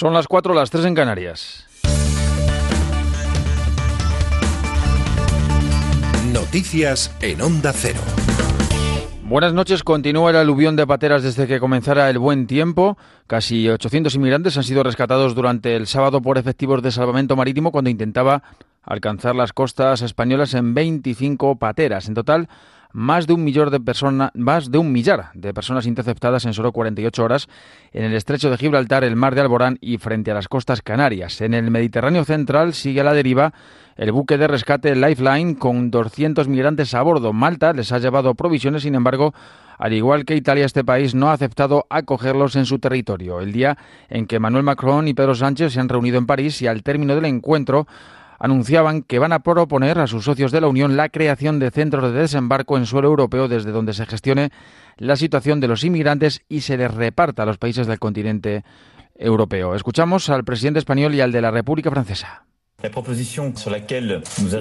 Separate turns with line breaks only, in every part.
Son las 4, las 3 en Canarias.
Noticias en Onda Cero.
Buenas noches. Continúa el aluvión de pateras desde que comenzara el buen tiempo. Casi 800 inmigrantes han sido rescatados durante el sábado por efectivos de salvamento marítimo cuando intentaba alcanzar las costas españolas en 25 pateras. En total, más de un millón de personas, más de un millar de personas interceptadas en solo 48 horas en el estrecho de Gibraltar, el mar de Alborán y frente a las costas canarias. En el Mediterráneo central sigue a la deriva el buque de rescate Lifeline con 200 migrantes a bordo. Malta les ha llevado provisiones, sin embargo, al igual que Italia, este país no ha aceptado acogerlos en su territorio. El día en que Manuel Macron y Pedro Sánchez se han reunido en París y al término del encuentro anunciaban que van a proponer a sus socios de la Unión la creación de centros de desembarco en suelo europeo desde donde se gestione la situación de los inmigrantes y se les reparta a los países del continente europeo. Escuchamos al presidente español y al de la República Francesa.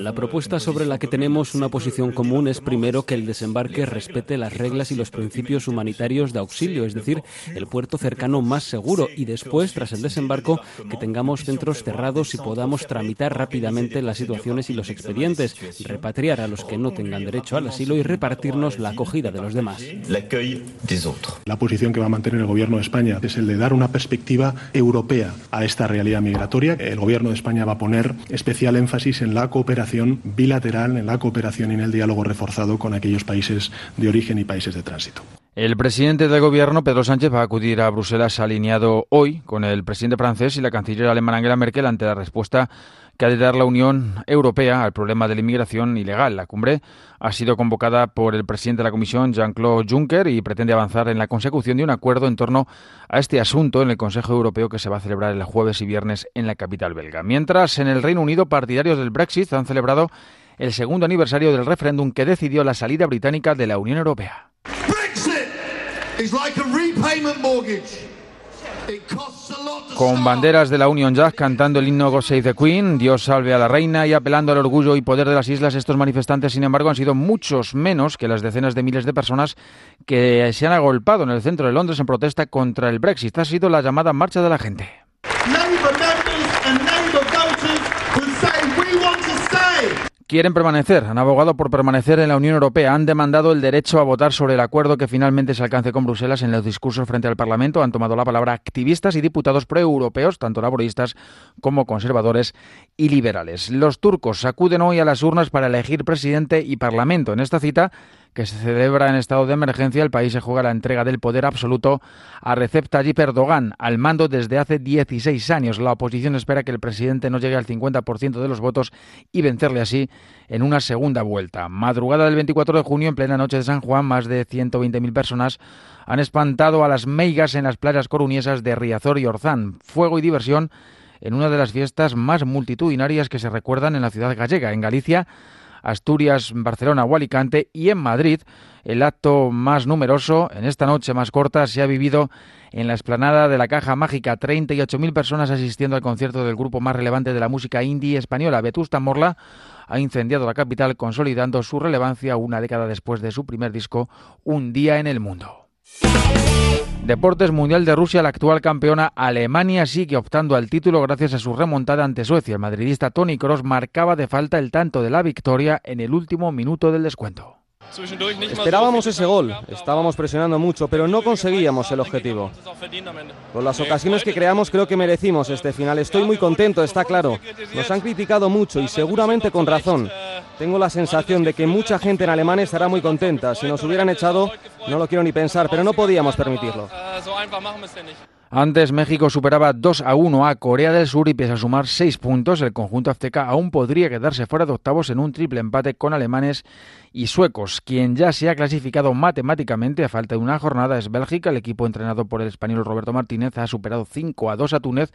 La propuesta sobre la que tenemos una posición común es primero que el desembarque respete las reglas y los principios humanitarios de auxilio, es decir, el puerto cercano más seguro y después, tras el desembarco, que tengamos centros cerrados y podamos tramitar rápidamente las situaciones y los expedientes, repatriar a los que no tengan derecho al asilo y repartirnos la acogida de los demás.
La posición que va a mantener el Gobierno de España es el de dar una perspectiva europea a esta realidad migratoria. El Gobierno de España va a poner especial énfasis en la cooperación bilateral, en la cooperación y en el diálogo reforzado con aquellos países de origen y países de tránsito.
El presidente del gobierno, Pedro Sánchez, va a acudir a Bruselas alineado hoy con el presidente francés y la canciller alemana Angela Merkel ante la respuesta que ha de dar la Unión Europea al problema de la inmigración ilegal. La cumbre ha sido convocada por el presidente de la Comisión, Jean-Claude Juncker, y pretende avanzar en la consecución de un acuerdo en torno a este asunto en el Consejo Europeo que se va a celebrar el jueves y viernes en la capital belga. Mientras, en el Reino Unido, partidarios del Brexit han celebrado el segundo aniversario del referéndum que decidió la salida británica de la Unión Europea. Con banderas de la Union Jack cantando el himno God Save the Queen, Dios salve a la reina y apelando al orgullo y poder de las islas, estos manifestantes, sin embargo, han sido muchos menos que las decenas de miles de personas que se han agolpado en el centro de Londres en protesta contra el Brexit. Ha sido la llamada Marcha de la Gente. Quieren permanecer, han abogado por permanecer en la Unión Europea, han demandado el derecho a votar sobre el acuerdo que finalmente se alcance con Bruselas en los discursos frente al Parlamento, han tomado la palabra activistas y diputados proeuropeos, tanto laboristas como conservadores y liberales. Los turcos acuden hoy a las urnas para elegir presidente y parlamento. En esta cita que se celebra en estado de emergencia, el país se juega la entrega del poder absoluto a Recep Tayyip Erdogan, al mando desde hace 16 años. La oposición espera que el presidente no llegue al 50% de los votos y vencerle así en una segunda vuelta. Madrugada del 24 de junio, en plena noche de San Juan, más de 120.000 personas han espantado a las meigas en las playas coruñesas de Riazor y Orzán. Fuego y diversión en una de las fiestas más multitudinarias que se recuerdan en la ciudad gallega. En Galicia, Asturias, Barcelona o Alicante y en Madrid el acto más numeroso en esta noche más corta se ha vivido en la explanada de la Caja Mágica. 38.000 personas asistiendo al concierto del grupo más relevante de la música indie española. Vetusta Morla ha incendiado la capital consolidando su relevancia una década después de su primer disco, Un día en el mundo. Deportes Mundial de Rusia, la actual campeona Alemania sigue optando al título gracias a su remontada ante Suecia. El madridista Tony Kroos marcaba de falta el tanto de la victoria en el último minuto del descuento.
Esperábamos ese gol, estábamos presionando mucho, pero no conseguíamos el objetivo. Con las ocasiones que creamos creo que merecimos este final. Estoy muy contento, está claro. Nos han criticado mucho y seguramente con razón. Tengo la sensación de que mucha gente en Alemania estará muy contenta. Si nos hubieran echado, no lo quiero ni pensar, pero no podíamos permitirlo.
Antes México superaba 2 a 1 a Corea del Sur y pese a sumar 6 puntos, el conjunto azteca aún podría quedarse fuera de octavos en un triple empate con alemanes y suecos. Quien ya se ha clasificado matemáticamente a falta de una jornada es Bélgica. El equipo entrenado por el español Roberto Martínez ha superado 5 a 2 a Túnez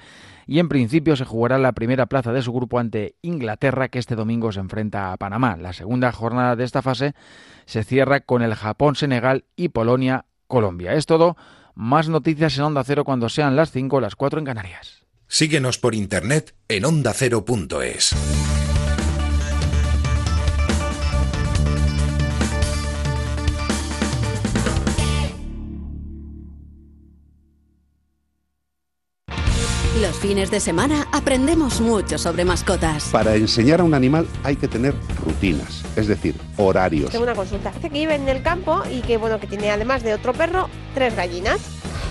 y en principio se jugará la primera plaza de su grupo ante Inglaterra que este domingo se enfrenta a Panamá. La segunda jornada de esta fase se cierra con el Japón, Senegal y Polonia, Colombia. Es todo. Más noticias en Onda Cero cuando sean las 5 o las 4 en Canarias.
Síguenos por internet en ondacero.es.
fines de semana aprendemos mucho sobre mascotas.
Para enseñar a un animal hay que tener rutinas, es decir, horarios.
Tengo una consulta. Dice que vive en el campo y que bueno que tiene además de otro perro tres gallinas.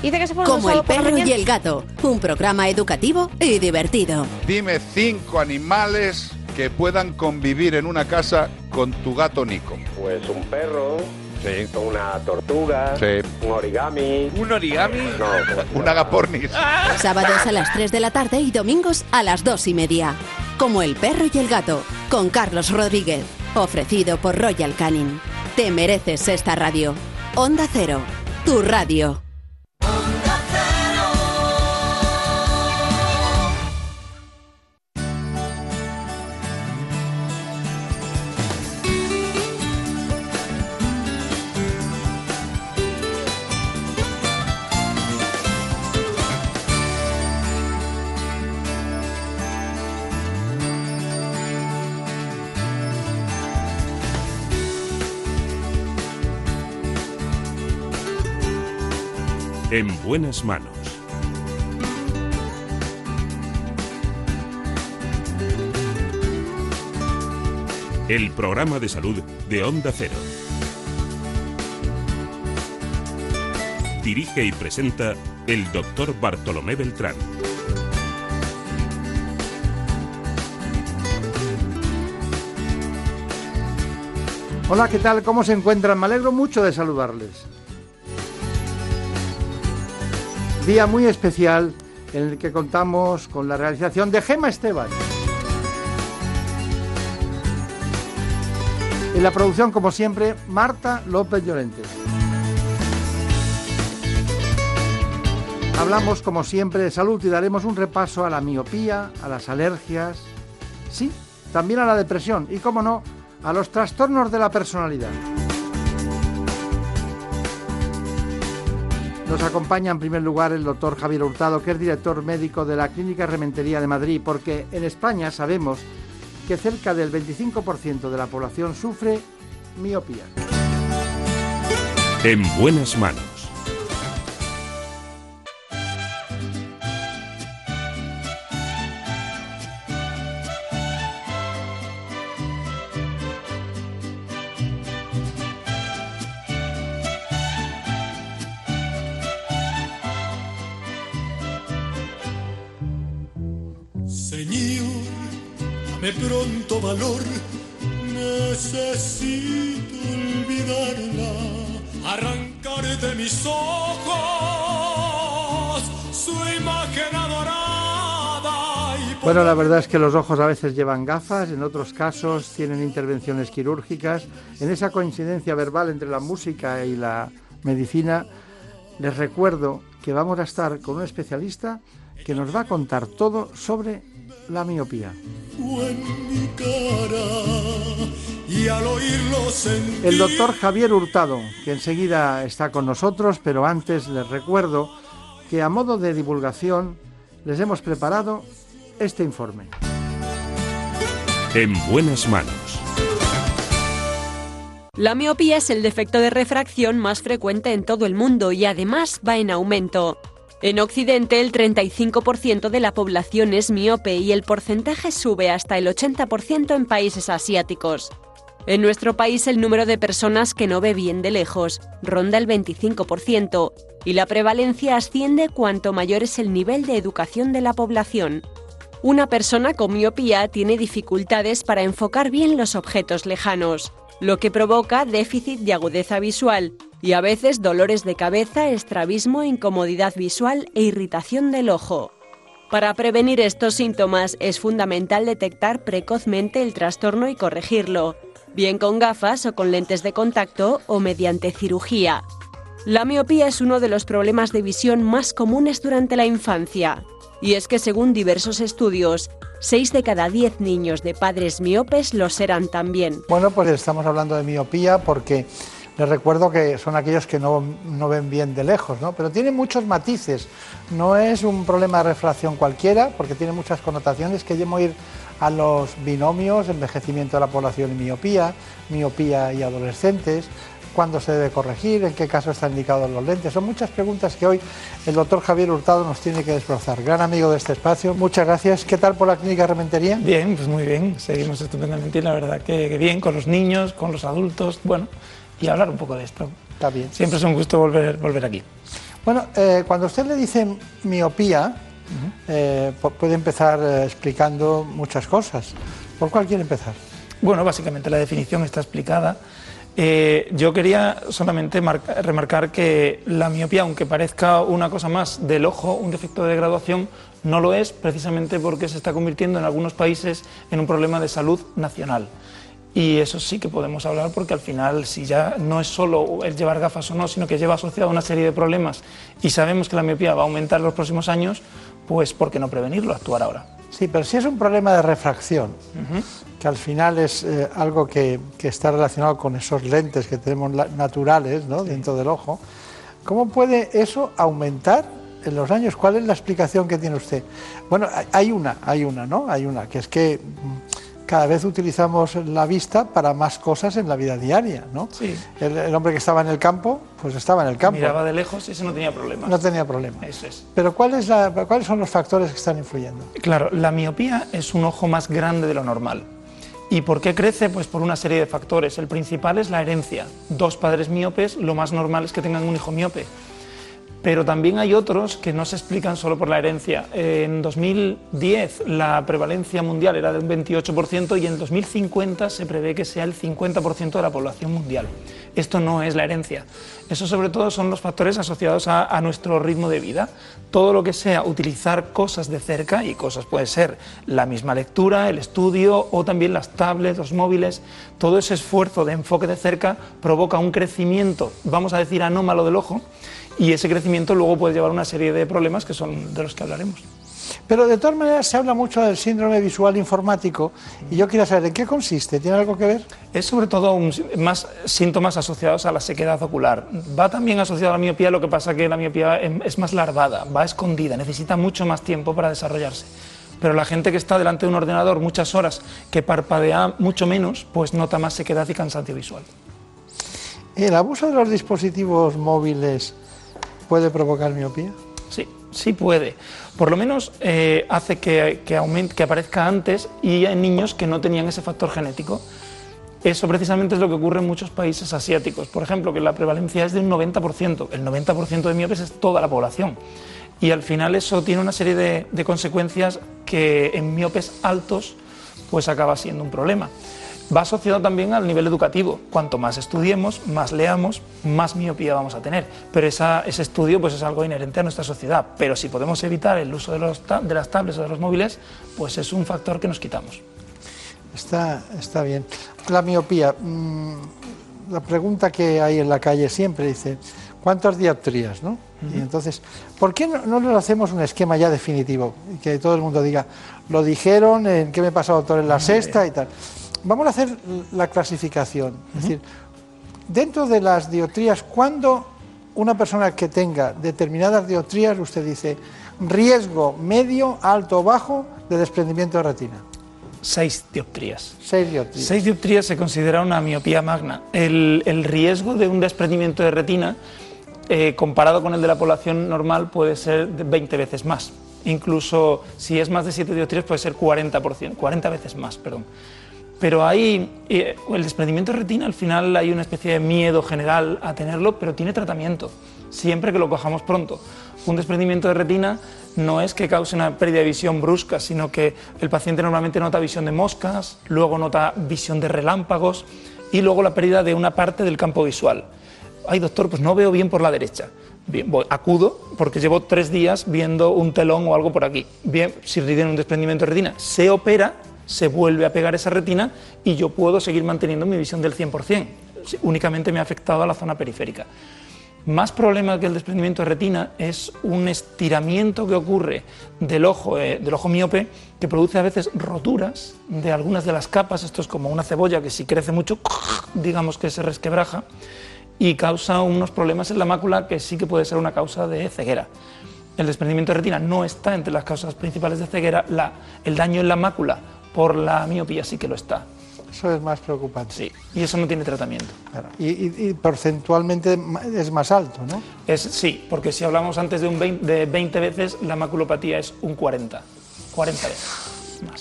Dice que se pone
Como el perro y el gato, un programa educativo y divertido.
Dime cinco animales que puedan convivir en una casa con tu gato Nico.
Pues un perro,
Sí.
una tortuga,
Sí.
un origami.
¿Un origami?
No,
Un agapornis.
Sábados a las 3 de la tarde y domingos a las 2 y media. Como el perro y el gato, con Carlos Rodríguez. Ofrecido por Royal Canin. Te mereces esta radio. Onda Cero, tu radio.
En buenas manos. El programa de salud de Onda Cero. Dirige y presenta el doctor Bartolomé Beltrán.
Hola, ¿qué tal? ¿Cómo se encuentran? Me alegro mucho de saludarles. Día muy especial en el que contamos con la realización de Gema Esteban. En la producción, como siempre, Marta López Llorente. Hablamos, como siempre, de salud y daremos un repaso a la miopía, a las alergias, sí, también a la depresión y, como no, a los trastornos de la personalidad. Nos acompaña en primer lugar el doctor Javier Hurtado, que es director médico de la Clínica Rementería de Madrid, porque en España sabemos que cerca del 25% de la población sufre miopía.
En buenas manos.
Bueno, la verdad es que los ojos a veces llevan gafas, en otros casos tienen intervenciones quirúrgicas. En esa coincidencia verbal entre la música y la medicina, les recuerdo que vamos a estar con un especialista que nos va a contar todo sobre la miopía. El doctor Javier Hurtado, que enseguida está con nosotros, pero antes les recuerdo que a modo de divulgación les hemos preparado este informe.
En buenas manos.
La miopía es el defecto de refracción más frecuente en todo el mundo y además va en aumento. En Occidente el 35% de la población es miope y el porcentaje sube hasta el 80% en países asiáticos. En nuestro país el número de personas que no ve bien de lejos ronda el 25% y la prevalencia asciende cuanto mayor es el nivel de educación de la población. Una persona con miopía tiene dificultades para enfocar bien los objetos lejanos, lo que provoca déficit de agudeza visual y a veces dolores de cabeza, estrabismo, incomodidad visual e irritación del ojo. Para prevenir estos síntomas es fundamental detectar precozmente el trastorno y corregirlo, bien con gafas o con lentes de contacto o mediante cirugía. La miopía es uno de los problemas de visión más comunes durante la infancia. Y es que según diversos estudios, 6 de cada 10 niños de padres miopes lo serán también.
Bueno, pues estamos hablando de miopía porque les recuerdo que son aquellos que no, no, ven bien de lejos, ¿no? Pero tiene muchos matices. No es un problema de refracción cualquiera, porque tiene muchas connotaciones que a ir a los binomios, envejecimiento de la población y miopía, miopía y adolescentes, cuándo se debe corregir, en qué caso están indicados los lentes. Son muchas preguntas que hoy el doctor Javier Hurtado nos tiene que desbrozar. Gran amigo de este espacio, muchas gracias. ¿Qué tal por la clínica Rementería?
Bien, pues muy bien, seguimos estupendamente y la verdad que bien con los niños, con los adultos, bueno, y hablar un poco de esto.
Está bien.
Siempre es un gusto volver, volver aquí.
Bueno, eh, cuando usted le dice miopía, eh, puede empezar eh, explicando muchas cosas. ¿Por cuál quiere empezar?
Bueno, básicamente la definición está explicada. Yo quería solamente remarcar que la miopía, aunque parezca una cosa más del ojo, un defecto de graduación, no lo es precisamente porque se está convirtiendo en algunos países en un problema de salud nacional. Y eso sí que podemos hablar porque al final, si ya no es solo el llevar gafas o no, sino que lleva asociado una serie de problemas y sabemos que la miopía va a aumentar en los próximos años, pues ¿por qué no prevenirlo, actuar ahora?
Sí, pero si es un problema de refracción, que al final es eh, algo que, que, está relacionado con esos lentes que tenemos naturales ¿no? dentro del ojo, ¿cómo puede eso aumentar en los años? ¿Cuál es la explicación que tiene usted? Bueno, hay una, hay una, ¿no? Hay una, que es que cada vez utilizamos la vista para más cosas en la vida diaria, ¿no?
Sí.
El, hombre que estaba en el campo, pues estaba en el campo.
Miraba de lejos y ese no tenía problema.
No tenía problema.
Eso es.
Pero ¿cuál es la, ¿cuáles son los factores que están influyendo?
Claro, la miopía es un ojo más grande de lo normal. ¿Y por qué crece? Pues por una serie de factores. El principal es la herencia. Dos padres miopes, lo más normal es que tengan un hijo miope pero también hay otros que no se explican solo por la herencia. En 2010 la prevalencia mundial era de un 28% y en 2050 se prevé que sea el 50% de la población mundial. Esto no es la herencia. Eso sobre todo son los factores asociados a, nuestro ritmo de vida. Todo lo que sea utilizar cosas de cerca, y cosas puede ser la misma lectura, el estudio o también las tablets, los móviles, todo ese esfuerzo de enfoque de cerca provoca un crecimiento, vamos a decir, anómalo del ojo y ese crecimiento luego puede llevar a una serie de problemas que son de los que hablaremos.
Pero de todas maneras se habla mucho del síndrome visual informático y yo quiero saber en qué consiste, ¿tiene algo que ver?
Es sobre todo más síntomas asociados a la sequedad ocular. Va también asociado a la miopía, lo que pasa que la miopía em, es más larvada, va escondida, necesita mucho más tiempo para desarrollarse. Pero la gente que está delante de un ordenador muchas horas, que parpadea mucho menos, pues nota más sequedad y cansancio visual.
¿El abuso de los dispositivos móviles ¿Puede provocar miopía?
Sí, sí puede. Por lo menos eh, hace que, que, aumente, que aparezca antes y en niños que no tenían ese factor genético. Eso precisamente es lo que ocurre en muchos países asiáticos. Por ejemplo, que la prevalencia es de un 90%. El 90% de miopes es toda la población. Y al final eso tiene una serie de, de consecuencias que en miopes altos pues acaba siendo un problema. Va asociado también al nivel educativo. Cuanto más estudiemos, más leamos, más miopía vamos a tener. Pero ese estudio pues, es algo inherente a nuestra sociedad. Pero si podemos evitar el uso de, los de las tablets o de los móviles, pues es un factor que nos quitamos.
Está, está bien. La miopía, mm, la pregunta que hay en la calle siempre dice, ¿cuántas dioptrías? ¿no? Y entonces, ¿por qué no, no, nos hacemos un esquema ya definitivo? Que todo el mundo diga, lo dijeron, en qué me pasa doctor en la sexta y tal vamos a hacer la clasificación. Es decir, dentro de las dioptrías, ¿cuándo una persona que tenga determinadas dioptrías, usted dice, riesgo medio, alto o bajo de desprendimiento de retina?
Seis dioptrías.
Seis dioptrías.
Seis dioptrías se considera una miopía magna. El, riesgo de un desprendimiento de retina, eh, comparado con el de la población normal, puede ser de 20 veces más. Incluso si es más de 7 dioptrías puede ser 40%, 40 veces más, perdón. Pero hay eh, el desprendimiento de retina, al final hay una especie de miedo general a tenerlo, pero tiene tratamiento, siempre que lo cojamos pronto. Un desprendimiento de retina no es que cause una pérdida de visión brusca, sino que el paciente normalmente nota visión de moscas, luego nota visión de relámpagos y luego la pérdida de una parte del campo visual. Ay, doctor, pues no veo bien por la derecha. Bien, acudo porque llevo tres días viendo un telón o algo por aquí. Bien, si tiene un desprendimiento de retina, se opera se vuelve a pegar esa retina y yo puedo seguir manteniendo mi visión del 100%. Únicamente me ha afectado a la zona periférica. Más problema que el desprendimiento de retina es un estiramiento que ocurre del ojo, eh, del ojo miope que produce a veces roturas de algunas de las capas. Esto es como una cebolla que si crece mucho, digamos que se resquebraja y causa unos problemas en la mácula que sí que puede ser una causa de ceguera. El desprendimiento de retina no está entre las causas principales de ceguera, el daño en la mácula por la miopía sí que lo está.
Eso es más preocupante.
Sí, y eso no tiene tratamiento.
Claro. Y, y- y porcentualmente es más alto, ¿no?
Es, sí, porque si hablamos antes de, un 20, de 20 veces, la maculopatía es un 40. 40 veces.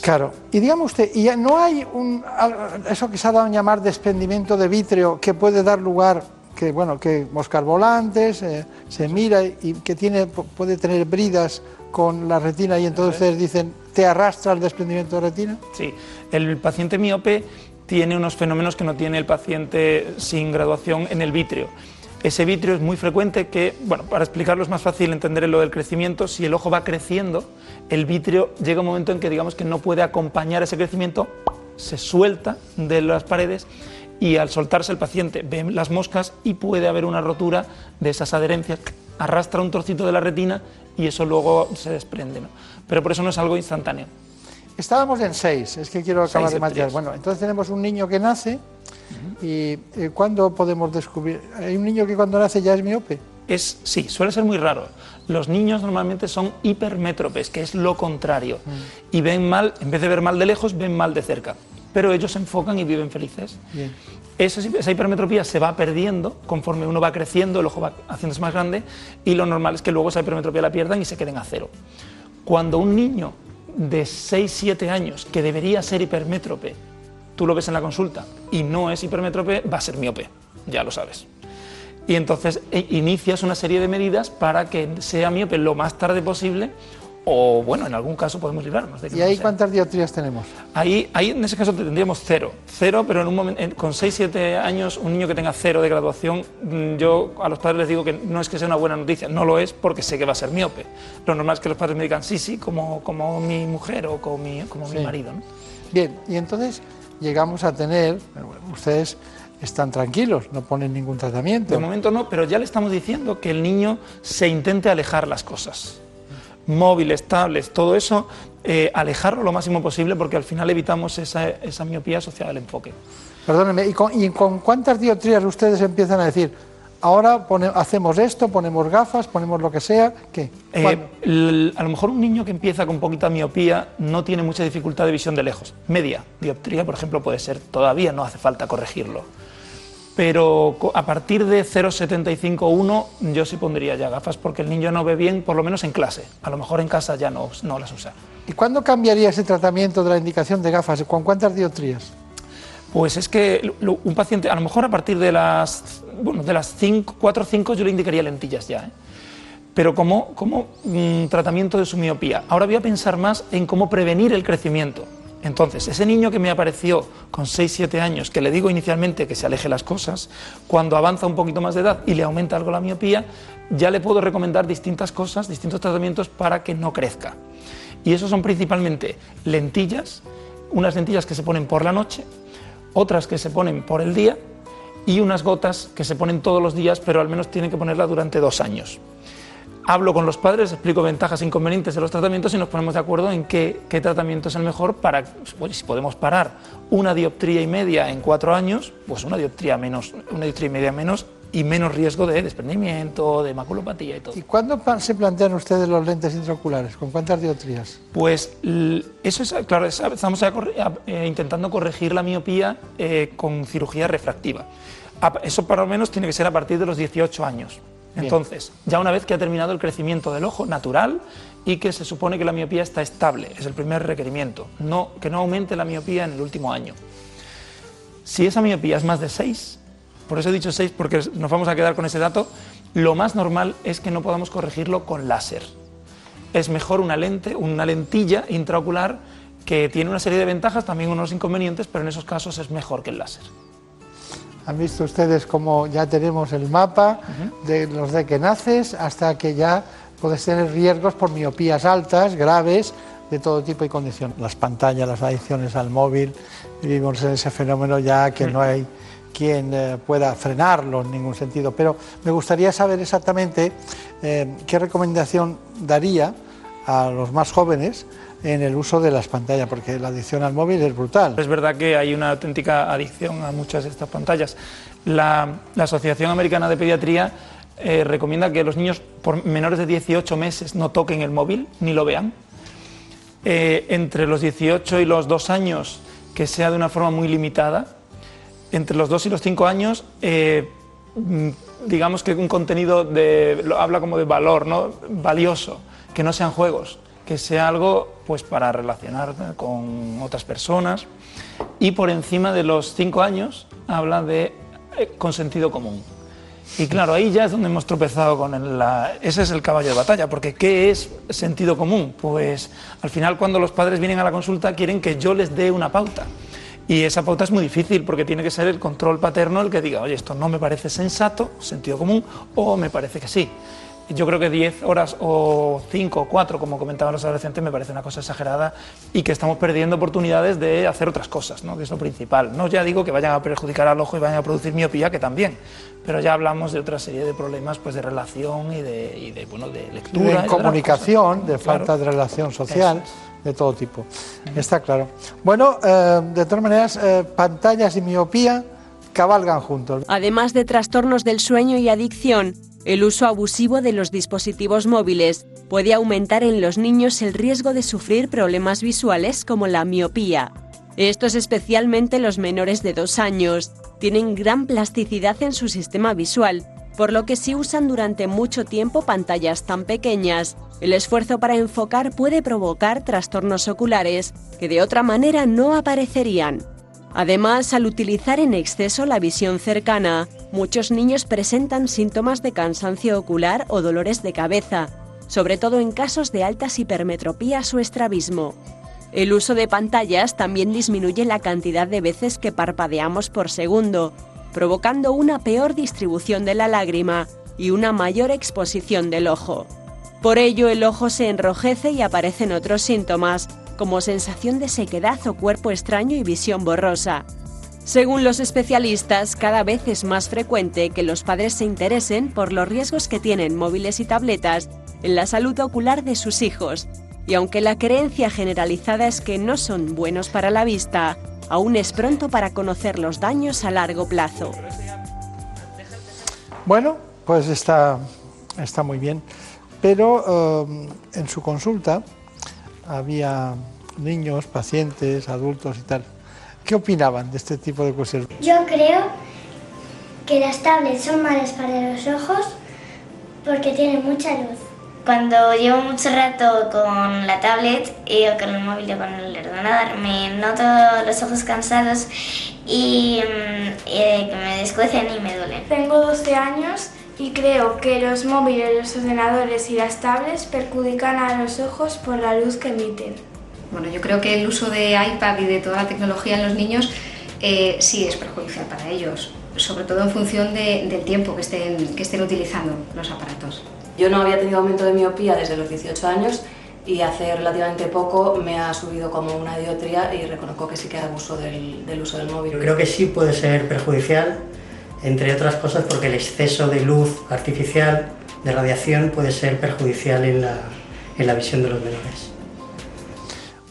Claro. Y dígame usted, ¿y ya no hay un, eso que se ha dado en llamar desprendimiento de vítreo que puede dar lugar, que bueno, que moscas volantes, eh, se mira y que tiene, pu- puede tener bridas con la retina y entonces dicen, ¿te arrastra el desprendimiento de retina?
Sí, el paciente miope tiene unos fenómenos que no tiene el paciente sin graduación en el vítreo. Ese vítreo es muy frecuente que, bueno, para explicarlo es más fácil entender lo del crecimiento, si el ojo va creciendo, el vítreo llega un momento en que digamos que no puede acompañar ese crecimiento, se suelta de las paredes y al soltarse el paciente ve las moscas y puede haber una rotura de esas adherencias, arrastra un trocito de la retina y eso luego se desprende. ¿no? Pero por eso no es algo instantáneo.
Estábamos en seis, es que quiero acabar
Seis
de matar. Bueno, entonces tenemos un niño que nace y eh, ¿cuándo podemos descubrir? ¿Hay un niño que cuando nace ya es miope?
Es, sí, suele ser muy raro. Los niños normalmente son hipermétropes, que es lo contrario. Y ven mal, en vez de ver mal de lejos, ven mal de cerca. Pero ellos se enfocan y viven felices.
Bien.
Esa, esa hipermetropía se va perdiendo conforme uno va creciendo, el ojo va haciéndose más grande y lo normal es que luego esa hipermetropía la pierdan y se queden a cero. Cuando un niño de 6-7 años que debería ser hipermétrope, tú lo ves en la consulta y no es hipermétrope, va a ser miope, ya lo sabes. Y entonces e- inicias una serie de medidas para que sea miope lo más tarde posible o, bueno, en algún caso podemos librarnos de que
¿Y
no
ahí
sea.
cuántas dioptrías tenemos?
Ahí, ahí en ese caso tendríamos cero. Cero, pero en un momento, en- con 6-7 años, un niño que tenga cero de graduación, mm, yo a los padres les digo que no es que sea una buena noticia, no lo es porque sé que va a ser miope. Lo normal es que los padres me digan, sí, sí, como, como mi mujer o como mi, como mi marido. ¿no?
Bien, y entonces llegamos a tener, bueno, ustedes están tranquilos, no ponen ningún tratamiento.
De momento no, pero ya le estamos diciendo que el niño se intente alejar las cosas. Móviles, tablets, todo eso, eh, alejarlo lo máximo posible porque al final evitamos esa, esa miopía asociada al enfoque.
Perdónenme, ¿y con, y con cuántas dioptrías ustedes empiezan a decir, ahora pone- hacemos esto, ponemos gafas, ponemos lo que sea? ¿Qué?
Eh, a lo mejor un niño que empieza con poquita miopía no tiene mucha dificultad de visión de lejos. Media dioptría, por ejemplo, puede ser. Todavía no hace falta corregirlo. Pero a partir de 0,75-1 yo sí pondría ya gafas porque el niño no ve bien, por lo menos en clase. A lo mejor en casa ya no, no las usa.
¿Y cuándo cambiaría ese tratamiento de la indicación de gafas? ¿Con cuántas dioptrías?
Pues es que un paciente, a lo mejor a partir de las, bueno, de las 4 o 5 yo le indicaría lentillas ya. ¿eh? Pero como, como mm, tratamiento de su miopía. Ahora voy a pensar más en cómo prevenir el crecimiento. Entonces, ese niño que me apareció con 6-7 años, que le digo inicialmente que se aleje las cosas, cuando avanza un poquito más de edad y le aumenta algo la miopía, ya le puedo recomendar distintas cosas, distintos tratamientos para que no crezca. Y esos son principalmente lentillas, unas lentillas que se ponen por la noche, otras que se ponen por el día y unas gotas que se ponen todos los días, pero al menos tienen que ponerla durante dos años. Hablo con los padres, explico ventajas e inconvenientes de los tratamientos y nos ponemos de acuerdo en qué, qué tratamiento es el mejor para, oye, si podemos parar una dioptría y media en cuatro años, pues una dioptría menos, una dioptría y media menos y menos riesgo de desprendimiento, de maculopatía y todo.
¿Y cuándo se plantean ustedes los lentes intraoculares? ¿Con cuántas dioptrías?
Pues eso es, claro, es- estamos eh, intentando corregir la miopía eh, con cirugía refractiva. Eso por lo menos tiene que ser a partir de los 18 años. Entonces, ya una vez que ha terminado el crecimiento del ojo natural y que se supone que la miopía está estable, es el primer requerimiento, no, que no aumente la miopía en el último año. Si esa miopía es más de 6, por eso he dicho 6 porque nos vamos a quedar con ese dato, lo más normal es que no podamos corregirlo con láser. Es mejor una lente, una lentilla intraocular que tiene una serie de ventajas, también unos inconvenientes, pero en esos casos es mejor que el láser.
Han visto ustedes cómo ya tenemos el mapa de los de que naces hasta que ya puedes tener riesgos por miopías altas, graves, de todo tipo y condición. Las pantallas, las adicciones al móvil, vivimos en ese fenómeno ya que no hay quien eh, pueda frenarlo en ningún sentido. Pero me gustaría saber exactamente eh, qué recomendación daría a los más jóvenes en el uso de las pantallas, porque la adicción al móvil es brutal.
Es verdad que hay una auténtica adicción a muchas de estas pantallas. La, Asociación Americana de Pediatría eh, recomienda que los niños por menores de 18 meses no toquen el móvil ni lo vean. Eh, entre los 18 y los 2 años que sea de una forma muy limitada. Entre los 2 y los 5 años, eh, digamos que un contenido de, habla como de valor, ¿no? valioso, que no sean juegos, que sea algo pues para relacionar con otras personas. Y por encima de los 5 años habla de eh, con sentido común. Y claro, ahí ya es donde hemos tropezado con el, la, ese es el caballo de batalla, porque ¿qué es sentido común? Pues al final cuando los padres vienen a la consulta quieren que yo les dé una pauta. Y esa pauta es muy difícil porque tiene que ser el control paterno el que diga, oye, esto no me parece sensato, sentido común, o me parece que sí. Yo creo que 10 horas o 5 o 4, como comentaban los adolescentes, me parece una cosa exagerada y que estamos perdiendo oportunidades de hacer otras cosas, ¿no? que es lo principal. No ya digo que vayan a perjudicar al ojo y vayan a producir miopía, que también, pero ya hablamos de otra serie de problemas pues, de relación y de, y de, bueno, de lectura.
De comunicación, de falta de relación social. De todo tipo, está claro. Bueno, eh, de todas maneras, eh, pantallas y miopía cabalgan juntos.
Además de trastornos del sueño y adicción, el uso abusivo de los dispositivos móviles puede aumentar en los niños el riesgo de sufrir problemas visuales como la miopía. Estos especialmente los menores de dos años tienen gran plasticidad en su sistema visual, por lo que si usan durante mucho tiempo pantallas tan pequeñas, el esfuerzo para enfocar puede provocar trastornos oculares que de otra manera no aparecerían. Además, al utilizar en exceso la visión cercana, muchos niños presentan síntomas de cansancio ocular o dolores de cabeza, sobre todo en casos de altas hipermetropías o estrabismo. El uso de pantallas también disminuye la cantidad de veces que parpadeamos por segundo, provocando una peor distribución de la lágrima y una mayor exposición del ojo. Por ello, el ojo se enrojece y aparecen otros síntomas, como sensación de sequedad o cuerpo extraño y visión borrosa. Según los especialistas, cada vez es más frecuente que los padres se interesen por los riesgos que tienen móviles y tabletas en la salud ocular de sus hijos, y aunque la creencia generalizada es que no son buenos para la vista, aún es pronto para conocer los daños a largo plazo.
Bueno, pues está, está muy bien, pero eh, en su consulta había niños, pacientes, adultos y tal. ¿Qué opinaban de este tipo de cuestiones?
Yo creo que las tablets son malas para los ojos porque tienen mucha luz.
Cuando llevo mucho rato con la tablet o con el móvil o con el ordenador, me noto los ojos cansados y mm, eh, que me descuecen y me duelen.
Tengo 12 años y creo que los móviles, los ordenadores y las tablets perjudican a los ojos por la luz que emiten.
Bueno, yo creo que el uso de iPad y de toda la tecnología en los niños eh, sí es perjudicial para ellos, sobre todo en función de, del tiempo que estén, que estén utilizando los aparatos.
Yo no había tenido aumento de miopía desde los 18 años y hace relativamente poco me ha subido como una dioptría y reconozco que sí que abuso del, del uso del móvil.
Yo creo que sí puede ser perjudicial, entre otras cosas porque el exceso de luz artificial, de radiación, puede ser perjudicial en la, en la visión de los menores.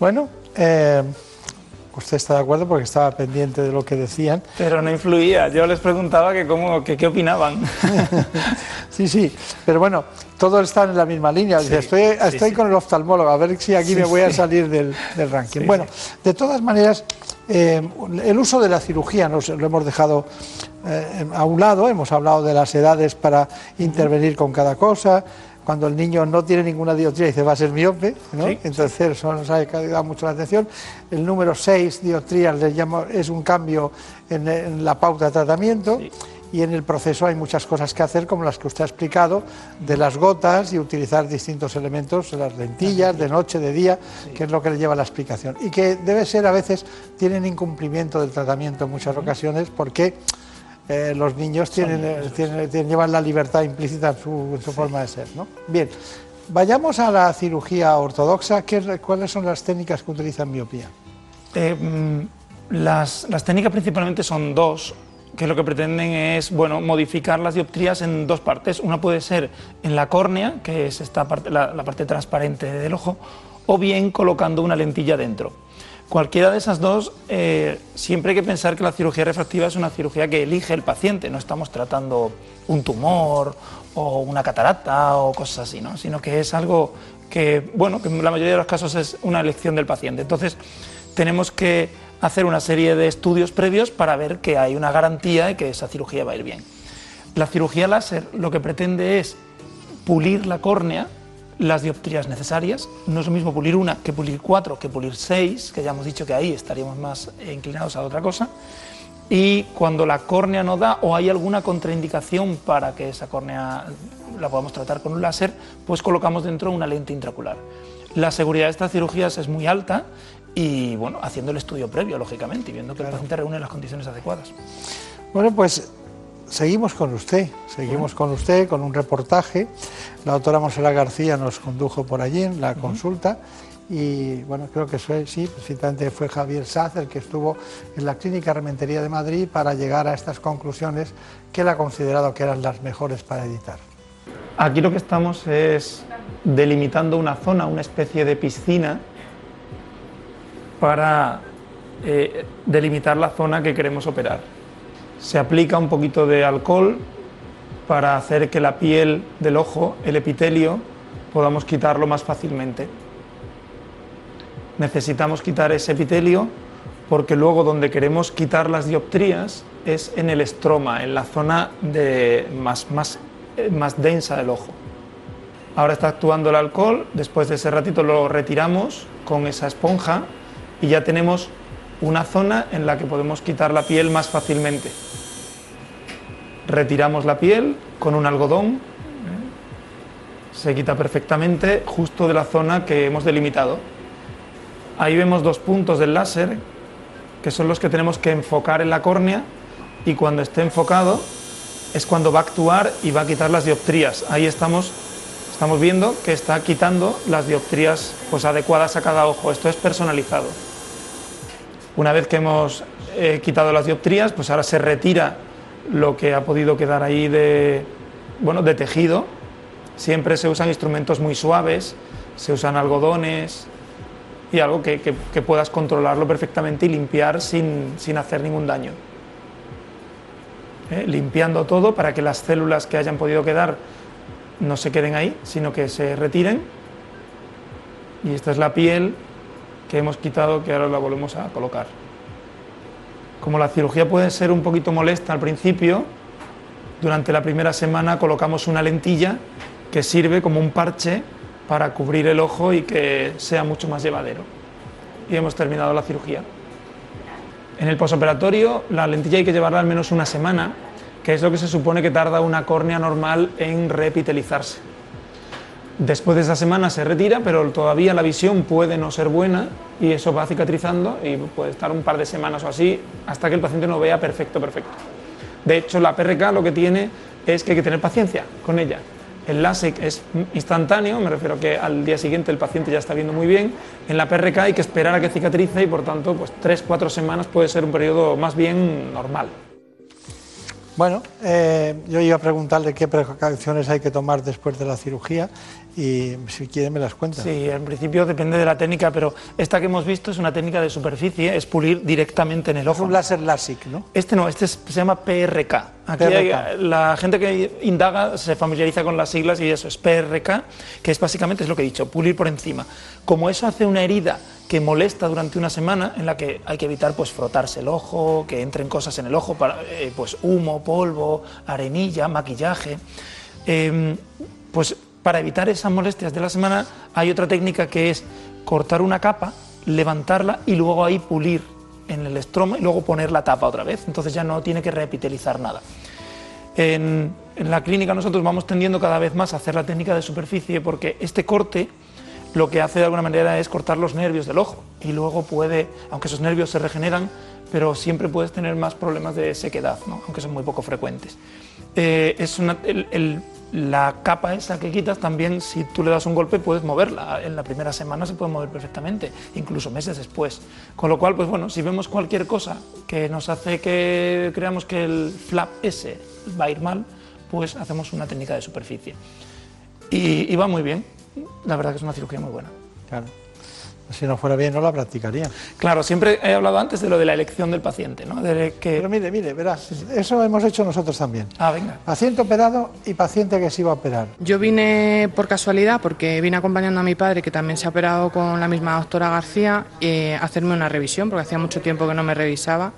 Bueno, eh, usted está de acuerdo porque estaba pendiente de lo que decían.
Pero no influía, yo les preguntaba que, cómo, que qué opinaban.
sí, sí, pero bueno, todos están en la misma línea.
Sí,
estoy estoy
sí, sí.
con el oftalmólogo, a ver si aquí
Sí,
me voy a salir del, del ranking. Bueno, de todas maneras, eh, el uso de la cirugía nos, lo hemos dejado eh, a un lado, hemos hablado de las edades para intervenir con cada cosa. Cuando el niño no tiene ninguna dioptría dice va a ser miope, ¿no?
Sí,
entonces eso nos ha llamado mucho la atención. El número 6 dioptrías les llamo- es un cambio en, en la pauta de tratamiento y en el proceso hay muchas cosas que hacer, como las que usted ha explicado, de las gotas y utilizar distintos elementos, las lentillas, de noche, de día, que es lo que le lleva a la explicación. Y que debe ser, a veces, tienen incumplimiento del tratamiento en muchas ocasiones, porque eh, los niños tienen, eh, tienen- tienen- llevan la libertad implícita en su, en su forma de ser. ¿no? Bien, vayamos a la cirugía ortodoxa. ¿Qué- ¿Cuáles son las técnicas que utilizan miopía?
Eh, mm, las, las técnicas principalmente son dos, que lo que pretenden es bueno, modificar las dioptrías en dos partes. Una puede ser en la córnea, que es esta parte, la, la parte transparente del ojo, o bien colocando una lentilla dentro. Cualquiera de esas dos, eh, siempre hay que pensar que la cirugía refractiva es una cirugía que elige el paciente, no estamos tratando un tumor o una catarata o cosas así, ¿no? sino que es algo que, bueno, que en la mayoría de los casos es una elección del paciente. Entonces, tenemos que hacer una serie de estudios previos para ver que hay una garantía de que esa cirugía va a ir bien. La cirugía láser lo que pretende es pulir la córnea, las dioptrías necesarias. No es lo mismo pulir una que pulir cuatro, que pulir seis, que ya hemos dicho que ahí estaríamos más inclinados a otra cosa. Y cuando la córnea no da o hay alguna contraindicación para que esa córnea la podamos tratar con un láser, pues colocamos dentro una lente intracular. La seguridad de estas cirugías es muy alta y bueno, haciendo el estudio previo, lógicamente, y viendo que el paciente reúne las condiciones adecuadas.
Bueno, pues seguimos con usted, seguimos con usted con un reportaje. La doctora Monserrat García nos condujo por allí en la consulta y bueno, creo que fue, sí, precisamente fue Javier Saz el que estuvo en la Clínica Rementería de Madrid para llegar a estas conclusiones que él ha considerado que eran las mejores para editar.
Aquí lo que estamos es delimitando una zona, una especie de piscina, para eh, delimitar la zona que queremos operar. Se aplica un poquito de alcohol para hacer que la piel del ojo, el epitelio, podamos quitarlo más fácilmente. Necesitamos quitar ese epitelio porque luego donde queremos quitar las dioptrías es en el estroma, en la zona de más, más, eh, más densa del ojo. Ahora está actuando el alcohol, después de ese ratito lo retiramos con esa esponja y ya tenemos una zona en la que podemos quitar la piel más fácilmente. Retiramos la piel con un algodón, ¿eh? se quita perfectamente justo de la zona que hemos delimitado. Ahí vemos dos puntos del láser, que son los que tenemos que enfocar en la córnea y cuando esté enfocado es cuando va a actuar y va a quitar las dioptrías. Ahí estamos, estamos viendo que está quitando las dioptrías pues, adecuadas a cada ojo. Esto es personalizado. Una vez que hemos eh, quitado las dioptrías, pues ahora se retira lo que ha podido quedar ahí de, bueno, de tejido. Siempre se usan instrumentos muy suaves, se usan algodones y algo que, que, puedas controlarlo perfectamente y limpiar sin, sin hacer ningún daño. ¿Eh? Limpiando todo para que las células que hayan podido quedar no se queden ahí, sino que se retiren. Y esta es la piel que hemos quitado que ahora la volvemos a colocar. Como la cirugía puede ser un poquito molesta al principio, durante la primera semana colocamos una lentilla que sirve como un parche para cubrir el ojo y que sea mucho más llevadero. Y hemos terminado la cirugía. En el posoperatorio la lentilla hay que llevarla al menos una semana, que es lo que se supone que tarda una córnea normal en repitelizarse. Después de esa semana se retira, pero todavía la visión puede no ser buena y eso va cicatrizando y puede estar un par de semanas o así hasta que el paciente no vea perfecto, perfecto. De hecho, la PRK lo que tiene es que hay que tener paciencia con ella. El LASIK es instantáneo, me refiero que al día siguiente el paciente ya está viendo muy bien. En la PRK hay que esperar a que cicatrice y por tanto, pues tres, cuatro semanas puede ser un periodo más bien normal.
Bueno, eh, yo iba a preguntarle qué precauciones hay que tomar después de la cirugía y si quiere me las cuenta.
Sí, en principio depende de la técnica, pero esta que hemos visto es una técnica de superficie, es pulir directamente en el ojo.
Es un láser LASIK, ¿no?
Este no, este se llama PRK. Aquí la gente que indaga se familiariza con las siglas y eso es PRK, que es básicamente es lo que he dicho, pulir por encima. Como eso hace una herida que molesta durante una semana, en la que hay que evitar pues frotarse el ojo, que entren cosas en el ojo, para, eh, pues humo, polvo, arenilla, maquillaje, em, pues para evitar esas molestias de la semana hay otra técnica que es cortar una capa, levantarla y luego ahí pulir en el estroma y luego poner la tapa otra vez. Entonces ya no tiene que repitelizar nada. En, la clínica nosotros vamos tendiendo cada vez más a hacer la técnica de superficie porque este corte lo que hace de alguna manera es cortar los nervios del ojo y luego puede, aunque esos nervios se regeneran, pero siempre puedes tener más problemas de sequedad, aunque son muy poco frecuentes. Eh, es el, la capa esa que quitas también, si tú le das un golpe, puedes moverla. En la primera semana se puede mover perfectamente, incluso meses después. Con lo cual, pues bueno, si vemos cualquier cosa que nos hace que creamos que el flap ese va a ir mal, pues hacemos una técnica de superficie. Y, va muy bien. La verdad que es una cirugía muy buena.
Claro. Si no fuera bien, no la practicaría.
Claro, siempre he hablado antes de lo de la elección del paciente, ¿no? De que...
Pero mire, mire, verás, eso hemos hecho nosotros también.
Ah, venga.
Paciente operado y paciente que se iba a operar.
Yo vine por casualidad, porque vine acompañando a mi padre, que también se ha operado con la misma doctora García, eh, a hacerme una revisión, porque hacía mucho tiempo que no me revisaba.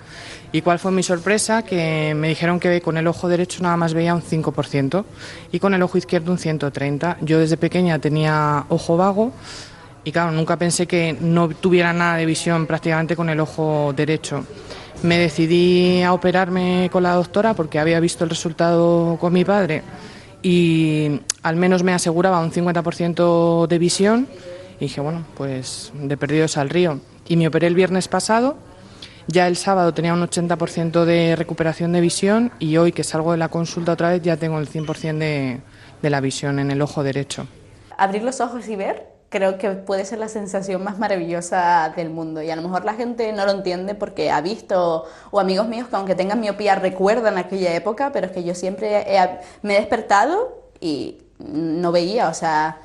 ¿Y cuál fue mi sorpresa? Que me dijeron que con el ojo derecho nada más veía un 5% y con el ojo izquierdo un 130%. Yo desde pequeña tenía ojo vago y claro, nunca pensé que no tuviera nada de visión prácticamente con el ojo derecho. Me decidí a operarme con la doctora porque había visto el resultado con mi padre y al menos me aseguraba un 50% de visión y dije, bueno, pues de perdidos al río. Y me operé el viernes pasado, ya el sábado tenía un 80% de recuperación de visión y hoy que salgo de la consulta otra vez ya tengo el 100% de, de la visión en el ojo derecho.
Abrir los ojos y ver creo que puede ser la sensación más maravillosa del mundo y a lo mejor la gente no lo entiende porque ha visto o amigos míos que aunque tengan miopía recuerdan aquella época, pero es que yo siempre me he despertado y no veía, o sea,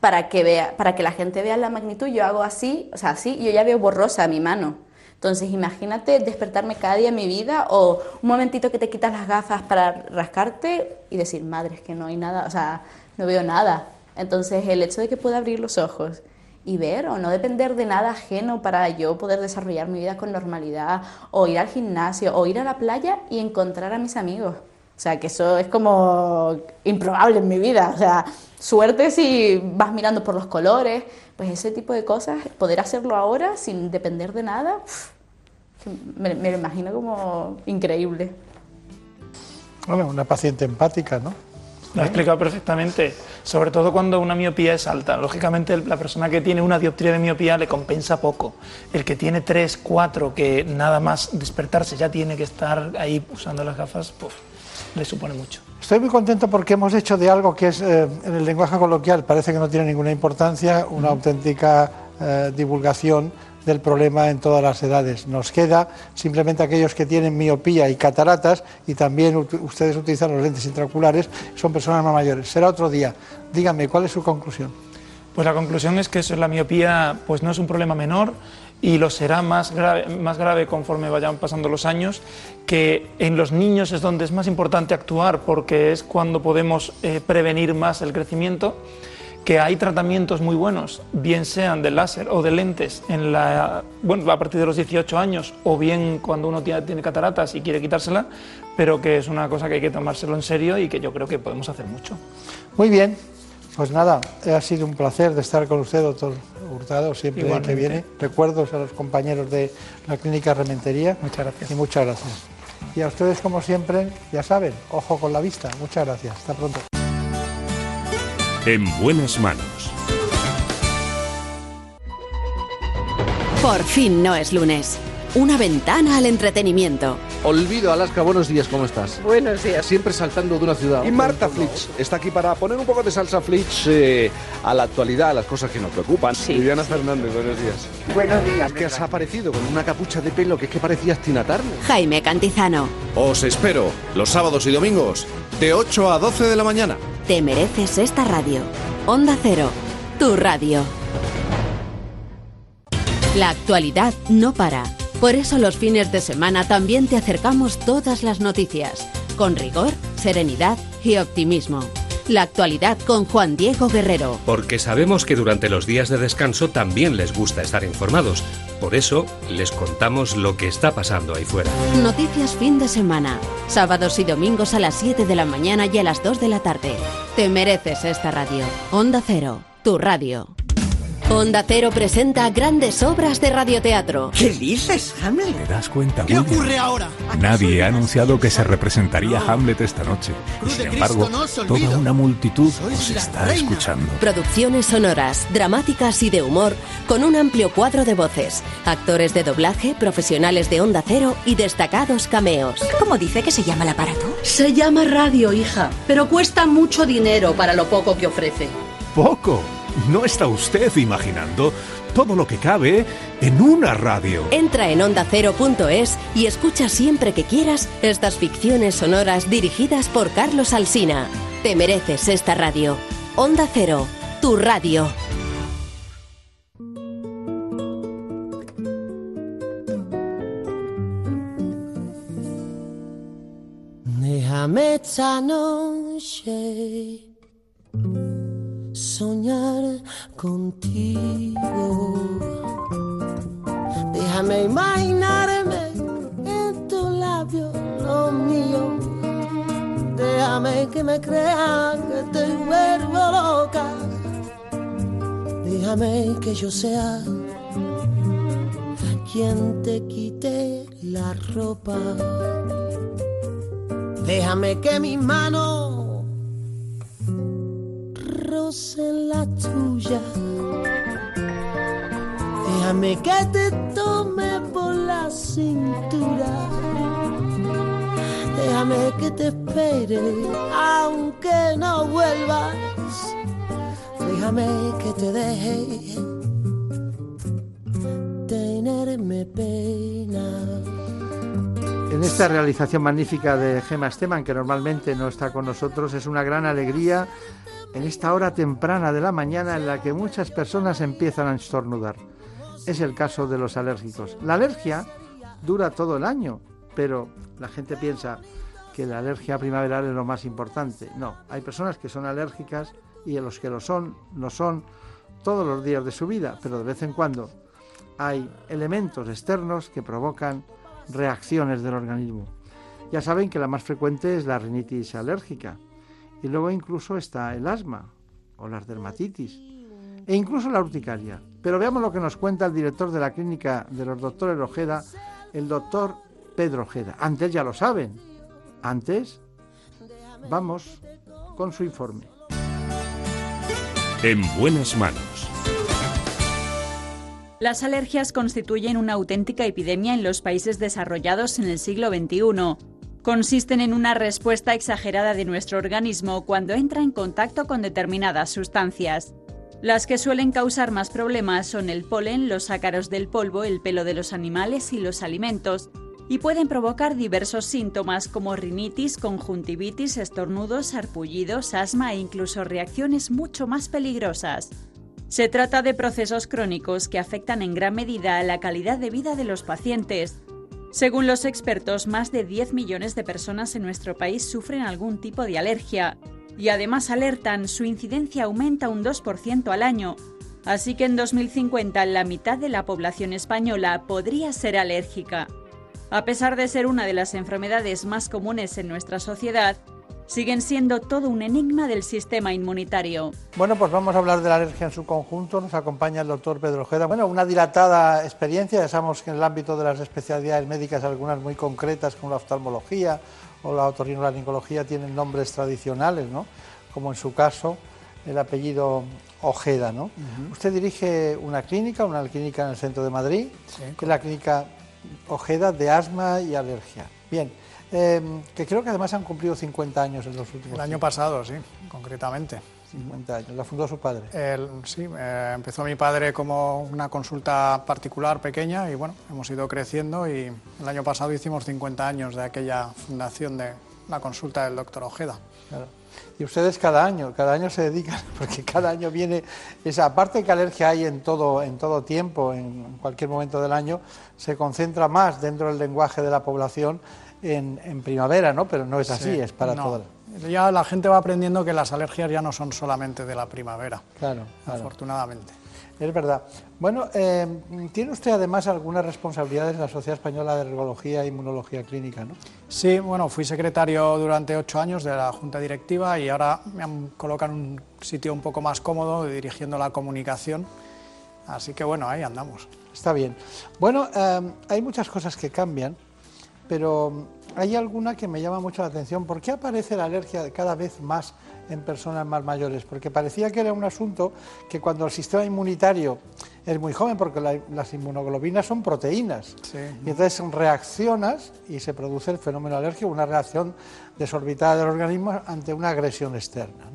para que vea, para que la gente vea la magnitud, yo hago así, o sea, así, yo ya veo borrosa mi mano. Entonces, imagínate despertarme cada día en mi vida o un momentito que te quitas las gafas para rascarte y decir, madre, es que no hay nada, o sea, no veo nada. Entonces, el hecho de que pueda abrir los ojos y ver o no depender de nada ajeno para yo poder desarrollar mi vida con normalidad o ir al gimnasio o ir a la playa y encontrar a mis amigos. O sea, que eso es como improbable en mi vida. O sea, suerte si vas mirando por los colores, pues ese tipo de cosas, poder hacerlo ahora sin depender de nada, me, me lo imagino como increíble.
Bueno, una paciente empática, ¿no?
Lo ha explicado perfectamente, sobre todo cuando una miopía es alta. Lógicamente, la persona que tiene una dioptría de miopía le compensa poco. El que tiene 3, 4, que nada más despertarse ya tiene que estar ahí usando las gafas, pues le supone mucho.
Estoy muy contento porque hemos hecho de algo que es, eh, en el lenguaje coloquial, parece que no tiene ninguna importancia, una auténtica eh, divulgación del problema en todas las edades. Nos queda simplemente aquellos que tienen miopía y cataratas y también ustedes utilizan los lentes intraoculares, son personas más mayores. Será otro día. Díganme, ¿cuál es su conclusión?
Pues la conclusión es que eso, la miopía pues no es un problema menor y lo será más grave, más grave conforme vayan pasando los años, que en los niños es donde es más importante actuar porque es cuando podemos eh, prevenir más el crecimiento que hay tratamientos muy buenos, bien sean de láser o de lentes, en la, bueno, a partir de los 18 años, o bien cuando uno tiene, tiene cataratas y quiere quitársela, pero que es una cosa que hay que tomárselo en serio y que yo creo que podemos hacer mucho.
Muy bien, pues nada, ha sido un placer de estar con usted, doctor Hurtado, siempre
Igualmente.
que viene. Recuerdos a los compañeros de la Clínica Rementería.
Muchas gracias.
Y muchas gracias. Y a ustedes, como siempre, ya saben, ojo con la vista. Muchas gracias. Hasta pronto.
En buenas manos.
Por fin no es lunes. Una ventana al entretenimiento.
Olvido, Alaska, buenos días, ¿cómo estás?
Buenos días.
Siempre saltando de una ciudad. Y Marta Flitch está aquí para poner un poco de salsa Flitch eh, a la actualidad, a las cosas que nos preocupan. Viviana Fernández, buenos días.
Buenos días.
Que has aparecido con una capucha de pelo que es que parecías Tina Turner.
Jaime Cantizano.
Os espero los sábados y domingos de 8 a 12 de la mañana.
Te mereces esta radio. Onda Cero, tu radio. La actualidad no para. Por eso los fines de semana también te acercamos todas las noticias, con rigor, serenidad y optimismo. La actualidad con Juan Diego Guerrero.
Porque sabemos que durante los días de descanso también les gusta estar informados. Por eso les contamos lo que está pasando ahí fuera.
Noticias fin de semana. Sábados y domingos a las 7 de la mañana y a las 2 de la tarde. Te mereces esta radio. Onda Cero, tu radio. Onda Cero presenta grandes obras de radioteatro.
¿Qué dices, Hamlet?
¿Te das cuenta?
¿Qué
William?
ocurre ahora?
Nadie ha anunciado que se representaría Hamlet esta noche. Y sin embargo,
no
toda una multitud os está
reina.
escuchando.
Producciones sonoras, dramáticas y de humor, con un amplio cuadro de voces, actores de doblaje, profesionales de Onda Cero y destacados cameos.
¿Cómo dice que se llama el aparato?
Se llama radio, hija, pero cuesta mucho dinero para lo poco que ofrece.
¡Poco! ¿No está usted imaginando todo lo que cabe en una radio?
Entra en ondacero.es y escucha siempre que quieras estas ficciones sonoras dirigidas por Carlos Alsina. Te mereces esta radio. Onda Cero, tu radio.
Esta noche soñar contigo. Déjame imaginarme en tu labio lo mío. Déjame que me crean que te vuelvo loca. Déjame que yo sea quien te quite la ropa. Déjame que mis manos rocen la tuya. Déjame que te tome por la cintura. Déjame que te espere aunque no vuelvas. Déjame que te deje tenerme pena.
En esta realización magnífica de Gema Esteban, que normalmente no está con nosotros, es una gran alegría en esta hora temprana de la mañana en la que muchas personas empiezan a estornudar. Es el caso de los alérgicos. La alergia dura todo el año, pero la gente piensa que la alergia primaveral es lo más importante. No, hay personas que son alérgicas y a los que lo son, lo son todos los días de su vida, pero de vez en cuando hay elementos externos que provocan reacciones del organismo. Ya saben que la más frecuente es la rinitis alérgica y luego incluso está el asma o las dermatitis e incluso la urticaria. Pero veamos lo que nos cuenta el director de la clínica de los doctores Ojeda, el doctor Pedro Ojeda. Antes ya lo saben. Antes vamos con su informe.
En buenas manos.
Las alergias constituyen una auténtica epidemia en los países desarrollados en el siglo XXI. Consisten en una respuesta exagerada de nuestro organismo cuando entra en contacto con determinadas sustancias. Las que suelen causar más problemas son el polen, los ácaros del polvo, el pelo de los animales y los alimentos, y pueden provocar diversos síntomas como rinitis, conjuntivitis, estornudos, sarpullidos, asma e incluso reacciones mucho más peligrosas. Se trata de procesos crónicos que afectan en gran medida a la calidad de vida de los pacientes. Según los expertos, más de 10 millones de personas en nuestro país sufren algún tipo de alergia y además alertan su incidencia aumenta un 2% al año. Así que en 2050 la mitad de la población española podría ser alérgica. A pesar de ser una de las enfermedades más comunes en nuestra sociedad, siguen siendo todo un enigma del sistema inmunitario.
Bueno, pues vamos a hablar de la alergia en su conjunto. Nos acompaña el doctor Pedro Ojeda. Bueno, una dilatada experiencia. Ya sabemos que en el ámbito de las especialidades médicas, algunas muy concretas, como la oftalmología o la otorrinolaringología, tienen nombres tradicionales, ¿no? Como en su caso, el apellido Ojeda, ¿no? Usted dirige una clínica, una clínica en el centro de Madrid, que es la clínica Ojeda de asma y alergia. Bien. Eh, que creo que además han cumplido 50 años en los últimos
El año pasado, sí, concretamente.
50 años. ¿La fundó su padre?
El, sí, eh, empezó mi padre como una consulta particular pequeña y bueno, hemos ido creciendo y el año pasado hicimos 50 años de aquella fundación de la consulta del doctor Ojeda.
Claro. Y ustedes cada año, cada año se dedican, porque cada año viene esa parte que alergia hay en todo, en todo tiempo, en cualquier momento del año, se concentra más dentro del lenguaje de la población en, primavera, ¿no? Pero no es así, es para
no.
toda
Ya la gente va aprendiendo que las alergias ya no son solamente de la primavera.
Claro, claro.
Afortunadamente.
Es verdad. Bueno, eh, tiene usted además algunas responsabilidades en la Sociedad Española de Alergología e Inmunología Clínica, ¿no?
Sí, bueno, fui secretario durante ocho años de la Junta Directiva y ahora me han colocado en un sitio un poco más cómodo dirigiendo la comunicación. Así que bueno, ahí andamos.
Está bien. Bueno, eh, hay muchas cosas que cambian, pero hay alguna que me llama mucho la atención. ¿Por qué aparece la alergia cada vez más en personas más mayores? Porque parecía que era un asunto que cuando el sistema inmunitario es muy joven, porque la- las inmunoglobinas son proteínas, y entonces reaccionas y se produce el fenómeno alérgico, una reacción desorbitada del organismo ante una agresión externa.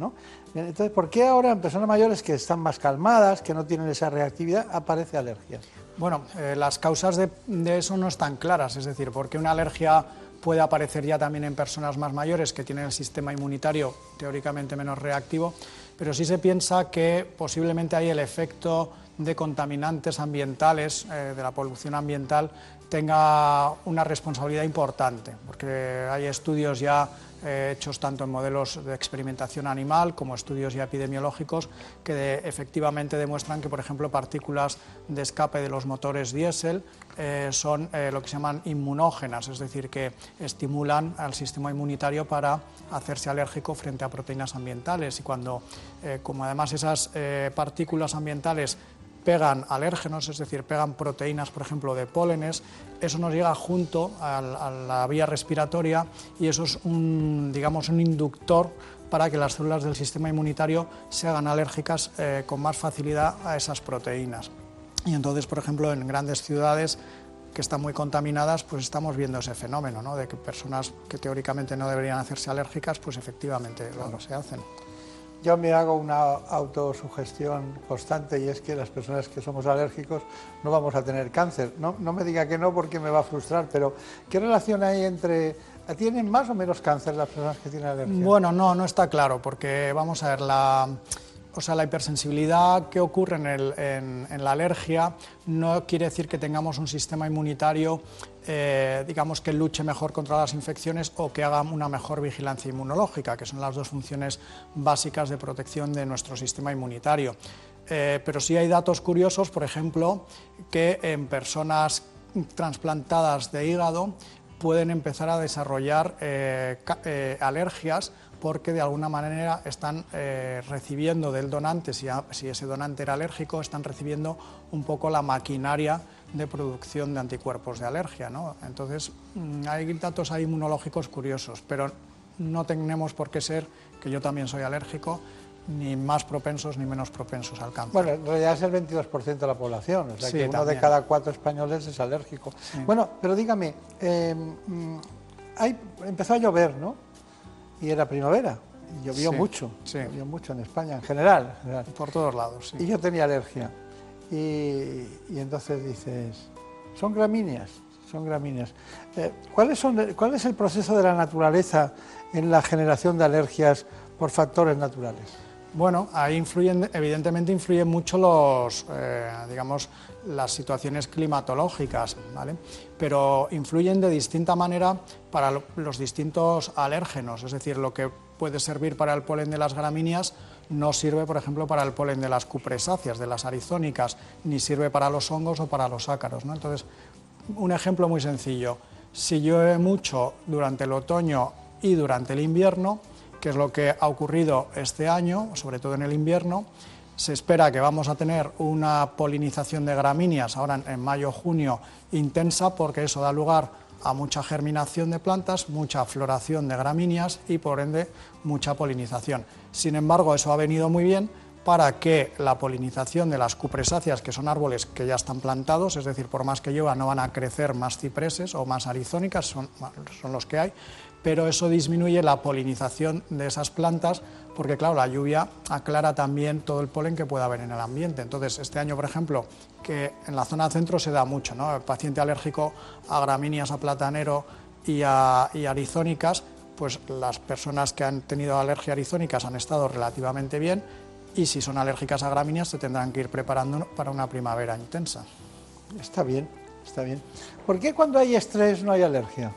Entonces, ¿por qué ahora en personas mayores que están más calmadas, que no tienen esa reactividad, aparece alergia?
Bueno, eh, las causas de, de eso no están claras, es decir, porque una alergia puede aparecer ya también en personas más mayores que tienen el sistema inmunitario teóricamente menos reactivo, pero sí se piensa que posiblemente hay el efecto de contaminantes ambientales, eh, de la polución ambiental, tenga una responsabilidad importante, porque hay estudios ya eh, hechos tanto en modelos de experimentación animal como estudios ya epidemiológicos que efectivamente demuestran que, por ejemplo, partículas de escape de los motores diésel eh, son eh, lo que se llaman inmunógenas, es decir, que estimulan al sistema inmunitario para hacerse alérgico frente a proteínas ambientales. Y cuando, como además esas partículas ambientales pegan alérgenos, es decir, pegan proteínas, por ejemplo, de pólenes, eso nos llega junto a la vía respiratoria y eso es un, digamos, un inductor para que las células del sistema inmunitario se hagan alérgicas eh, con más facilidad a esas proteínas. Y entonces, por ejemplo, en grandes ciudades que están muy contaminadas, pues estamos viendo ese fenómeno, ¿no? de que personas que teóricamente no deberían hacerse alérgicas, pues efectivamente lo se hacen.
Yo me hago una autosugestión constante y es que las personas que somos alérgicos no vamos a tener cáncer. No, no me diga que no porque me va a frustrar, pero ¿qué relación hay entre... ¿Tienen más o menos cáncer las personas que tienen alergia?
Bueno, no, no está claro, porque vamos a ver, la, o sea, la hipersensibilidad que ocurre en, la alergia no quiere decir que tengamos un sistema inmunitario, eh, digamos, que luche mejor contra las infecciones o que haga una mejor vigilancia inmunológica, que son las dos funciones básicas de protección de nuestro sistema inmunitario. Eh, pero sí hay datos curiosos, por ejemplo, que en personas trasplantadas de hígado pueden empezar a desarrollar eh, alergias porque de alguna manera están eh, recibiendo del donante, si, ese donante era alérgico, están recibiendo un poco la maquinaria de producción de anticuerpos de alergia. ¿no? Entonces, mm, hay datos inmunológicos curiosos, pero no tenemos por qué ser, que yo también soy alérgico, ni más propensos ni menos propensos al cáncer.
Bueno, en realidad es el 22% de la población, o sea que uno de cada cuatro españoles es alérgico. Bueno, pero dígame, eh, mm, empezó a llover, ¿no? Y era primavera. Y llovió mucho, llovió mucho en España en general,
Por todos lados,
Y yo tenía alergia. Y, entonces dices, son gramíneas, son gramíneas. Eh, ¿cuáles son, ¿Cuál es el proceso de la naturaleza en la generación de alergias por factores naturales?
Bueno, ahí influyen, evidentemente influyen mucho los, eh, digamos, las situaciones climatológicas, ¿vale? Pero influyen de distinta manera para los distintos alérgenos, es decir, lo que puede servir para el polen de las gramíneas no sirve, por ejemplo, para el polen de las cupresáceas, de las arizónicas, ni sirve para los hongos o para los ácaros, ¿no? Entonces, un ejemplo muy sencillo, si llueve mucho durante el otoño y durante el invierno, que es lo que ha ocurrido este año, sobre todo en el invierno. Se espera que vamos a tener una polinización de gramíneas ahora en mayo-junio intensa porque eso da lugar a mucha germinación de plantas, mucha floración de gramíneas y por ende mucha polinización. Sin embargo, eso ha venido muy bien para que la polinización de las cupresáceas, que son árboles que ya están plantados, es decir, por más que llueva no van a crecer más cipreses o más arizónicas, son, son los que hay, pero eso disminuye la polinización de esas plantas porque, claro, la lluvia aclara también todo el polen que pueda haber en el ambiente. Entonces, este año, por ejemplo, que en la zona centro se da mucho, ¿no? El paciente alérgico a gramíneas, a platanero y a, arizónicas, pues las personas que han tenido alergia arizónicas han estado relativamente bien y si son alérgicas a gramíneas se tendrán que ir preparando para una primavera intensa.
Está bien, está bien. ¿Por qué cuando hay estrés no hay alergia?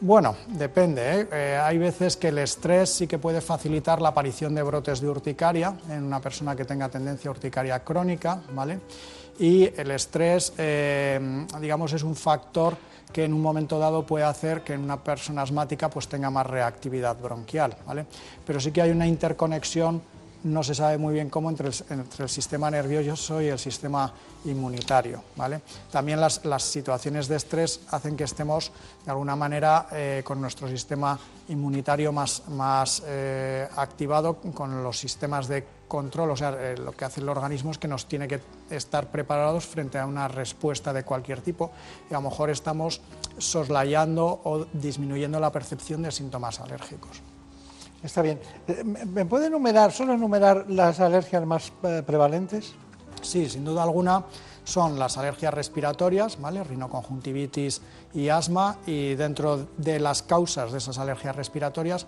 Bueno, depende. ¿eh? Eh, hay veces que el estrés sí que puede facilitar la aparición de brotes de urticaria en una persona que tenga tendencia a urticaria crónica, ¿vale? Y el estrés, eh, digamos, es un factor que en un momento dado puede hacer que en una persona asmática pues tenga más reactividad bronquial, ¿vale? Pero sí que hay una interconexión no se sabe muy bien cómo entre el, sistema nervioso y el sistema inmunitario. ¿vale? También las, situaciones de estrés hacen que estemos de alguna manera eh, con nuestro sistema inmunitario más, eh, activado, con los sistemas de control, o sea, eh, lo que hace el organismo es que nos tiene que estar preparados frente a una respuesta de cualquier tipo y a lo mejor estamos soslayando o disminuyendo la percepción de síntomas alérgicos.
Está bien. Eh, ¿Me puede enumerar, solo enumerar las alergias más eh, prevalentes?
Sí, sin duda alguna son las alergias respiratorias, ¿vale? rinoconjuntivitis y asma, y dentro de las causas de esas alergias respiratorias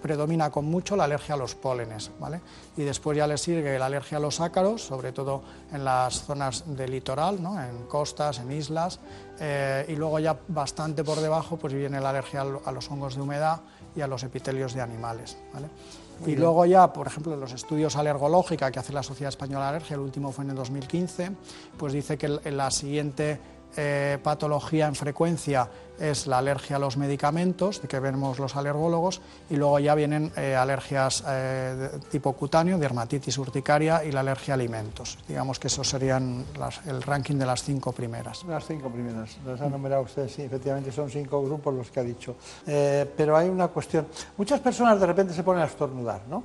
predomina con mucho la alergia a los pólenes, ¿vale? y después ya le sigue la alergia a los ácaros, sobre todo en las zonas del litoral, ¿no? en costas, en islas, eh, y luego ya bastante por debajo pues viene la alergia a los hongos de humedad y a los epitelios de animales. y luego ya, por ejemplo, los estudios alergológica que hace la Sociedad Española de Alergia, el último fue en el 2015, pues dice que la siguiente eh, patología en frecuencia es la alergia a los medicamentos, de que vemos los alergólogos, y luego ya vienen eh, alergias eh, de tipo cutáneo, dermatitis urticaria y la alergia a alimentos. Digamos que esos serían el ranking de las cinco primeras.
Las cinco primeras, las ha nombrado usted, sí, efectivamente son cinco grupos los que ha dicho. pero hay una cuestión, muchas personas de repente se ponen a estornudar, ¿no?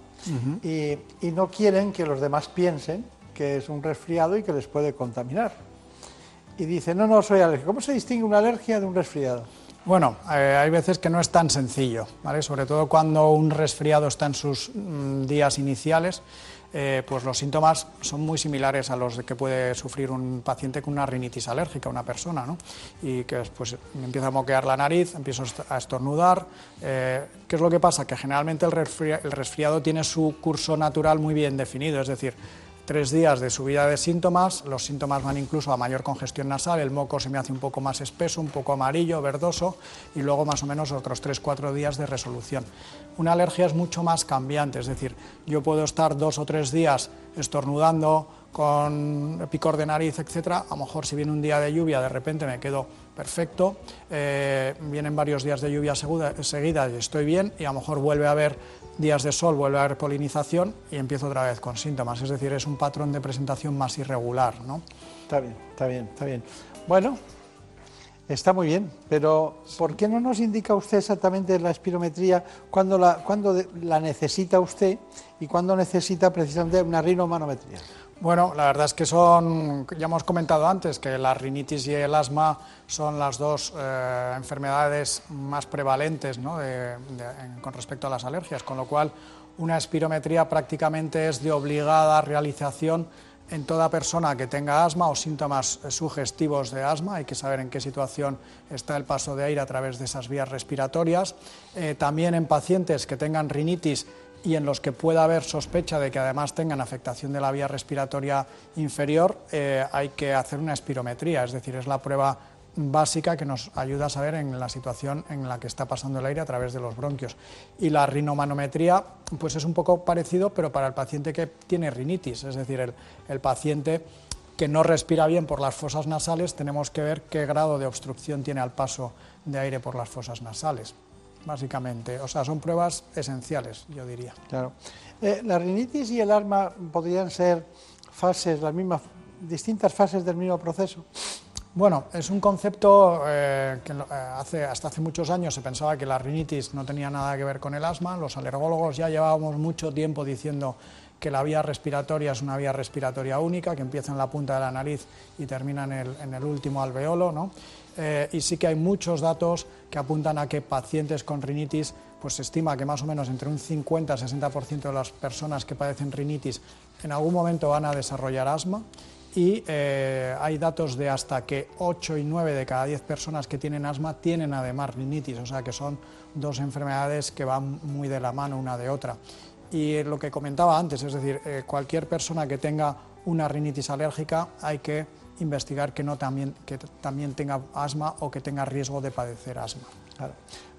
y no quieren que los demás piensen que es un resfriado y que les puede contaminar y dice, no, no soy alérgico. ¿Cómo se distingue una alergia de un resfriado?
Bueno, eh, hay veces que no es tan sencillo, ¿vale? sobre todo cuando un resfriado está en sus mm, días iniciales, eh, pues los síntomas son muy similares a los que puede sufrir un paciente con una rinitis alérgica, una persona, ¿no? y que pues, empieza a moquear la nariz, empiezo a estornudar. Eh, ¿Qué es lo que pasa? Que generalmente el resfriado tiene su curso natural muy bien definido, es decir, tres días de subida de síntomas, los síntomas van incluso a mayor congestión nasal, el moco se me hace un poco más espeso, un poco amarillo, verdoso, y luego más o menos otros tres, cuatro días de resolución. Una alergia es mucho más cambiante, es decir, yo puedo estar dos o tres días estornudando con picor de nariz, etcétera, a lo mejor si viene un día de lluvia de repente me quedo perfecto, eh, vienen varios días de lluvia seguida y estoy bien y a lo mejor vuelve a haber días de sol vuelve a haber polinización y empiezo otra vez con síntomas. Es decir, es un patrón de presentación más irregular. ¿no?
Está bien, está bien, está bien. Bueno, está muy bien, pero ¿por qué no nos indica usted exactamente la espirometría cuando la, cuando la necesita usted y cuándo necesita precisamente una rinomanometría?
Bueno, la verdad es que son, ya hemos comentado antes, que la rinitis y el asma son las dos eh, enfermedades más prevalentes con respecto a las alergias, con lo cual una espirometría prácticamente es de obligada realización en toda persona que tenga asma o síntomas sugestivos de asma, hay que saber en qué situación está el paso de aire a través de esas vías respiratorias. Eh, también en pacientes que tengan rinitis y en los que pueda haber sospecha de que además tengan afectación de la vía respiratoria inferior, eh, hay que hacer una espirometría, es decir, es la prueba básica que nos ayuda a saber en la situación en la que está pasando el aire a través de los bronquios. Y la rinomanometría, pues es un poco parecido, pero para el paciente que tiene rinitis, es decir, el, el paciente que no respira bien por las fosas nasales, tenemos que ver qué grado de obstrucción tiene al paso de aire por las fosas nasales básicamente. O sea, son pruebas esenciales, yo diría.
Claro. Eh, la rinitis y el asma podrían ser fases, las mismas, distintas fases del mismo proceso.
Bueno, es un concepto eh, que eh, hace, hasta hace muchos años se pensaba que la rinitis no tenía nada que ver con el asma. Los alergólogos ya llevábamos mucho tiempo diciendo que la vía respiratoria es una vía respiratoria única, que empieza en la punta de la nariz y termina en el, en el último alveolo, ¿no? Eh, y sí que hay muchos datos que apuntan a que pacientes con rinitis, pues se estima que más o menos entre un 50 y 60% de las personas que padecen rinitis en algún momento van a desarrollar asma y eh, hay datos de hasta que 8 y 9 de cada 10 personas que tienen asma tienen además rinitis, o sea que son dos enfermedades que van muy de la mano una de otra. Y lo que comentaba antes, es decir, eh, cualquier persona que tenga una rinitis alérgica hay que investigar que, no también, que también tenga asma o que tenga riesgo de padecer asma.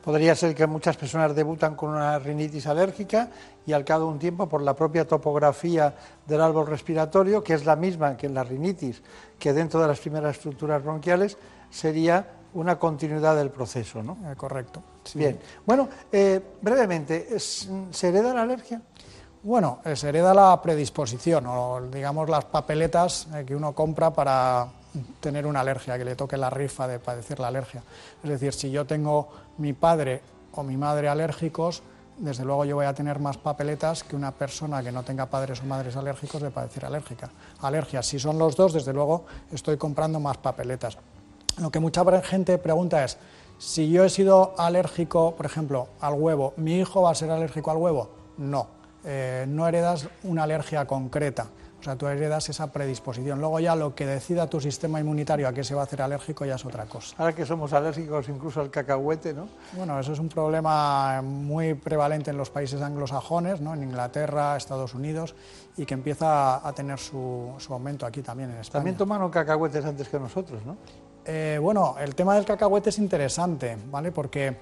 Podría ser que muchas personas debutan con una rinitis alérgica y al cabo de un tiempo, por la propia topografía del árbol respiratorio, que es la misma que en la rinitis, que dentro de las primeras estructuras bronquiales, sería una continuidad del proceso, ¿no?
Eh, correcto.
Bien. Bueno, eh, brevemente, ¿se hereda la alergia?
Bueno, eh, se hereda la predisposición o digamos las papeletas eh, que uno compra para tener una alergia, que le toque la rifa de padecer la alergia. Es decir, si yo tengo mi padre o mi madre alérgicos, desde luego yo voy a tener más papeletas que una persona que no tenga padres o madres alérgicos de padecer alérgica. Alergias, si son los dos, desde luego estoy comprando más papeletas. Lo que mucha gente pregunta es, si yo he sido alérgico, por ejemplo, al huevo, ¿mi hijo va a ser alérgico al huevo? No eh, no heredas una alergia concreta, o sea, tú heredas esa predisposición. Luego ya lo que decida tu sistema inmunitario a qué se va a hacer alérgico ya es otra cosa.
Ahora que somos alérgicos incluso al cacahuete, ¿no?
Bueno, eso es un problema muy prevalente en los países anglosajones, ¿no? en Inglaterra, Estados Unidos, y que empieza a tener su, aumento aquí también en España.
También tomaron cacahuetes antes que nosotros, ¿no?
Eh, bueno, el tema del cacahuete es interesante, ¿vale? Porque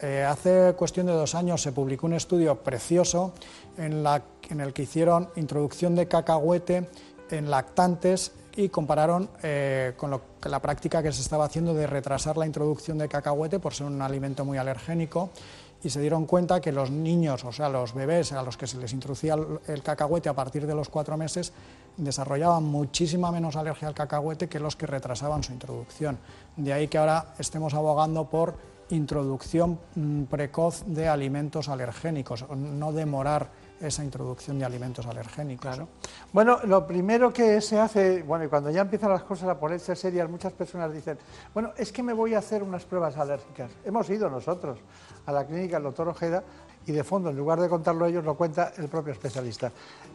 eh, hace cuestión de dos años se publicó un estudio precioso en, el que hicieron introducción de cacahuete en lactantes y compararon eh, con la práctica que se estaba haciendo de retrasar la introducción de cacahuete por ser un alimento muy alergénico y se dieron cuenta que los niños, o sea, los bebés a los que se les introducía el, cacahuete a partir de los cuatro meses, desarrollaban muchísima menos alergia al cacahuete que los que retrasaban su introducción. De ahí que ahora estemos abogando por introducción mm, precoz de alimentos alergénicos, no demorar esa introducción de alimentos alergénicos.
Bueno, lo primero que se hace, bueno, y cuando ya empiezan las cosas a ponerse serias, muchas personas dicen, bueno, es que me voy a hacer unas pruebas alérgicas. Hemos ido nosotros a la clínica el doctor Ojeda y de fondo, en lugar de contarlo ellos, lo cuenta el propio especialista.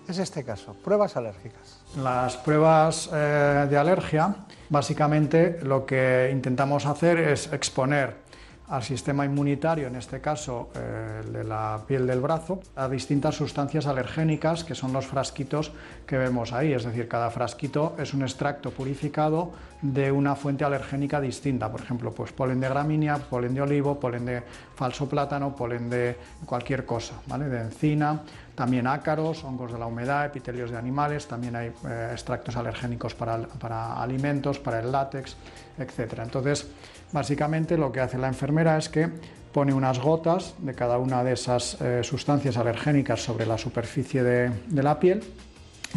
Es este caso, pruebas alérgicas.
Las pruebas eh, de alergia, básicamente lo que intentamos hacer es exponer al sistema inmunitario, en este caso eh, de la piel del brazo, a distintas sustancias alergénicas que son los frasquitos que vemos ahí. Es decir, cada frasquito es un extracto purificado de una fuente alergénica distinta. Por ejemplo, pues polen de gramínea, polen de olivo, polen de falso plátano, polen de cualquier cosa, ¿vale? de encina, también ácaros, hongos de la humedad, epitelios de animales, también hay eh, extractos alergénicos para, para alimentos, para el látex, etc. Entonces, Básicamente lo que hace la enfermera es que pone unas gotas de cada una de esas eh, sustancias alergénicas sobre la superficie de, la piel,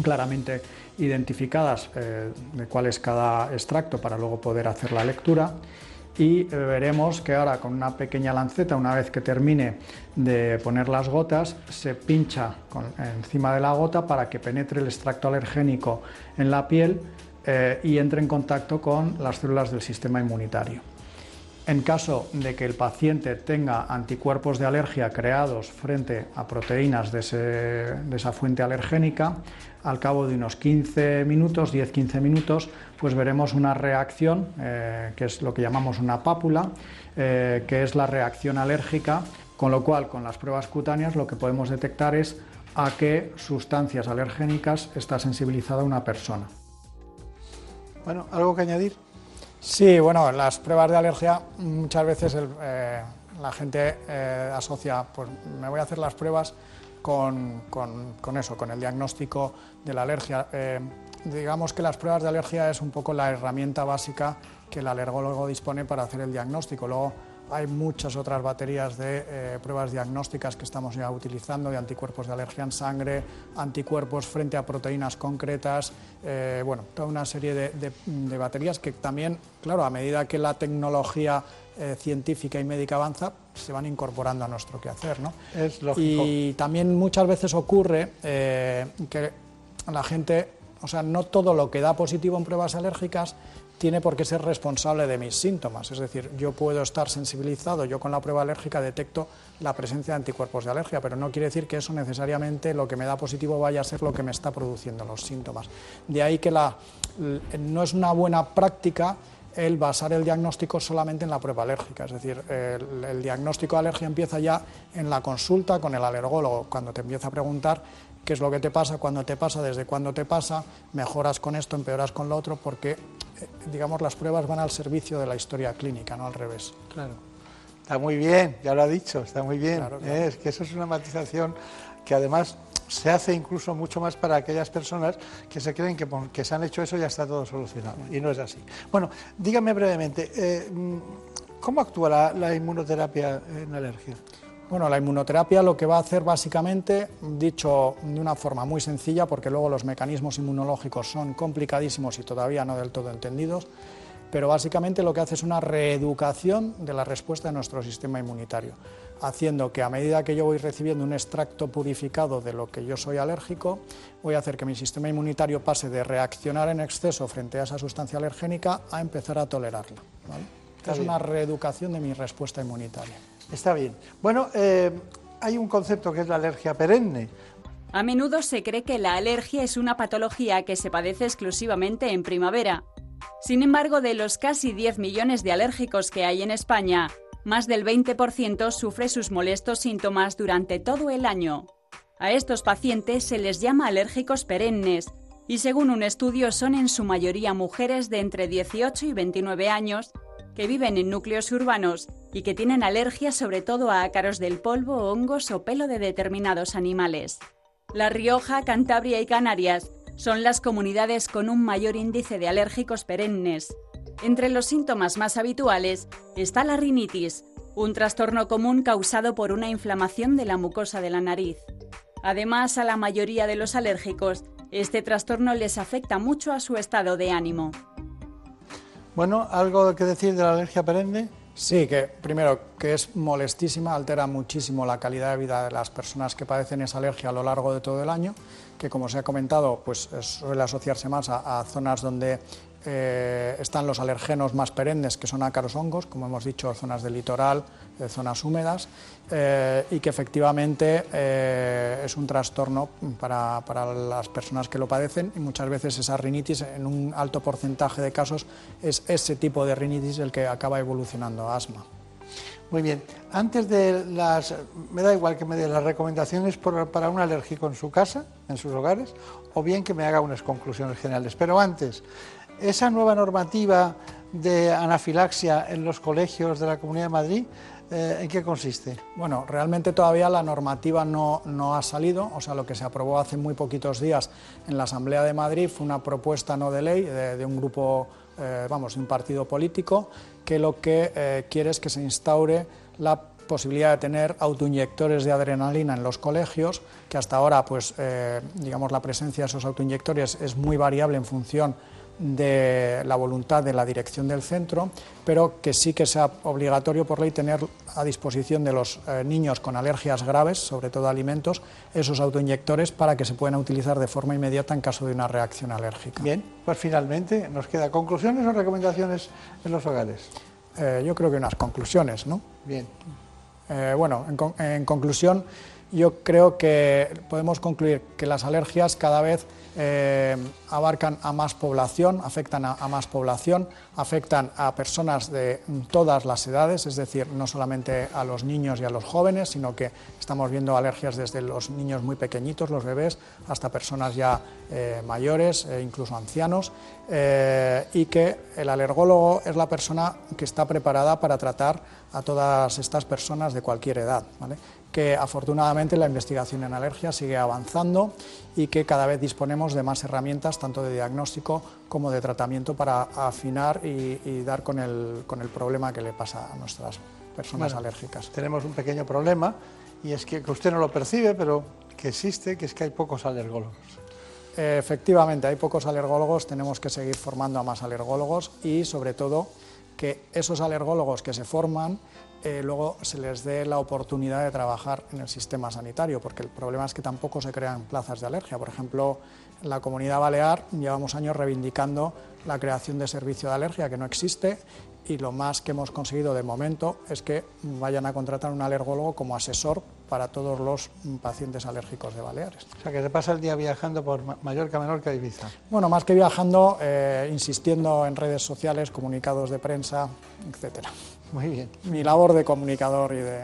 claramente identificadas eh, de cuál es cada extracto para luego poder hacer la lectura. Y eh, veremos que ahora con una pequeña lanceta, una vez que termine de poner las gotas, se pincha encima de la gota para que penetre el extracto alergénico en la piel y entre en contacto con las células del sistema inmunitario. En caso de que el paciente tenga anticuerpos de alergia creados frente a proteínas de, esa fuente alergénica, al cabo de unos 15 minutos, 10-15 minutos, pues veremos una reacción, eh, que es lo que llamamos una pápula, eh, que es la reacción alérgica, con lo cual con las pruebas cutáneas lo que podemos detectar es a qué sustancias alergénicas está sensibilizada una persona.
Bueno, ¿algo que añadir?
Sí, bueno, las pruebas de alergia muchas veces eh, la gente eh, asocia, pues me voy a hacer las pruebas con, eso, con el diagnóstico de la alergia. Eh, digamos que las pruebas de alergia es un poco la herramienta básica que el alergólogo dispone para hacer el diagnóstico. Luego, hay muchas otras baterías de eh, pruebas diagnósticas que estamos ya utilizando, de anticuerpos de alergia en sangre, anticuerpos frente a proteínas concretas, eh, bueno, toda una serie de, baterías que también, claro, a medida que la tecnología eh, científica y médica avanza, se van incorporando a nuestro quehacer. ¿no?
Es lógico.
Y también muchas veces ocurre que la gente, o sea, no todo lo que da positivo en pruebas alérgicas tiene por qué ser responsable de mis síntomas. Es decir, yo puedo estar sensibilizado, yo con la prueba alérgica detecto la presencia de anticuerpos de alergia, pero no quiere decir que eso necesariamente lo que me da positivo vaya a ser lo que me está produciendo los síntomas. De ahí que la, no es una buena práctica el basar el diagnóstico solamente en la prueba alérgica. Es decir, el, el, diagnóstico de alergia empieza ya en la consulta con el alergólogo, cuando te empieza a preguntar qué es lo que te pasa, cuándo te pasa, desde cuándo te pasa, mejoras con esto, empeoras con lo otro, porque digamos, las pruebas van al servicio de la historia clínica, no al revés.
Claro. Está muy bien, ya lo ha dicho, está muy bien. ¿eh? Es que eso es una matización que además se hace incluso mucho más para aquellas personas que se creen que, que se han hecho eso y ya está todo solucionado. Y no es así. Bueno, dígame brevemente, eh, ¿cómo actúa la inmunoterapia en alergia?
Bueno, la inmunoterapia lo que va a hacer básicamente, dicho de una forma muy sencilla, porque luego los mecanismos inmunológicos son complicadísimos y todavía no del todo entendidos, pero básicamente lo que hace es una reeducación de la respuesta de nuestro sistema inmunitario, haciendo que a medida que yo voy recibiendo un extracto purificado de lo que yo soy alérgico, voy a hacer que mi sistema inmunitario pase de reaccionar en exceso frente a esa sustancia alergénica a empezar a tolerarla. Es una reeducación de mi respuesta inmunitaria.
Está bien. Bueno, eh, hay un concepto que es la alergia perenne.
A menudo se cree que la alergia es una patología que se padece exclusivamente en primavera. Sin embargo, de los casi 10 millones de alérgicos que hay en España, más del 20% sufre sus molestos síntomas durante todo el año. A estos pacientes se les llama alérgicos perennes y según un estudio son en su mayoría mujeres de entre 18 y 29 años que viven en núcleos urbanos y que tienen alergia sobre todo a ácaros del polvo, hongos o pelo de determinados animales. La Rioja, Cantabria y Canarias son las comunidades con un mayor índice de alérgicos perennes. Entre los síntomas más habituales está la rinitis, un trastorno común causado por una inflamación de la mucosa de la nariz. Además, a la mayoría de los alérgicos, este trastorno les afecta mucho a su estado de ánimo.
Bueno, ¿algo que decir de la alergia perenne?
Sí, que primero que es molestísima, altera muchísimo la calidad de vida de las personas que padecen esa alergia a lo largo de todo el año, que como se ha comentado, pues suele asociarse más a zonas donde eh, están los alergenos más perennes, que son ácaros hongos, como hemos dicho, zonas del litoral, eh, zonas húmedas, eh, y que efectivamente es un trastorno para, las personas que lo padecen y muchas veces esa rinitis, en un alto porcentaje de casos, es ese tipo de rinitis el que acaba evolucionando a asma.
Muy bien, antes de las, me da igual que me dé las recomendaciones para un alérgico en su casa, en sus hogares, o bien que me haga unas conclusiones generales. Pero antes, esa nueva normativa de anafilaxia en los colegios de la Comunidad de Madrid, eh, ¿en qué consiste?
Bueno, realmente todavía la normativa no, ha salido, o sea, lo que se aprobó hace muy poquitos días en la Asamblea de Madrid fue una propuesta no de ley de, un grupo, eh, vamos, de un partido político, que lo que eh, quiere es que se instaure la posibilidad de tener autoinyectores de adrenalina en los colegios, que hasta ahora, pues, digamos, la presencia de esos autoinyectores es muy variable en función de la voluntad de la dirección del centro, pero que sí que sea obligatorio por ley tener a disposición de los eh, niños con alergias graves, sobre todo alimentos, esos autoinyectores para que se puedan utilizar de forma inmediata en caso de una reacción alérgica.
Bien, pues finalmente nos queda conclusiones o recomendaciones en los hogares.
Eh, yo creo que unas conclusiones, ¿no?
Bien.
Eh, bueno, en conclusión, yo creo que podemos concluir que las alergias cada vez eh, abarcan a más población, afectan a, más población, afectan a personas de todas las edades, es decir, no solamente a los niños y a los jóvenes, sino que estamos viendo alergias desde los niños muy pequeñitos, los bebés, hasta personas ya eh, mayores e incluso ancianos, eh, y que el alergólogo es la persona que está preparada para tratar a todas estas personas de cualquier edad que afortunadamente la investigación en alergia sigue avanzando y que cada vez disponemos de más herramientas, tanto de diagnóstico como de tratamiento, para afinar y, dar con el, con el, problema que le pasa a nuestras personas alérgicas.
Tenemos un pequeño problema y es que, usted no lo percibe, pero que existe, que es que hay pocos alergólogos.
Efectivamente, hay pocos alergólogos, tenemos que seguir formando a más alergólogos y sobre todo que esos alergólogos que se forman eh, luego se les dé la oportunidad de trabajar en el sistema sanitario, porque el problema es que tampoco se crean plazas de alergia. Por ejemplo, en la comunidad balear llevamos años reivindicando la creación de servicio de alergia, que no existe, y lo más que hemos conseguido de momento es que vayan a contratar un alergólogo como asesor para todos los pacientes alérgicos de Baleares.
O sea, que se pasa el día viajando por Mallorca, Menorca y Ibiza.
Bueno, más que viajando, eh, insistiendo en redes sociales, comunicados de prensa, etcétera.
Muy bien.
Mi labor de comunicador y de...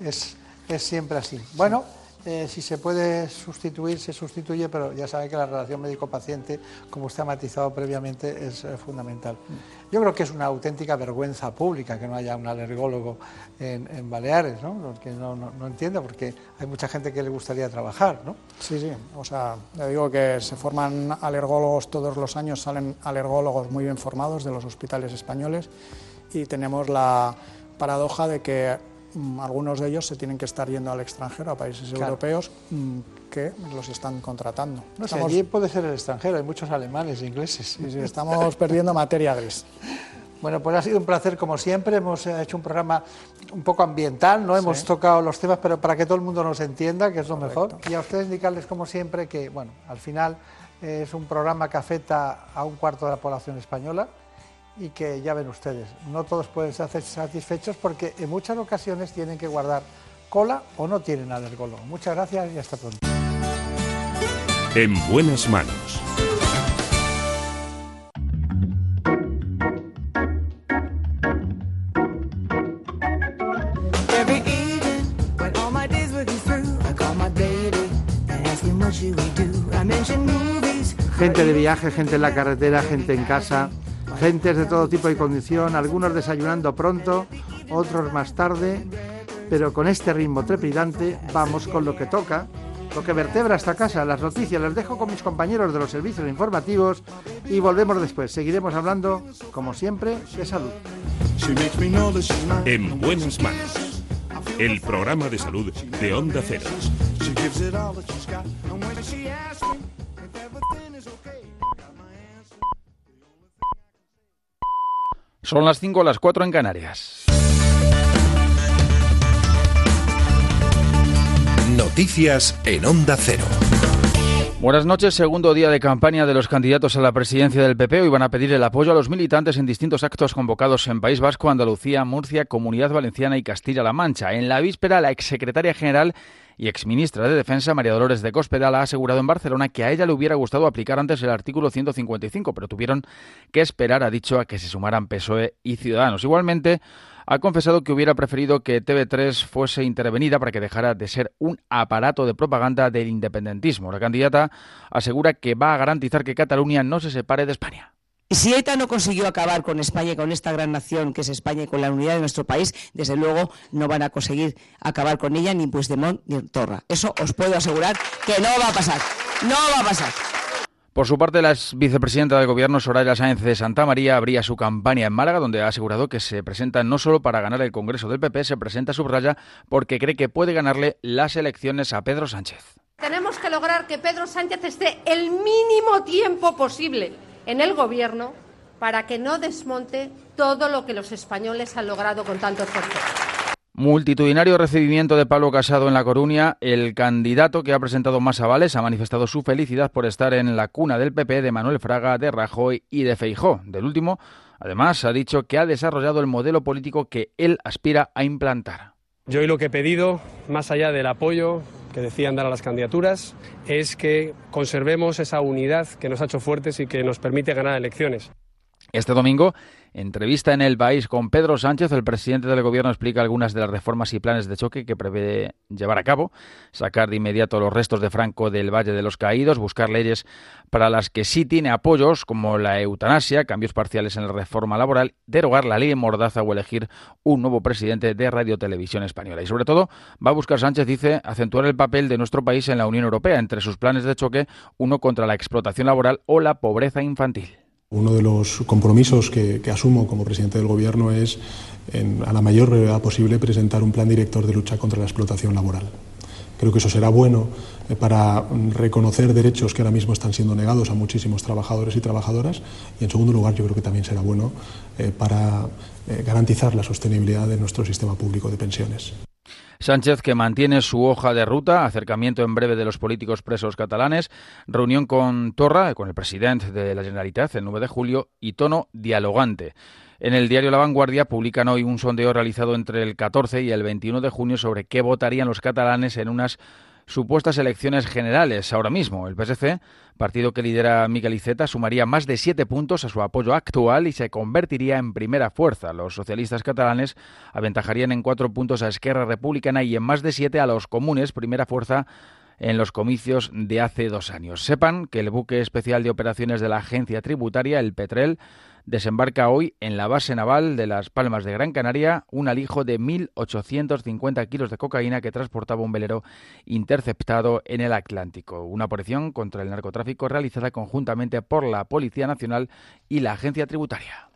Es, siempre así. Bueno, eh, si se puede sustituir, se sustituye, pero ya sabe que la relación médico-paciente, como usted ha matizado previamente, es eh, fundamental. Yo creo que es una auténtica vergüenza pública que no haya un alergólogo en, Baleares, ¿no? Que no, no, entiendo, porque hay mucha gente que le gustaría trabajar, ¿no?
Sí, sí, o sea, le digo que se forman alergólogos todos los años, salen alergólogos muy bien formados de los hospitales españoles y tenemos la paradoja de que mm, algunos de ellos se tienen que estar yendo al extranjero, a países europeos mm, que los están contratando.
No sé, allí puede ser el extranjero, hay muchos alemanes e ingleses.
Sí, sí, estamos perdiendo materia gris.
Bueno, pues ha sido un placer como siempre. Hemos eh, hecho un programa un poco ambiental, no hemos tocado los temas, pero para que todo el mundo nos entienda, que es lo mejor. Y a ustedes indicarles como siempre que, bueno, al final es un programa que afecta a un cuarto de la población española y que ya ven ustedes, no todos pueden ser satisfechos porque en muchas ocasiones tienen que guardar cola o no tienen alergólogo. Muchas gracias y hasta pronto.
En buenas manos.
Gente de viaje, gente en la carretera, gente en casa Gentes de todo tipo y condición, algunos desayunando pronto, otros más tarde, pero con este ritmo trepidante vamos con lo que toca, lo que vertebra esta casa, las noticias. Les dejo con mis compañeros de los servicios informativos y volvemos después. Seguiremos hablando, como siempre, de salud.
En buenas manos. El programa de salud de Onda Cero.
Son las 5 o las 4 en Canarias.
Noticias en Onda Cero.
Buenas noches. Segundo día de campaña de los candidatos a la presidencia del PP. Hoy van a pedir el apoyo a los militantes en distintos actos convocados en País Vasco, Andalucía, Murcia, Comunidad Valenciana y Castilla-La Mancha. En la víspera, la exsecretaria general y exministra de Defensa, María Dolores de Cospedal, ha asegurado en Barcelona que a ella le hubiera gustado aplicar antes el artículo 155, pero tuvieron que esperar, ha dicho, a que se sumaran PSOE y Ciudadanos. Igualmente, ha confesado que hubiera preferido que TV3 fuese intervenida para que dejara de ser un aparato de propaganda del independentismo. La candidata asegura que va a garantizar que Cataluña no se separe de España.
Si ETA no consiguió acabar con España y con esta gran nación que es España y con la unidad de nuestro país, desde luego no van a conseguir acabar con ella ni Puigdemont ni Torra. Eso os puedo asegurar que no va a pasar. No va a pasar.
Por su parte, la vicepresidenta del Gobierno, Soraya Sáenz de Santa María, abría su campaña en Málaga, donde ha asegurado que se presenta no solo para ganar el Congreso del PP, se presenta subraya porque cree que puede ganarle las elecciones a Pedro Sánchez.
Tenemos que lograr que Pedro Sánchez esté el mínimo tiempo posible en el Gobierno para que no desmonte todo lo que los españoles han logrado con tanto esfuerzo.
Multitudinario recibimiento de Pablo Casado en La Coruña. El candidato que ha presentado más avales ha manifestado su felicidad por estar en la cuna del PP de Manuel Fraga, de Rajoy y de Feijó. Del último, además, ha dicho que ha desarrollado el modelo político que él aspira a implantar.
Yo hoy lo que he pedido, más allá del apoyo que decían dar a las candidaturas, es que conservemos esa unidad que nos ha hecho fuertes y que nos permite ganar elecciones.
Este domingo, entrevista en El País con Pedro Sánchez, el presidente del Gobierno explica algunas de las reformas y planes de choque que prevé llevar a cabo, sacar de inmediato los restos de Franco del Valle de los Caídos, buscar leyes para las que sí tiene apoyos, como la eutanasia, cambios parciales en la reforma laboral, derogar la ley Mordaza o elegir un nuevo presidente de Radio Televisión Española. Y sobre todo, va a buscar Sánchez, dice, acentuar el papel de nuestro país en la Unión Europea, entre sus planes de choque, uno contra la explotación laboral o la pobreza infantil.
Uno de los compromisos que, asumo como presidente del Gobierno es, a la mayor brevedad posible, presentar un plan director de lucha contra la explotación laboral. Creo que eso será bueno eh, para reconocer derechos que ahora mismo están siendo negados a muchísimos trabajadores y trabajadoras y, en segundo lugar, yo creo que también será bueno eh, para eh, garantizar la sostenibilidad de nuestro sistema público de pensiones.
Sánchez, que mantiene su hoja de ruta, acercamiento en breve de los políticos presos catalanes, reunión con Torra, con el presidente de la Generalitat, el 9 de julio, y tono dialogante. En el diario La Vanguardia publican hoy un sondeo realizado entre el 14 y el 21 de junio sobre qué votarían los catalanes en unas supuestas elecciones generales ahora mismo. El PSC, partido que lidera Miguel Iceta, sumaría más de siete puntos a su apoyo actual y se convertiría en primera fuerza. Los socialistas catalanes aventajarían en cuatro puntos a Esquerra Republicana y en más de siete a los comunes, primera fuerza en los comicios de hace dos años. Sepan que el buque especial de operaciones de la agencia tributaria, el Petrel, desembarca hoy en la base naval de Las Palmas de Gran Canaria un alijo de 1.850 kilos de cocaína que transportaba un velero interceptado en el Atlántico. Una operación contra el narcotráfico realizada conjuntamente por la Policía Nacional y la Agencia Tributaria.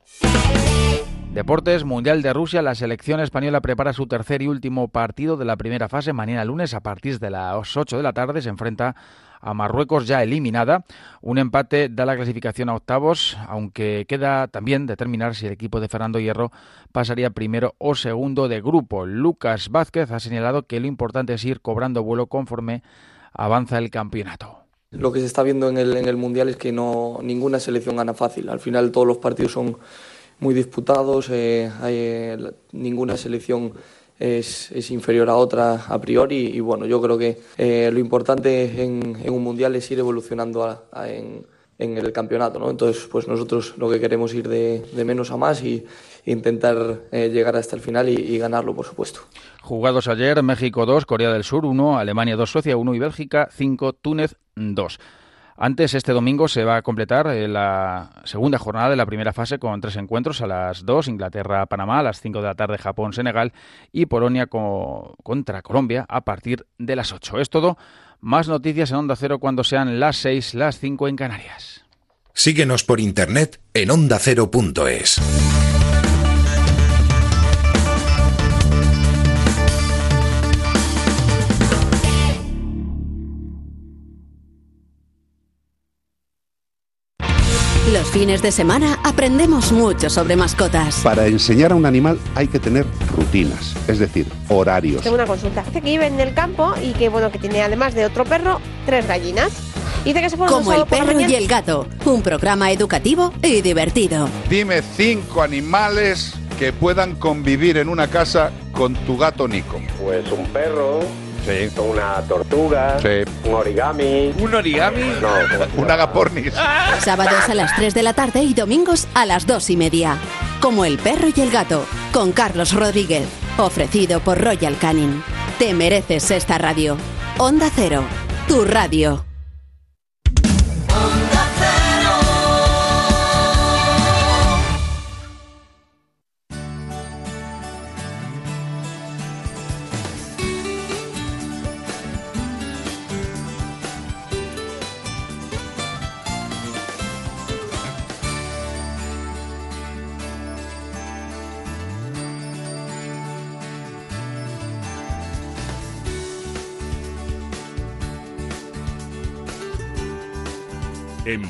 Deportes Mundial de Rusia, la selección española prepara su tercer y último partido de la primera fase. Mañana lunes a partir de las 8 de la tarde se enfrenta a Marruecos ya eliminada. Un empate da la clasificación a octavos, aunque queda también determinar si el equipo de Fernando Hierro pasaría primero o segundo de grupo. Lucas Vázquez ha señalado que lo importante es ir cobrando vuelo conforme avanza el campeonato.
Lo que se está viendo en el, en el Mundial es que no ninguna selección gana fácil. Al final todos los partidos son muy disputados, eh, hay, eh, ninguna selección es, inferior a otra a priori y bueno, yo creo que eh, lo importante en, un mundial es ir evolucionando en, el campeonato, ¿no? Entonces, pues nosotros lo que queremos ir de, menos a más y intentar eh, llegar hasta el final y, ganarlo, por supuesto.
Jugados ayer, México 2, Corea del Sur 1, Alemania 2, Suecia 1 y Bélgica 5, Túnez 2. Antes, este domingo se va a completar eh, la segunda jornada de la primera fase con tres encuentros a las 2, Inglaterra-Panamá, a las 5 de la tarde Japón-Senegal y Polonia contra Colombia a partir de las 8. Es todo. Más noticias en Onda Cero cuando sean las 6, las 5 en Canarias.
Síguenos por internet en ondacero.es.
fines de semana aprendemos mucho sobre mascotas.
Para enseñar a un animal hay que tener rutinas, es decir, horarios.
Tengo una consulta. Dice que vive en el campo y que bueno que tiene además de otro perro tres gallinas. Dice que se pone
Como el perro y el gato, un programa educativo y divertido.
Dime cinco animales que puedan convivir en una casa con tu gato Nico.
Pues un perro,
Sí.
una tortuga, un origami.
¿Un origami?
No,
un agapornis.
Sábados a las 3 de la tarde y domingos a las 2 y media. Como el perro y el gato, con Carlos Rodríguez. Ofrecido por Royal Canin. Te mereces esta radio. Onda Cero, tu radio.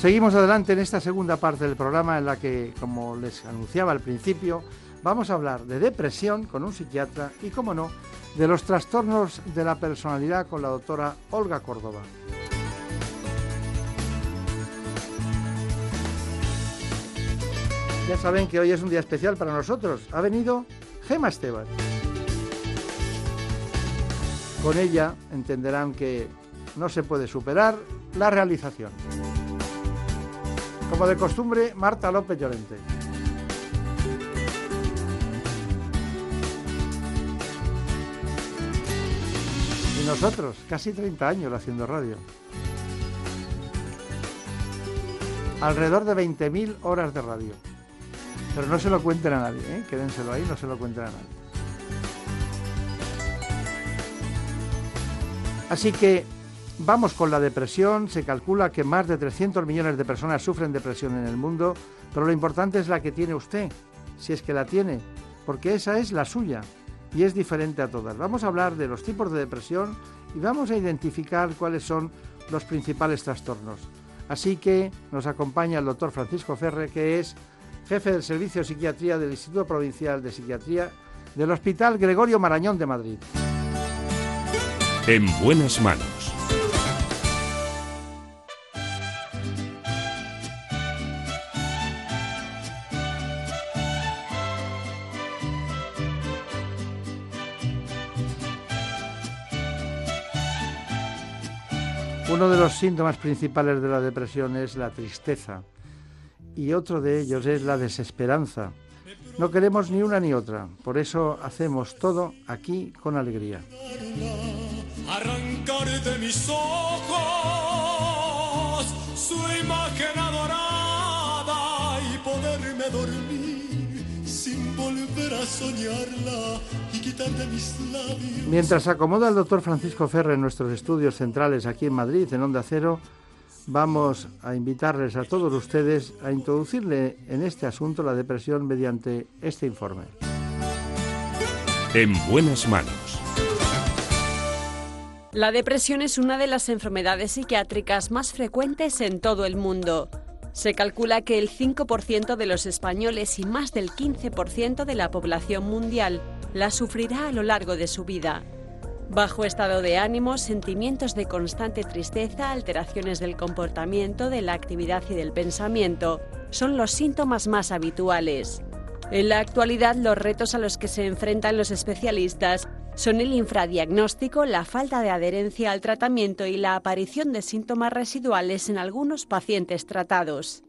Seguimos adelante en esta segunda parte del programa en la que, como les anunciaba al principio, vamos a hablar de depresión con un psiquiatra y, como no, de los trastornos de la personalidad con la doctora Olga Córdoba. Ya saben que hoy es un día especial para nosotros. Ha venido Gema Esteban. Con ella entenderán que no se puede superar la realización. Como de costumbre, Marta López Llorente. Y nosotros, casi 30 años haciendo radio. Alrededor de 20.000 horas de radio. Pero no se lo cuenten a nadie, ¿eh? quédenselo ahí, no se lo cuenten a nadie. Así que Vamos con la depresión. Se calcula que más de 300 millones de personas sufren depresión en el mundo, pero lo importante es la que tiene usted, si es que la tiene, porque esa es la suya y es diferente a todas. Vamos a hablar de los tipos de depresión y vamos a identificar cuáles son los principales trastornos. Así que nos acompaña el doctor Francisco Ferre, que es jefe del Servicio de Psiquiatría del Instituto Provincial de Psiquiatría del Hospital Gregorio Marañón de Madrid.
En buenas manos.
Síntomas principales de la depresión es la tristeza y otro de ellos es la desesperanza. No queremos ni una ni otra, por eso hacemos todo aquí con alegría.
Arrancar de mis ojos su imagen adorada y poderme dormir sin volver a soñarla
Mientras acomoda el doctor Francisco Ferre en nuestros estudios centrales aquí en Madrid, en Onda Cero, vamos a invitarles a todos ustedes a introducirle en este asunto la depresión mediante este informe.
En buenas manos.
La depresión es una de las enfermedades psiquiátricas más frecuentes en todo el mundo. Se calcula que el 5% de los españoles y más del 15% de la población mundial la sufrirá a lo largo de su vida. Bajo estado de ánimo, sentimientos de constante tristeza, alteraciones del comportamiento, de la actividad y del pensamiento,
son los síntomas más habituales. En la actualidad, los retos a los que se enfrentan los especialistas son el infradiagnóstico, la falta de adherencia al tratamiento y la aparición de síntomas residuales en algunos pacientes tratados.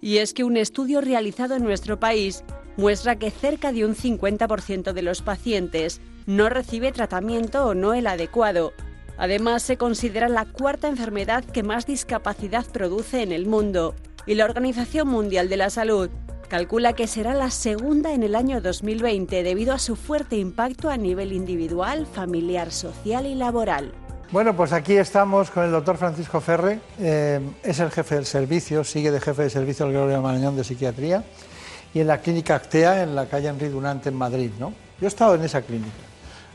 Y es que un estudio realizado en nuestro país muestra que cerca de un 50% de los pacientes no recibe tratamiento o no el adecuado. Además, se considera la cuarta enfermedad que más discapacidad produce en el mundo y la Organización Mundial de la Salud calcula que será la segunda en el año 2020 debido a su fuerte impacto a nivel individual, familiar, social y laboral.
Bueno, pues aquí estamos con el doctor Francisco Ferre, eh, es el jefe del servicio, sigue de jefe de servicio del Gregorio Marañón de Psiquiatría y en la clínica Actea en la calle Enrique Dunante en Madrid, ¿no? Yo he estado en esa clínica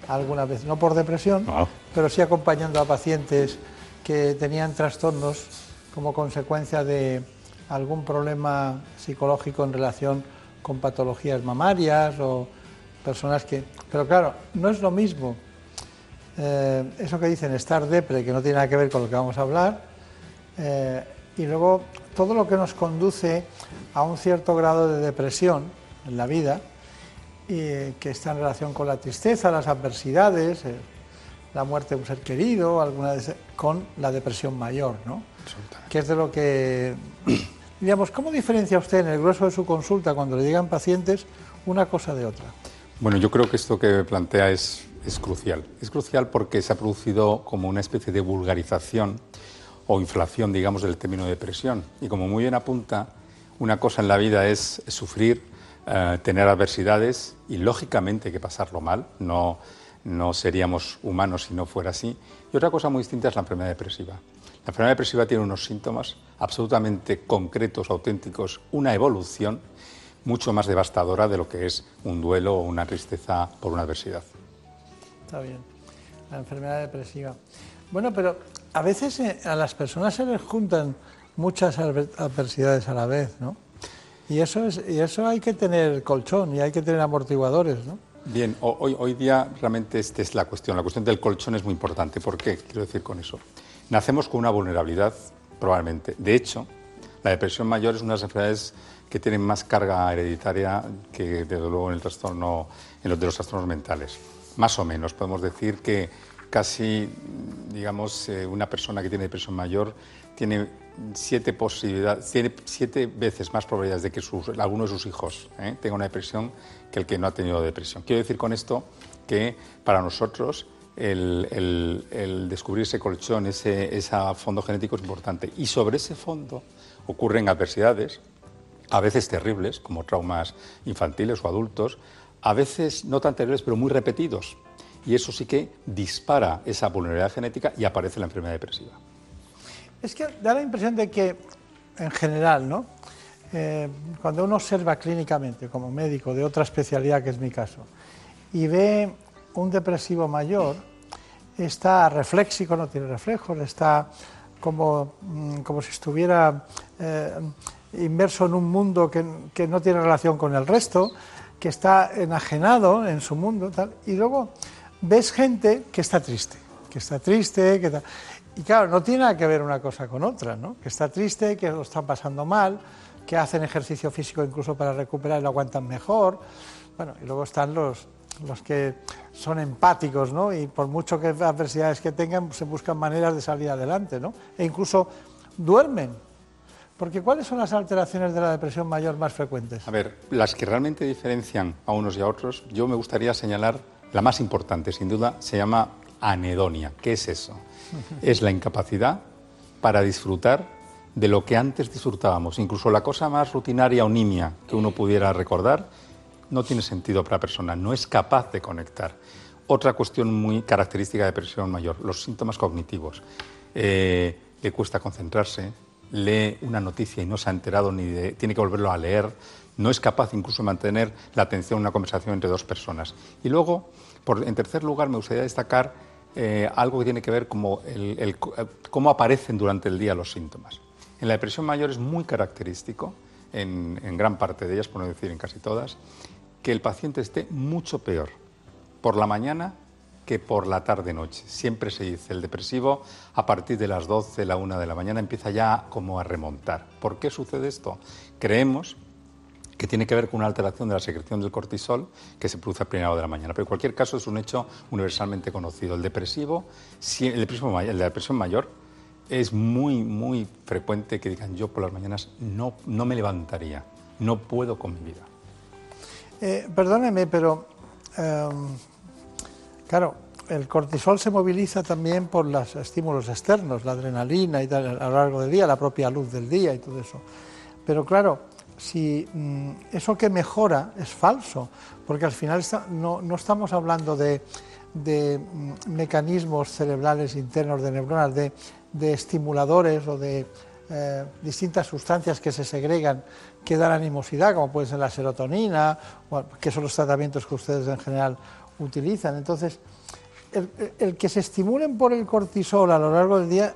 alguna vez, no por depresión, pero sí acompañando a pacientes que tenían trastornos como consecuencia de algún problema psicológico en relación con patologías mamarias o personas que... Pero claro, no es lo mismo eh, eso que dicen estar depre, que no tiene nada que ver con lo que vamos a hablar, eh, y luego todo lo que nos conduce a un cierto grado de depresión en la vida, y que está en relación con la tristeza, las adversidades, eh, la muerte de un ser querido, alguna con la depresión mayor, ¿no? Que es de lo que Digamos, ¿cómo diferencia usted en el grueso de su consulta cuando le llegan pacientes una cosa de otra?
Bueno, yo creo que esto que plantea es, es crucial. Es crucial porque se ha producido como una especie de vulgarización o inflación, digamos, del término depresión. Y como muy bien apunta, una cosa en la vida es, sufrir, eh, tener adversidades y lógicamente hay que pasarlo mal. No, no seríamos humanos si no fuera así. Y otra cosa muy distinta es la enfermedad depresiva. La enfermedad depresiva tiene unos síntomas absolutamente concretos, auténticos, una evolución mucho más devastadora de lo que es un duelo o una tristeza por una adversidad.
Está bien, la enfermedad depresiva. Bueno, pero a veces eh, a las personas se les juntan muchas adversidades a la vez, ¿no? Y eso, es, y eso hay que tener colchón y hay que tener amortiguadores, ¿no?
Bien, hoy, hoy día realmente esta es la cuestión. La cuestión del colchón es muy importante. ¿Por qué? Quiero decir con eso. Nacemos con una vulnerabilidad, probablemente. De hecho, la depresión mayor es una de las enfermedades que tienen más carga hereditaria que, desde luego, en el trastorno, en los de los trastornos mentales. Más o menos, podemos decir que casi, digamos, eh, una persona que tiene depresión mayor tiene siete posibilidades, tiene siete veces más probabilidades de que alguno de sus hijos eh, tenga una depresión que el que no ha tenido depresión. Quiero decir con esto que para nosotros el, descubrir ese colchón, ese, fondo genético es importante. Y sobre ese fondo ocurren adversidades, a veces terribles, como traumas infantiles o adultos, a veces no tan terribles, pero muy repetidos. Y eso sí que dispara esa vulnerabilidad genética y aparece la enfermedad depresiva.
Es que da la impresión de que, en general, ¿no? Eh, cuando uno observa clínicamente, como médico de otra especialidad que es mi caso, y ve un depresivo mayor, está reflexico, no tiene reflejos, está como, mm, como si estuviera eh, inmerso en un mundo que, que, no tiene relación con el resto, que está enajenado en su mundo, tal, y luego ves gente que está triste, que está triste, que y claro, no tiene nada que ver una cosa con otra, ¿no? que está triste, que lo están pasando mal, que hacen ejercicio físico incluso para recuperar y lo aguantan mejor, bueno, y luego están los, los que son empáticos, ¿no? Y por mucho que adversidades que tengan, se buscan maneras de salir adelante, ¿no? E incluso duermen. Porque ¿cuáles son las alteraciones de la depresión mayor más frecuentes?
A ver, las que realmente diferencian a unos y a otros, yo me gustaría señalar la más importante, sin duda, se llama anedonia. ¿Qué es eso? es la incapacidad para disfrutar de lo que antes disfrutábamos. Incluso la cosa más rutinaria o nimia que uno pudiera recordar no tiene sentido para la persona, no es capaz de conectar. Otra cuestión muy característica de depresión mayor, los síntomas cognitivos. Eh, le cuesta concentrarse, lee una noticia y no se ha enterado ni de, tiene que volverlo a leer, no es capaz incluso de mantener la atención en una conversación entre dos personas. Y luego, en tercer lugar, me gustaría destacar eh, algo que tiene que ver como el, cómo aparecen durante el día los síntomas. En la depresión mayor es muy característico, en, en gran parte de ellas, por no decir en casi todas, que el paciente esté mucho peor por la mañana que por la tarde-noche. Siempre se dice, el depresivo a partir de las 12, la 1 de la mañana empieza ya como a remontar. ¿Por qué sucede esto? Creemos que tiene que ver con una alteración de la secreción del cortisol que se produce a primera hora de la mañana. Pero en cualquier caso es un hecho universalmente conocido. El depresivo, el depresivo la depresión mayor, es muy, muy frecuente que digan yo por las mañanas no, no me levantaría, no puedo con mi vida.
Eh, perdóneme, pero em, claro, el cortisol se moviliza también por los estímulos externos, la adrenalina y tal, a lo largo del día, la propia luz del día y todo eso. Pero claro, si mm, eso que mejora es falso, porque al final no, estamos hablando de, mm, mecanismos cerebrales internos de neuronas, de, estimuladores o de eh, distintas sustancias que se segregan que dan animosidad, como puede ser la serotonina, que son los tratamientos que ustedes en general utilizan. Entonces, el, que se estimulen por el cortisol a lo largo del día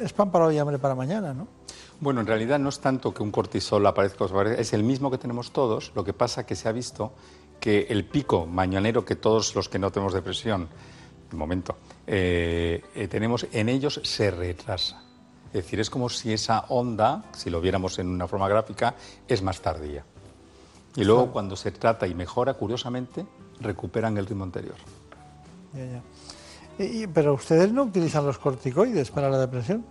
es pan para hoy y hambre para mañana, ¿no?
Bueno, en realidad no es tanto que un cortisol aparezca, es el mismo que tenemos todos, lo que pasa que se ha visto que el pico mañanero que todos los que no tenemos depresión, de momento, eh, eh, tenemos en ellos se retrasa. Es decir, es como si esa onda, si lo viéramos en una forma gráfica, es más tardía. Y luego cuando se trata y mejora, curiosamente, recuperan el ritmo anterior.
pero ustedes no utilizan los corticoides para la depresión.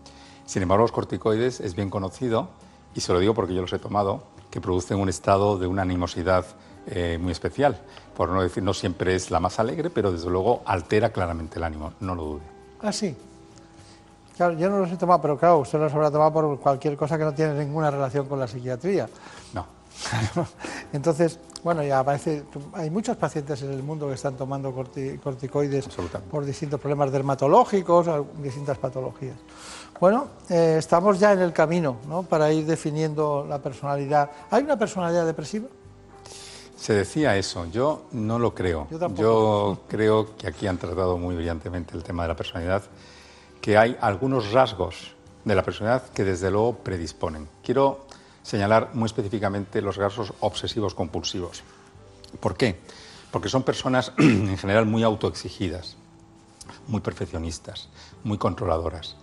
Sin embargo, los corticoides es bien conocido, y se lo digo porque yo los he tomado, que producen un estado de una animosidad eh, muy especial. Por no decir, no siempre es la más alegre, pero desde luego altera claramente el ánimo, no lo dude.
Ah, sí. Claro, yo no los he tomado, pero claro, usted los habrá tomado por cualquier cosa que no tiene ninguna relación con la psiquiatría.
No.
Entonces, bueno, ya aparece, hay muchos pacientes en el mundo que están tomando corticoides por distintos problemas dermatológicos, distintas patologías. Bueno, eh, estamos ya en el camino ¿no? para ir definiendo la personalidad. ¿Hay una personalidad depresiva?
Se decía eso, yo no lo creo.
Yo,
yo creo que aquí han tratado muy brillantemente el tema de la personalidad, que hay algunos rasgos de la personalidad que desde luego predisponen. Quiero señalar muy específicamente los rasgos obsesivos compulsivos. ¿Por qué? Porque son personas en general muy autoexigidas, muy perfeccionistas, muy controladoras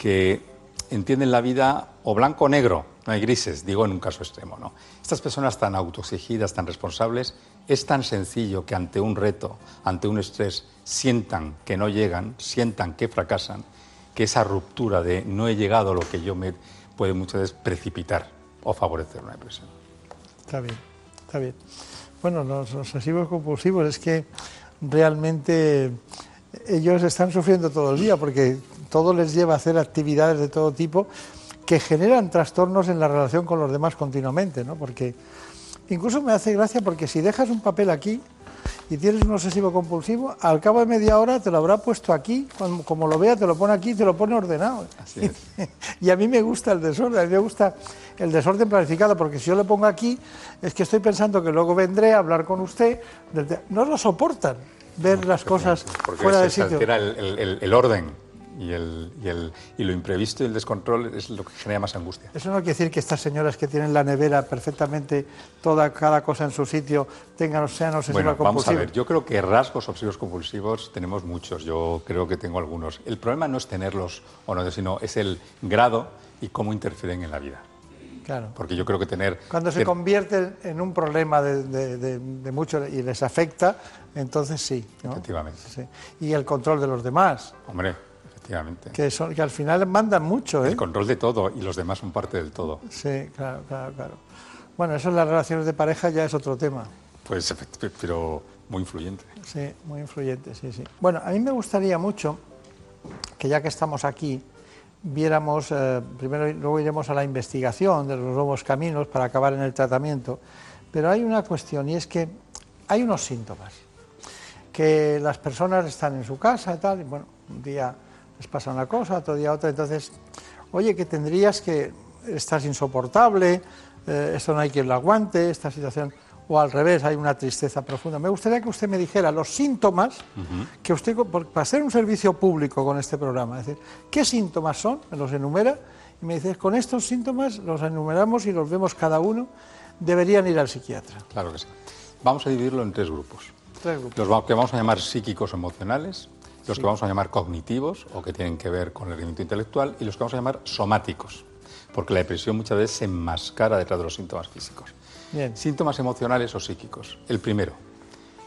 que entienden la vida o blanco o negro, no hay grises, digo en un caso extremo. ¿no? Estas personas tan autoexigidas, tan responsables, es tan sencillo que ante un reto, ante un estrés, sientan que no llegan, sientan que fracasan, que esa ruptura de no he llegado a lo que yo me puede muchas veces precipitar o favorecer una depresión.
Está bien, está bien. Bueno, los obsesivos compulsivos es que realmente ellos están sufriendo todo el día porque todo les lleva a hacer actividades de todo tipo que generan trastornos en la relación con los demás continuamente, ¿no? Porque incluso me hace gracia porque si dejas un papel aquí y tienes un obsesivo compulsivo, al cabo de media hora te lo habrá puesto aquí, como, lo vea te lo pone aquí, te lo pone ordenado. y a mí me gusta el desorden, a mí me gusta el desorden planificado, porque si yo lo pongo aquí, es que estoy pensando que luego vendré a hablar con usted, no lo soportan ver las cosas fuera de sitio.
el, el orden y, el, y, el, y, lo imprevisto y el descontrol es lo que genera más angustia.
Eso no quiere decir que estas señoras que tienen la nevera perfectamente toda cada cosa en su sitio tengan sean obsesivos
bueno, Vamos a ver, yo creo que rasgos obsesivos compulsivos tenemos muchos, yo creo que tengo algunos. El problema no es tenerlos o no, sino es el grado y cómo interfieren en la vida.
Claro.
Porque yo creo que tener...
Cuando se convierte en un problema de, de, de, muchos y les afecta, entonces sí.
Efectivamente.
Sí. Y el control de los demás.
Hombre,
que, son, que al final mandan mucho, ¿eh?
El control de todo y los demás son parte del todo.
Sí, claro, claro, claro. Bueno, eso en las relaciones de pareja ya es otro tema.
Pues, pero muy influyente.
Sí, muy influyente, sí, sí. Bueno, a mí me gustaría mucho que ya que estamos aquí, viéramos, eh, primero luego iremos a la investigación de los nuevos caminos para acabar en el tratamiento, pero hay una cuestión y es que hay unos síntomas, que las personas están en su casa y tal, y bueno, un día les pasa una cosa, otro día otra, entonces, oye, que tendrías que, estás insoportable, eh, esto no hay quien lo aguante, esta situación, o al revés, hay una tristeza profunda. Me gustaría que usted me dijera los síntomas que usted, para hacer un servicio público con este programa, es decir, ¿qué síntomas son? Me los enumera y me dice, con estos síntomas los enumeramos y los vemos cada uno, deberían ir al psiquiatra.
Claro que sí. Vamos a dividirlo en tres grupos. Los que vamos a llamar psíquicos emocionales, los que vamos a llamar cognitivos o que tienen que ver con el rendimiento intelectual y los que vamos a llamar somáticos, porque la depresión muchas veces se enmascara detrás de los síntomas físicos.
Bien.
Síntomas emocionales o psíquicos. El primero,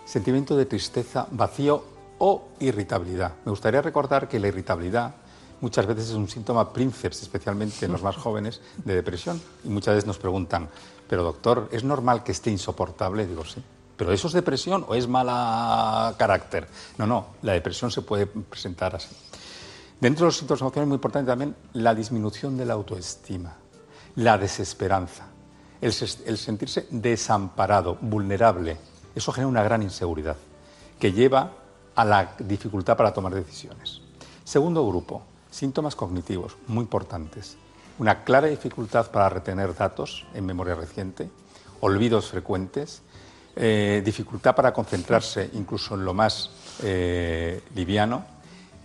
sentimiento de tristeza, vacío o irritabilidad. Me gustaría recordar que la irritabilidad muchas veces es un síntoma princeps, especialmente en los más jóvenes, de depresión. Y muchas veces nos preguntan, pero doctor, ¿es normal que esté insoportable? Digo, sí. ¿Pero eso es depresión o es mala carácter? No, no, la depresión se puede presentar así. Dentro de los síntomas emocionales es muy importante también la disminución de la autoestima, la desesperanza, el, el sentirse desamparado, vulnerable. Eso genera una gran inseguridad que lleva a la dificultad para tomar decisiones. Segundo grupo, síntomas cognitivos muy importantes. Una clara dificultad para retener datos en memoria reciente, olvidos frecuentes, eh, dificultad para concentrarse incluso en lo más eh, liviano.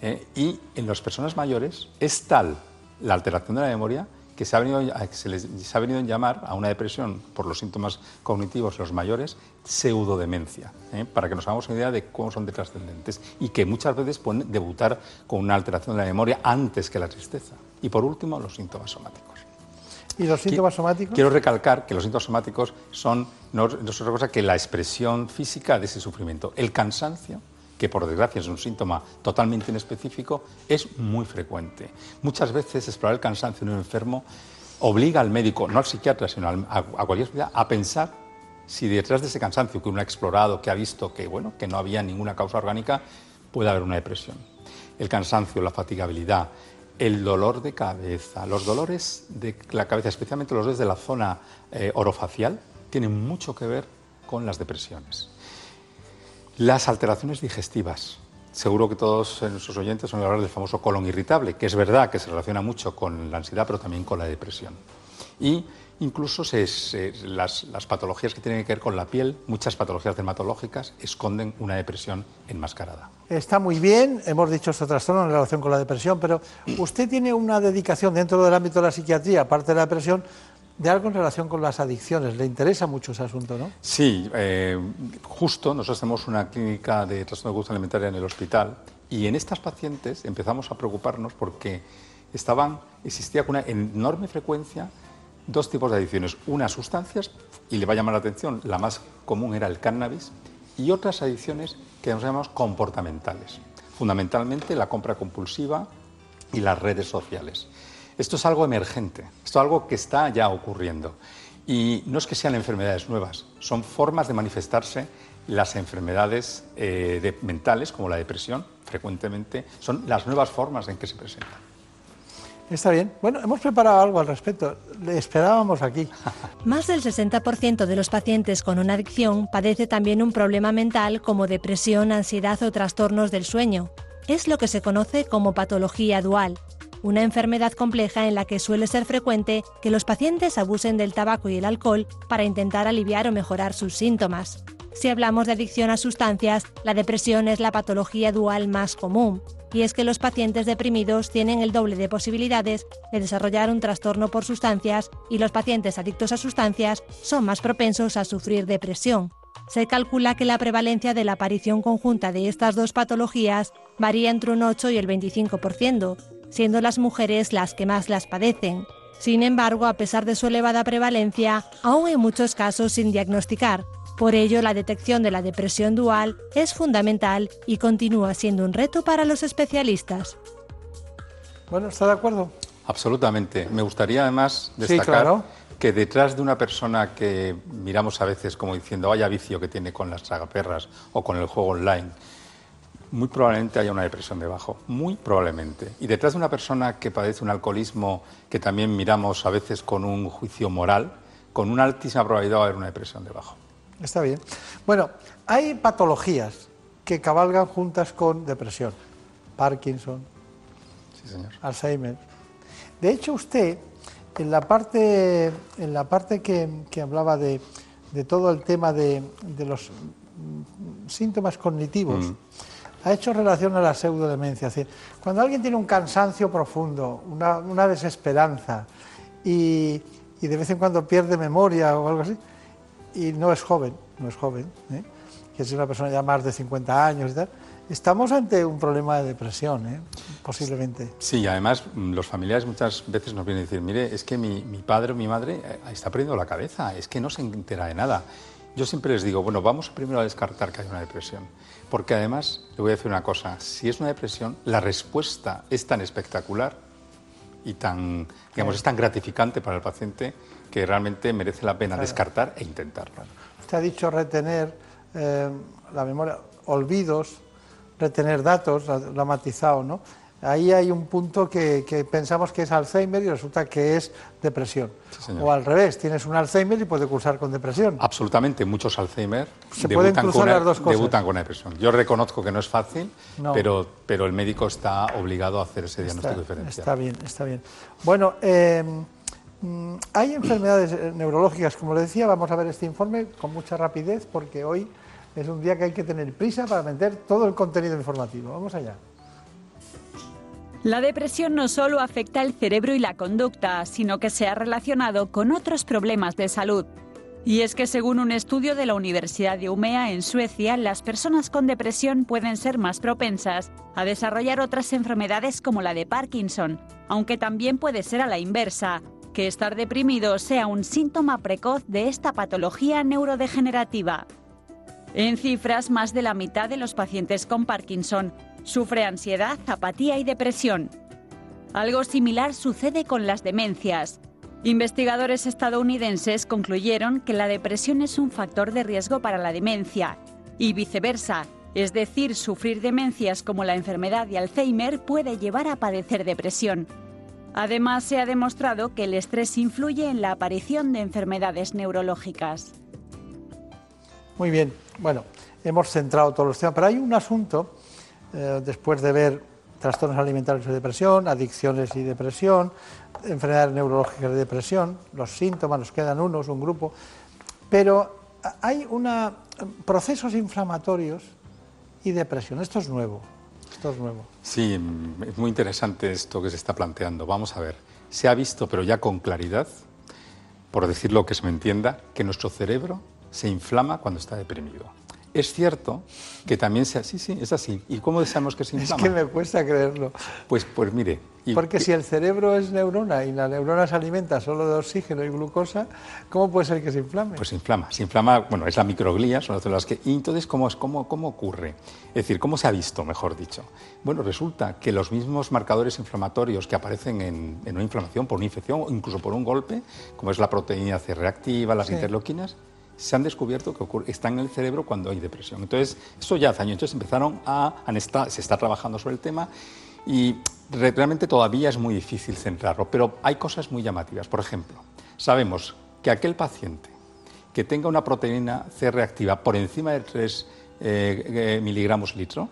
eh, y en las personas mayores es tal la alteración de la memoria que se ha venido, se les se ha venido a llamar a una depresión por los síntomas cognitivos de los mayores pseudodemencia, ¿eh? para que nos hagamos una idea de cómo son de trascendentes y que muchas veces pueden debutar con una alteración de la memoria antes que la tristeza. Y por último, los síntomas somáticos.
¿Y los síntomas somáticos?
Quiero recalcar que los síntomas somáticos son no, no es otra cosa que la expresión física de ese sufrimiento. El cansancio, que por desgracia es un síntoma totalmente inespecífico, es muy frecuente. Muchas veces explorar el cansancio en un enfermo obliga al médico, no al psiquiatra, sino al- a, a cualquier especialidad, a pensar si detrás de ese cansancio que uno ha explorado, que ha visto que, bueno, que no había ninguna causa orgánica, puede haber una depresión. El cansancio, la fatigabilidad, el dolor de cabeza, los dolores de la cabeza, especialmente los dolores de la zona eh, orofacial, tienen mucho que ver con las depresiones. Las alteraciones digestivas. Seguro que todos nuestros oyentes oído hablar del famoso colon irritable, que es verdad que se relaciona mucho con la ansiedad, pero también con la depresión. Y incluso se- se- las, las patologías que tienen que ver con la piel, muchas patologías dermatológicas, esconden una depresión enmascarada.
Está muy bien, hemos dicho este trastorno en relación con la depresión, pero usted tiene una dedicación dentro del ámbito de la psiquiatría, aparte de la depresión, de algo en relación con las adicciones. Le interesa mucho ese asunto, ¿no?
Sí, eh, justo nosotros tenemos una clínica de trastorno de conducta alimentaria en el hospital y en estas pacientes empezamos a preocuparnos porque estaban, existía con una enorme frecuencia dos tipos de adicciones. Unas sustancias, y le va a llamar la atención, la más común era el cannabis, y otras adicciones que nos llamamos comportamentales. Fundamentalmente la compra compulsiva y las redes sociales. Esto es algo emergente, esto es algo que está ya ocurriendo. Y no es que sean enfermedades nuevas, son formas de manifestarse las enfermedades eh, mentales, como la depresión, frecuentemente, son las nuevas formas en que se presentan.
Está bien. Bueno, hemos preparado algo al respecto. Le esperábamos aquí.
Más del 60% de los pacientes con una adicción padece también un problema mental como depresión, ansiedad o trastornos del sueño. Es lo que se conoce como patología dual, una enfermedad compleja en la que suele ser frecuente que los pacientes abusen del tabaco y el alcohol para intentar aliviar o mejorar sus síntomas. Si hablamos de adicción a sustancias, la depresión es la patología dual más común, y es que los pacientes deprimidos tienen el doble de posibilidades de desarrollar un trastorno por sustancias y los pacientes adictos a sustancias son más propensos a sufrir depresión. Se calcula que la prevalencia de la aparición conjunta de estas dos patologías varía entre un 8 y el 25%, siendo las mujeres las que más las padecen. Sin embargo, a pesar de su elevada prevalencia, aún hay muchos casos sin diagnosticar. Por ello, la detección de la depresión dual es fundamental y continúa siendo un reto para los especialistas.
Bueno, ¿está de acuerdo?
Absolutamente. Me gustaría además
Sí,
destacar
claro.
que detrás de una persona que miramos a veces como diciendo vaya vicio que tiene con las tragaperras o con el juego online, muy probablemente haya una depresión debajo, muy probablemente. Y detrás de una persona que padece un alcoholismo que también miramos a veces con un juicio moral, con una altísima probabilidad va a haber una depresión debajo.
Está bien. Bueno, hay patologías que cabalgan juntas con depresión. Parkinson,
Sí, señor.
Alzheimer. De hecho, usted, en la parte, en la parte que, que hablaba de, de todo el tema de, de los mm, síntomas cognitivos,
Mm.
ha hecho relación a la pseudodemencia. Es decir, cuando alguien tiene un cansancio profundo, una, una desesperanza y, y de vez en cuando pierde memoria o algo así, y no es joven, no es joven, ¿eh? que es una persona ya más de 50 años y tal, estamos ante un problema de depresión, ¿eh? posiblemente.
Sí, además mm, los familiares muchas veces nos vienen a decir, mire, es que mi, mi padre o mi madre eh, está perdiendo la cabeza, es que no se entera de nada. Yo siempre les digo, bueno, vamos primero a descartar que hay una depresión, porque además, le voy a decir una cosa, si es una depresión, la respuesta es tan espectacular y tan, digamos, es tan gratificante para el paciente que realmente merece la pena
Claro.
descartar e intentarlo.
Usted ha dicho retener eh, la memoria, olvidos, retener datos, lo ha matizado, ¿no? Ahí hay un punto que, que pensamos que es Alzheimer y resulta que es depresión.
señor.
o al revés, tienes un Alzheimer y puede cursar con depresión.
Absolutamente, muchos Alzheimer
Se pueden
debutan,
cruzar
con
las dos cosas.
debutan con una depresión. Yo reconozco que no es fácil,
No.
pero, pero el médico está obligado a hacer ese diagnóstico
Está,
diferencial.
está bien, está bien. Bueno, eh, hay enfermedades eh, neurológicas, como le decía, vamos a ver este informe con mucha rapidez porque hoy es un día que hay que tener prisa para meter todo el contenido informativo. Vamos allá.
La depresión no solo afecta el cerebro y la conducta, sino que se ha relacionado con otros problemas de salud. Y es que según un estudio de la Universidad de Umea en Suecia, las personas con depresión pueden ser más propensas a desarrollar otras enfermedades como la de Parkinson, aunque también puede ser a la inversa, que estar deprimido sea un síntoma precoz de esta patología neurodegenerativa. En cifras, más de la mitad de los pacientes con Parkinson sufre ansiedad, apatía y depresión. Algo similar sucede con las demencias. Investigadores estadounidenses concluyeron que la depresión es un factor de riesgo para la demencia y viceversa, es decir, sufrir demencias como la enfermedad de Alzheimer puede llevar a padecer depresión. Además, se ha demostrado que el estrés influye en la aparición de enfermedades neurológicas.
Muy bien, bueno, hemos centrado todos los temas, pero hay un asunto, eh, después de ver trastornos alimentarios y depresión, adicciones y depresión, enfermedades neurológicas de depresión, los síntomas, nos quedan unos, un grupo, pero hay una, procesos inflamatorios y depresión. Esto es nuevo, esto es nuevo.
Sí, es muy interesante esto que se está planteando. Vamos a ver, se ha visto, pero ya con claridad, por decirlo que se me entienda, que nuestro cerebro se inflama cuando está deprimido. Es cierto que también se... Sí, sí, es así. ¿Y cómo sabemos que se
Es
inflama?
que me cuesta creerlo.
Pues, pues mire... y-
Porque si el cerebro es neurona y la neurona se alimenta solo de oxígeno y glucosa, ¿cómo puede ser que se inflame?
Pues se inflama. Se inflama, bueno, es la microglía, son las células que... Y entonces, ¿cómo, es- cómo, ¿cómo ocurre? Es decir, ¿cómo se ha visto, mejor dicho? Bueno, resulta que los mismos marcadores inflamatorios que aparecen en, en una inflamación por una infección o incluso por un golpe, como es la proteína C reactiva, las
Sí.
interleuquinas, se han descubierto que ocurre- están en el cerebro cuando hay depresión. Entonces, esto ya hace años. Entonces empezaron a... se está trabajando sobre el tema y re- realmente todavía es muy difícil centrarlo, pero hay cosas muy llamativas. Por ejemplo, sabemos que aquel paciente que tenga una proteína C reactiva por encima de 3 miligramos litro,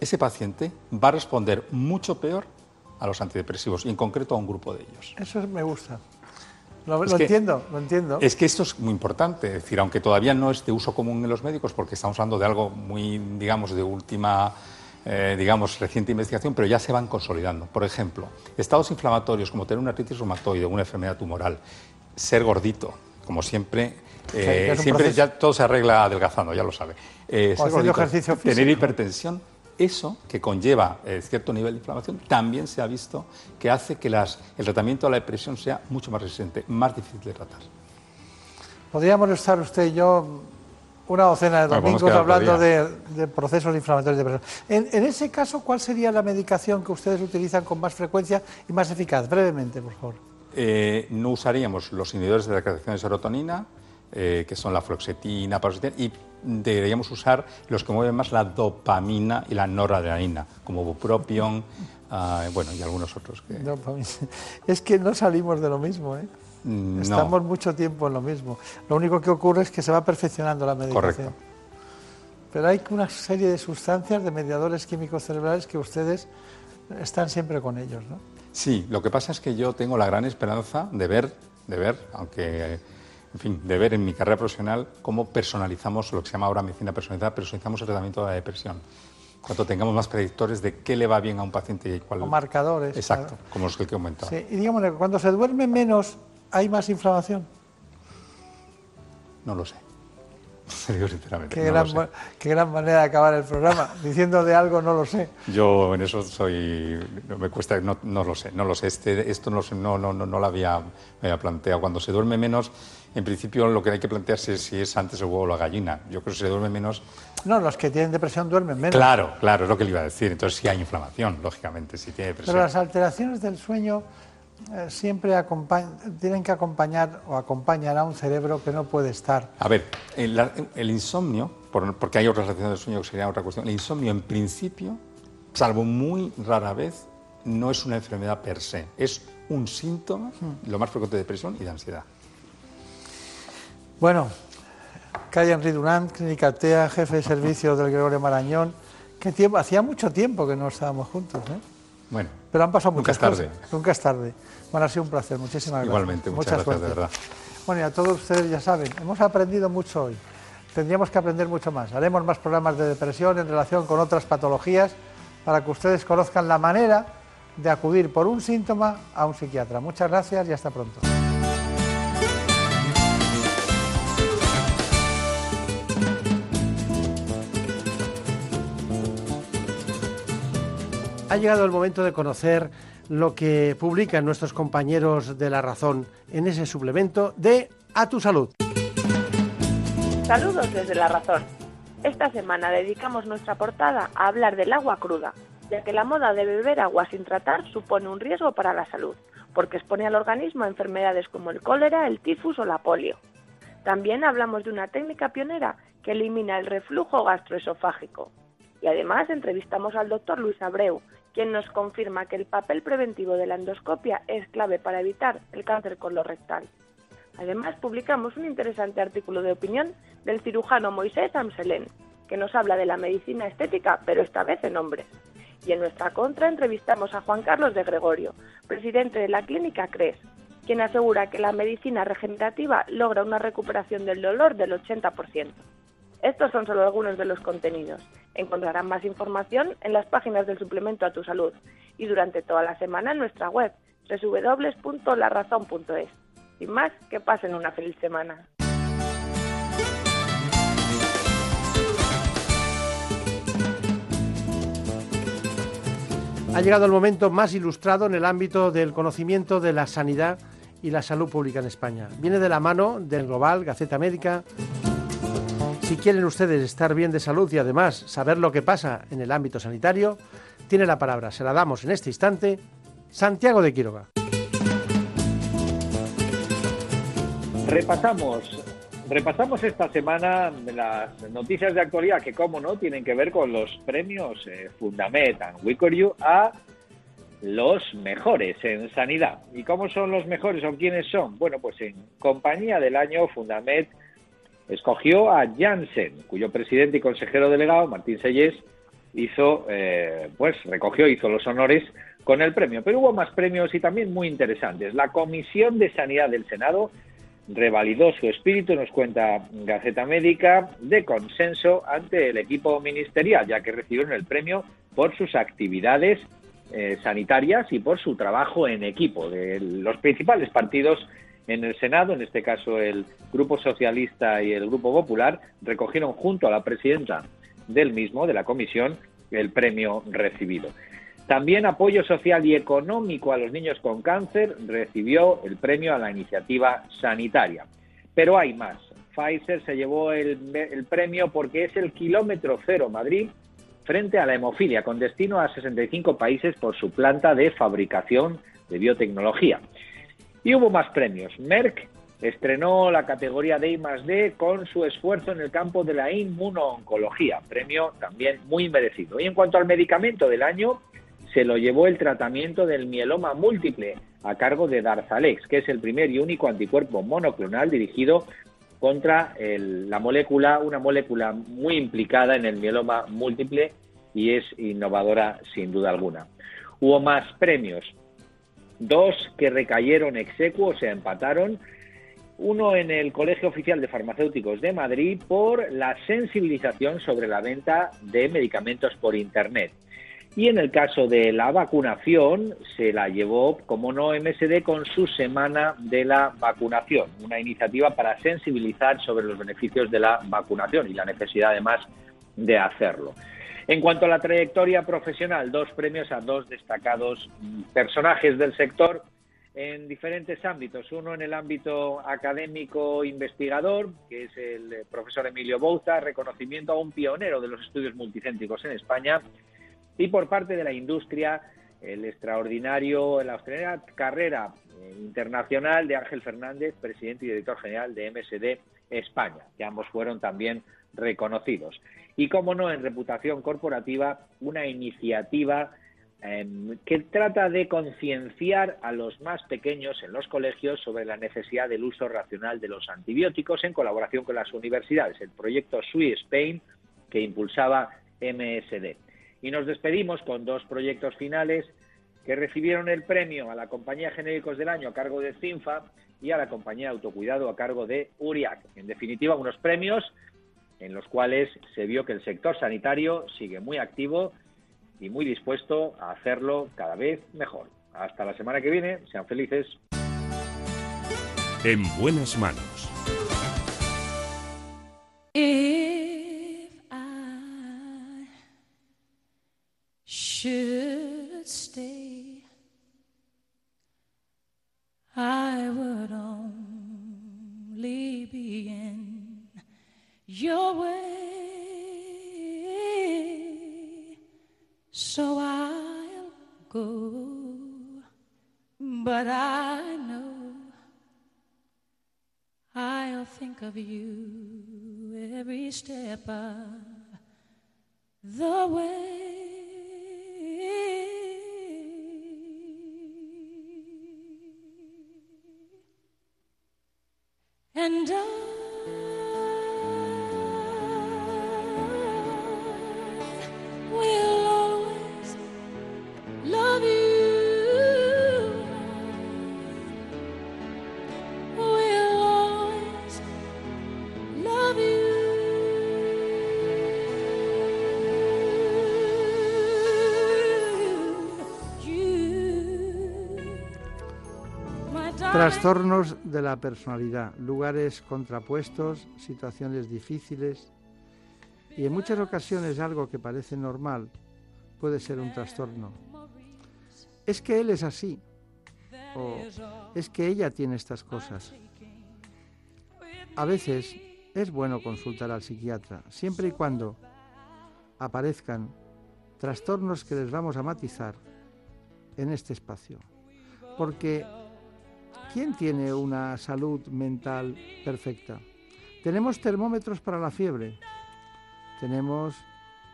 ese paciente va a responder mucho peor a los antidepresivos y en concreto a un grupo de ellos.
Eso me gusta. Lo,
Es
lo
que-
entiendo, lo entiendo.
Es que esto es muy importante, es decir, aunque todavía no es de uso común en los médicos, porque estamos hablando de algo muy, digamos, de última, eh, digamos, reciente investigación, pero ya se van consolidando. Por ejemplo, estados inflamatorios como tener una artritis reumatoide, una enfermedad tumoral, ser gordito, como siempre, eh, siempre
proceso.
ya todo se arregla adelgazando, ya lo sabe. Eh, ser gordito,
ejercicio
tener hipertensión, eso que conlleva eh, cierto nivel de inflamación, también se ha visto que hace que las- el tratamiento de la depresión sea mucho más resistente, más difícil de tratar.
Podríamos estar usted y yo una docena de domingos hablando de, de procesos inflamatorios de depresión. En, en ese caso, ¿cuál sería la medicación que ustedes utilizan con más frecuencia y más eficaz? Brevemente, por favor.
Eh, no usaríamos los inhibidores de la creación de serotonina, eh, que son la fluoxetina, paroxetina, y deberíamos usar los que mueven más la dopamina y la noradrenalina, como bupropion, ah, bueno, y algunos otros. Que,
es que no salimos de lo mismo, ¿eh?
Mm,
Estamos mucho tiempo en lo mismo. Lo único que ocurre es que se va perfeccionando la medicación.
Correcto.
Pero hay una serie de sustancias, de mediadores químicos cerebrales que ustedes están siempre con ellos, ¿no?
Sí, lo que pasa es que yo tengo la gran esperanza de ver, de ver, aunque, en fin, de ver en mi carrera profesional cómo personalizamos lo que se llama ahora medicina personalizada, personalizamos el tratamiento de la depresión. Cuando tengamos más predictores de qué le va bien a un paciente y cuál.
O marcadores.
Exacto,
claro.
como los que he comentado.
Sí, y digamos, cuando se duerme menos, hay más inflamación.
No lo sé. te digo sinceramente.
Qué,
no
gran,
lo sé.
qué gran manera de acabar el programa, diciendo de algo no lo sé.
Yo en eso soy, me cuesta, no, no lo sé, no lo sé. Este, esto no, no, no, no lo había, me había planteado. Cuando se duerme menos, en principio lo que hay que plantearse es si es antes el huevo o la gallina. Yo creo que se duerme menos,
No, los que tienen depresión duermen menos.
claro, claro, es lo que le iba a decir. Entonces sí hay inflamación, lógicamente, si tiene depresión.
Pero las alteraciones del sueño eh, siempre tienen que acompañar o acompañan a un cerebro que no puede estar.
A ver, el, insomnio, por- porque hay otras relaciones del sueño que sería otra cuestión, el insomnio en principio, salvo muy rara vez, no es una enfermedad per se, es un síntoma, lo más frecuente de depresión y de ansiedad.
Bueno, Calle Henry Durán, Clínica TEA, jefe de servicio del Gregorio Marañón. ¿Qué tiempo? Hacía mucho tiempo que no estábamos juntos, ¿eh?
Bueno,
Pero han pasado
Nunca
muchas
es tarde.
cosas. Nunca es tarde. Bueno, ha sido un placer. Muchísimas gracias.
Igualmente, muchas
Mucha
gracias, de verdad.
Bueno, y a todos ustedes ya saben, hemos aprendido mucho hoy. Tendríamos que aprender mucho más. Haremos más programas de depresión en relación con otras patologías para que ustedes conozcan la manera de acudir por un síntoma a un psiquiatra. Muchas gracias y hasta pronto. Ha llegado el momento de conocer lo que publican nuestros compañeros de La Razón en ese suplemento de A tu Salud.
Saludos desde La Razón. Esta semana dedicamos nuestra portada a hablar del agua cruda, ya que la moda de beber agua sin tratar supone un riesgo para la salud, porque expone al organismo a enfermedades como el cólera, el tifus o la polio. También hablamos de una técnica pionera que elimina el reflujo gastroesofágico. Y además entrevistamos al doctor Luis Abreu, quien nos confirma que el papel preventivo de la endoscopia es clave para evitar el cáncer colorectal. Además, publicamos un interesante artículo de opinión del cirujano Moisés Amselén, que nos habla de la medicina estética, pero esta vez en hombres. Y en nuestra contra entrevistamos a Juan Carlos de Gregorio, presidente de la clínica CRES, quien asegura que la medicina regenerativa logra una recuperación del dolor del 80%. Estos son solo algunos de los contenidos. Encontrarán más información en las páginas del suplemento a tu salud y durante toda la semana en nuestra web www.larazón.es. Sin más, que pasen una feliz semana.
Ha llegado el momento más ilustrado en el ámbito del conocimiento de la sanidad y la salud pública en España. Viene de la mano del Global, Gaceta Médica. Si quieren ustedes estar bien de salud y además saber lo que pasa en el ámbito sanitario, tiene la palabra, se la damos en este instante, Santiago de Quiroga.
Repasamos, repasamos esta semana las noticias de actualidad que, como no, tienen que ver con los premios eh, Fundamed and a los mejores en sanidad. ¿Y cómo son los mejores o quiénes son? Bueno, pues en compañía del año Fundamed escogió a Janssen, cuyo presidente y consejero delegado, Martín Sellés, hizo, eh, pues recogió, hizo los honores con el premio. Pero hubo más premios y también muy interesantes. La Comisión de Sanidad del Senado revalidó su espíritu, nos cuenta Gaceta Médica, de consenso ante el equipo ministerial, ya que recibieron el premio por sus actividades eh, sanitarias y por su trabajo en equipo de los principales partidos en el Senado, en este caso el Grupo Socialista y el Grupo Popular, recogieron junto a la presidenta del mismo, de la comisión, el premio recibido. También apoyo social y económico a los niños con cáncer recibió el premio a la iniciativa sanitaria. Pero hay más. Pfizer se llevó el, premio porque es el kilómetro cero Madrid frente a la hemofilia, con destino a 65 países por su planta de fabricación de biotecnología. Y hubo más premios. Merck estrenó la categoría de I más D con su esfuerzo en el campo de la inmunooncología, premio también muy merecido. Y en cuanto al medicamento del año, se lo llevó el tratamiento del mieloma múltiple a cargo de Darzalex, que es el primer y único anticuerpo monoclonal dirigido contra el, la molécula, una molécula muy implicada en el mieloma múltiple y es innovadora sin duda alguna. Hubo más premios, dos que recayeron execuos, se empataron, uno en el Colegio Oficial de Farmacéuticos de Madrid por la sensibilización sobre la venta de medicamentos por Internet Y en el caso de la vacunación, se la llevó, como no, MSD con su Semana de la Vacunación, una iniciativa para sensibilizar sobre los beneficios de la vacunación y la necesidad, además, de hacerlo. En cuanto a la trayectoria profesional, dos premios a dos destacados personajes del sector en diferentes ámbitos. Uno en el ámbito académico investigador, que es el profesor Emilio Bouza, reconocimiento a un pionero de los estudios multicéntricos en España, y por parte de la industria, el extraordinario, la extraordinaria carrera eh, internacional de Ángel Fernández, presidente y director general de MSD España, que ambos fueron también reconocidos. Y, como no, en reputación corporativa, una iniciativa em, que trata de concienciar a los más pequeños en los colegios sobre la necesidad del uso racional de los antibióticos en colaboración con las universidades, el proyecto SUI Spain que impulsaba MSD. Y nos despedimos con dos proyectos finales que recibieron el premio a la Compañía Genéricos del Año a cargo de CINFA y a la Compañía Autocuidado a cargo de URIAC. En definitiva, unos premios en los cuales se vio que el sector sanitario sigue muy activo y muy dispuesto a hacerlo cada vez mejor. Hasta la semana que viene, sean felices.
En buenas manos.
should
Trastornos de la personalidad, lugares contrapuestos, situaciones difíciles y en muchas ocasiones algo que parece normal puede ser un trastorno. Es que él es así o es que ella tiene estas cosas. A veces es bueno consultar al psiquiatra, siempre y cuando aparezcan trastornos que les vamos a matizar en este espacio. Porque ¿Quién tiene una salud mental perfecta? Tenemos termómetros para la fiebre, tenemos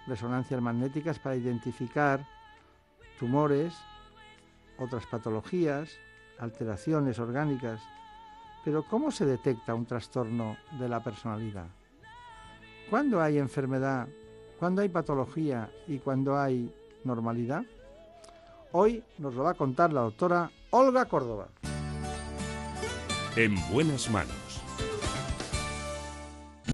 resonancias magnéticas para identificar tumores, otras patologías, alteraciones orgánicas, pero ¿cómo se detecta un trastorno de la personalidad? ¿Cuándo hay enfermedad? ¿Cuándo hay patología? ¿Y cuándo hay normalidad? Hoy nos lo va a contar la doctora Olga Córdoba.
En buenas manos.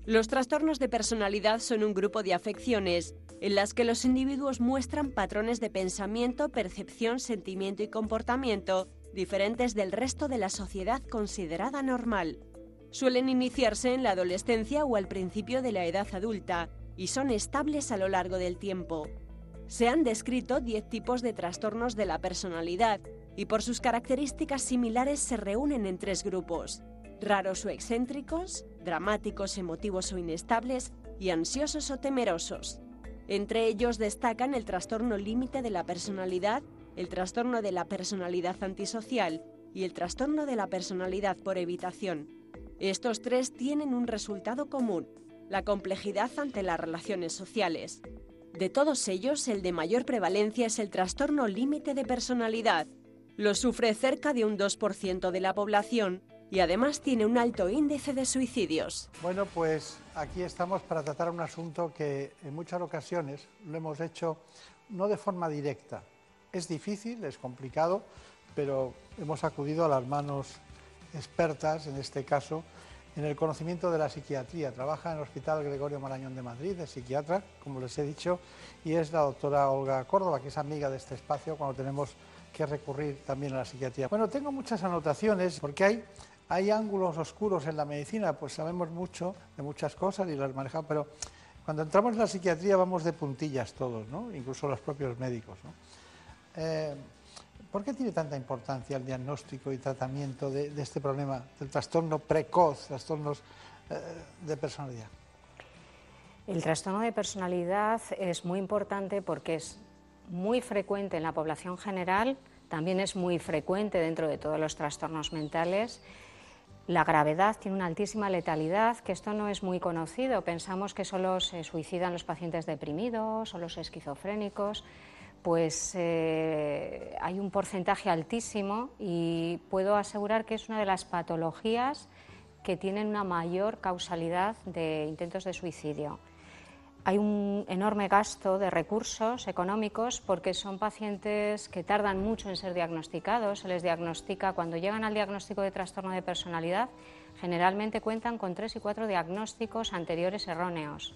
Los trastornos de personalidad son un grupo de afecciones en las que los individuos muestran patrones de pensamiento, percepción, sentimiento y comportamiento diferentes del resto de la sociedad considerada normal. Suelen iniciarse en la adolescencia o al principio de la edad adulta y son estables a lo largo del tiempo. Se han descrito 10 tipos de trastornos de la personalidad, y por sus características similares se reúnen en tres grupos, raros o excéntricos, dramáticos, emotivos o inestables y ansiosos o temerosos. Entre ellos destacan el trastorno límite de la personalidad, el trastorno de la personalidad antisocial y el trastorno de la personalidad por evitación. Estos tres tienen un resultado común, la complejidad ante las relaciones sociales. De todos ellos, el de mayor prevalencia es el trastorno límite de personalidad, lo sufre cerca de un 2% de la población y además tiene un alto índice de suicidios.
Bueno, pues aquí estamos para tratar un asunto que en muchas ocasiones lo hemos hecho no de forma directa. Es difícil, es complicado, pero hemos acudido a las manos expertas, en este caso, en el conocimiento de la psiquiatría. Trabaja en el Hospital Gregorio Marañón de Madrid, es psiquiatra, como les he dicho, y es la doctora Olga Córdoba, que es amiga de este espacio cuando tenemos que recurrir también a la psiquiatría. Bueno, tengo muchas anotaciones porque hay, hay ángulos oscuros en la medicina, pues sabemos mucho de muchas cosas y las manejamos, pero cuando entramos en la psiquiatría vamos de puntillas todos, ¿no? incluso los propios médicos. Eh, ¿Por qué tiene tanta importancia el diagnóstico y tratamiento de, de este problema, del trastorno precoz, trastornos eh, de personalidad?
El trastorno de personalidad es muy importante porque es muy frecuente en la población general, también es muy frecuente dentro de todos los trastornos mentales. La gravedad tiene una altísima letalidad, que esto no es muy conocido. Pensamos que solo se suicidan los pacientes deprimidos o los esquizofrénicos pues eh, hay un porcentaje altísimo y puedo asegurar que es una de las patologías que tienen una mayor causalidad de intentos de suicidio. Hay un enorme gasto de recursos económicos porque son pacientes que tardan mucho en ser diagnosticados. Se les diagnostica cuando llegan al diagnóstico de trastorno de personalidad, generalmente cuentan con tres y cuatro diagnósticos anteriores erróneos.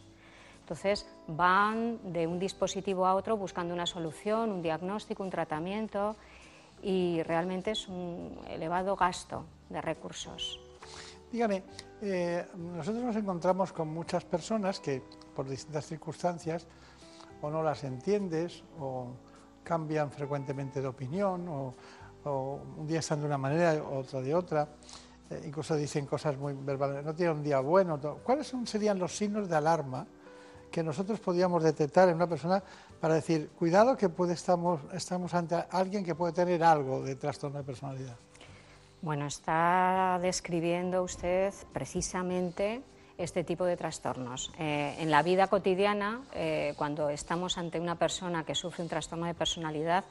Entonces van de un dispositivo a otro buscando una solución, un diagnóstico, un tratamiento y realmente es un elevado gasto de recursos.
Dígame, eh, nosotros nos encontramos con muchas personas que por distintas circunstancias o no las entiendes o cambian frecuentemente de opinión o, un día están de una manera, otro de otra. Eh, incluso dicen cosas muy verbales, no tienen un día bueno. ¿Cuáles serían los signos de alarma que nosotros podríamos detectar en una persona para decir, cuidado que puede estamos, estamos ante alguien que puede tener algo de trastorno de personalidad?
Bueno, está describiendo usted precisamente este tipo de trastornos. Eh, en la vida cotidiana, eh, cuando estamos ante una persona que sufre un trastorno de personalidad,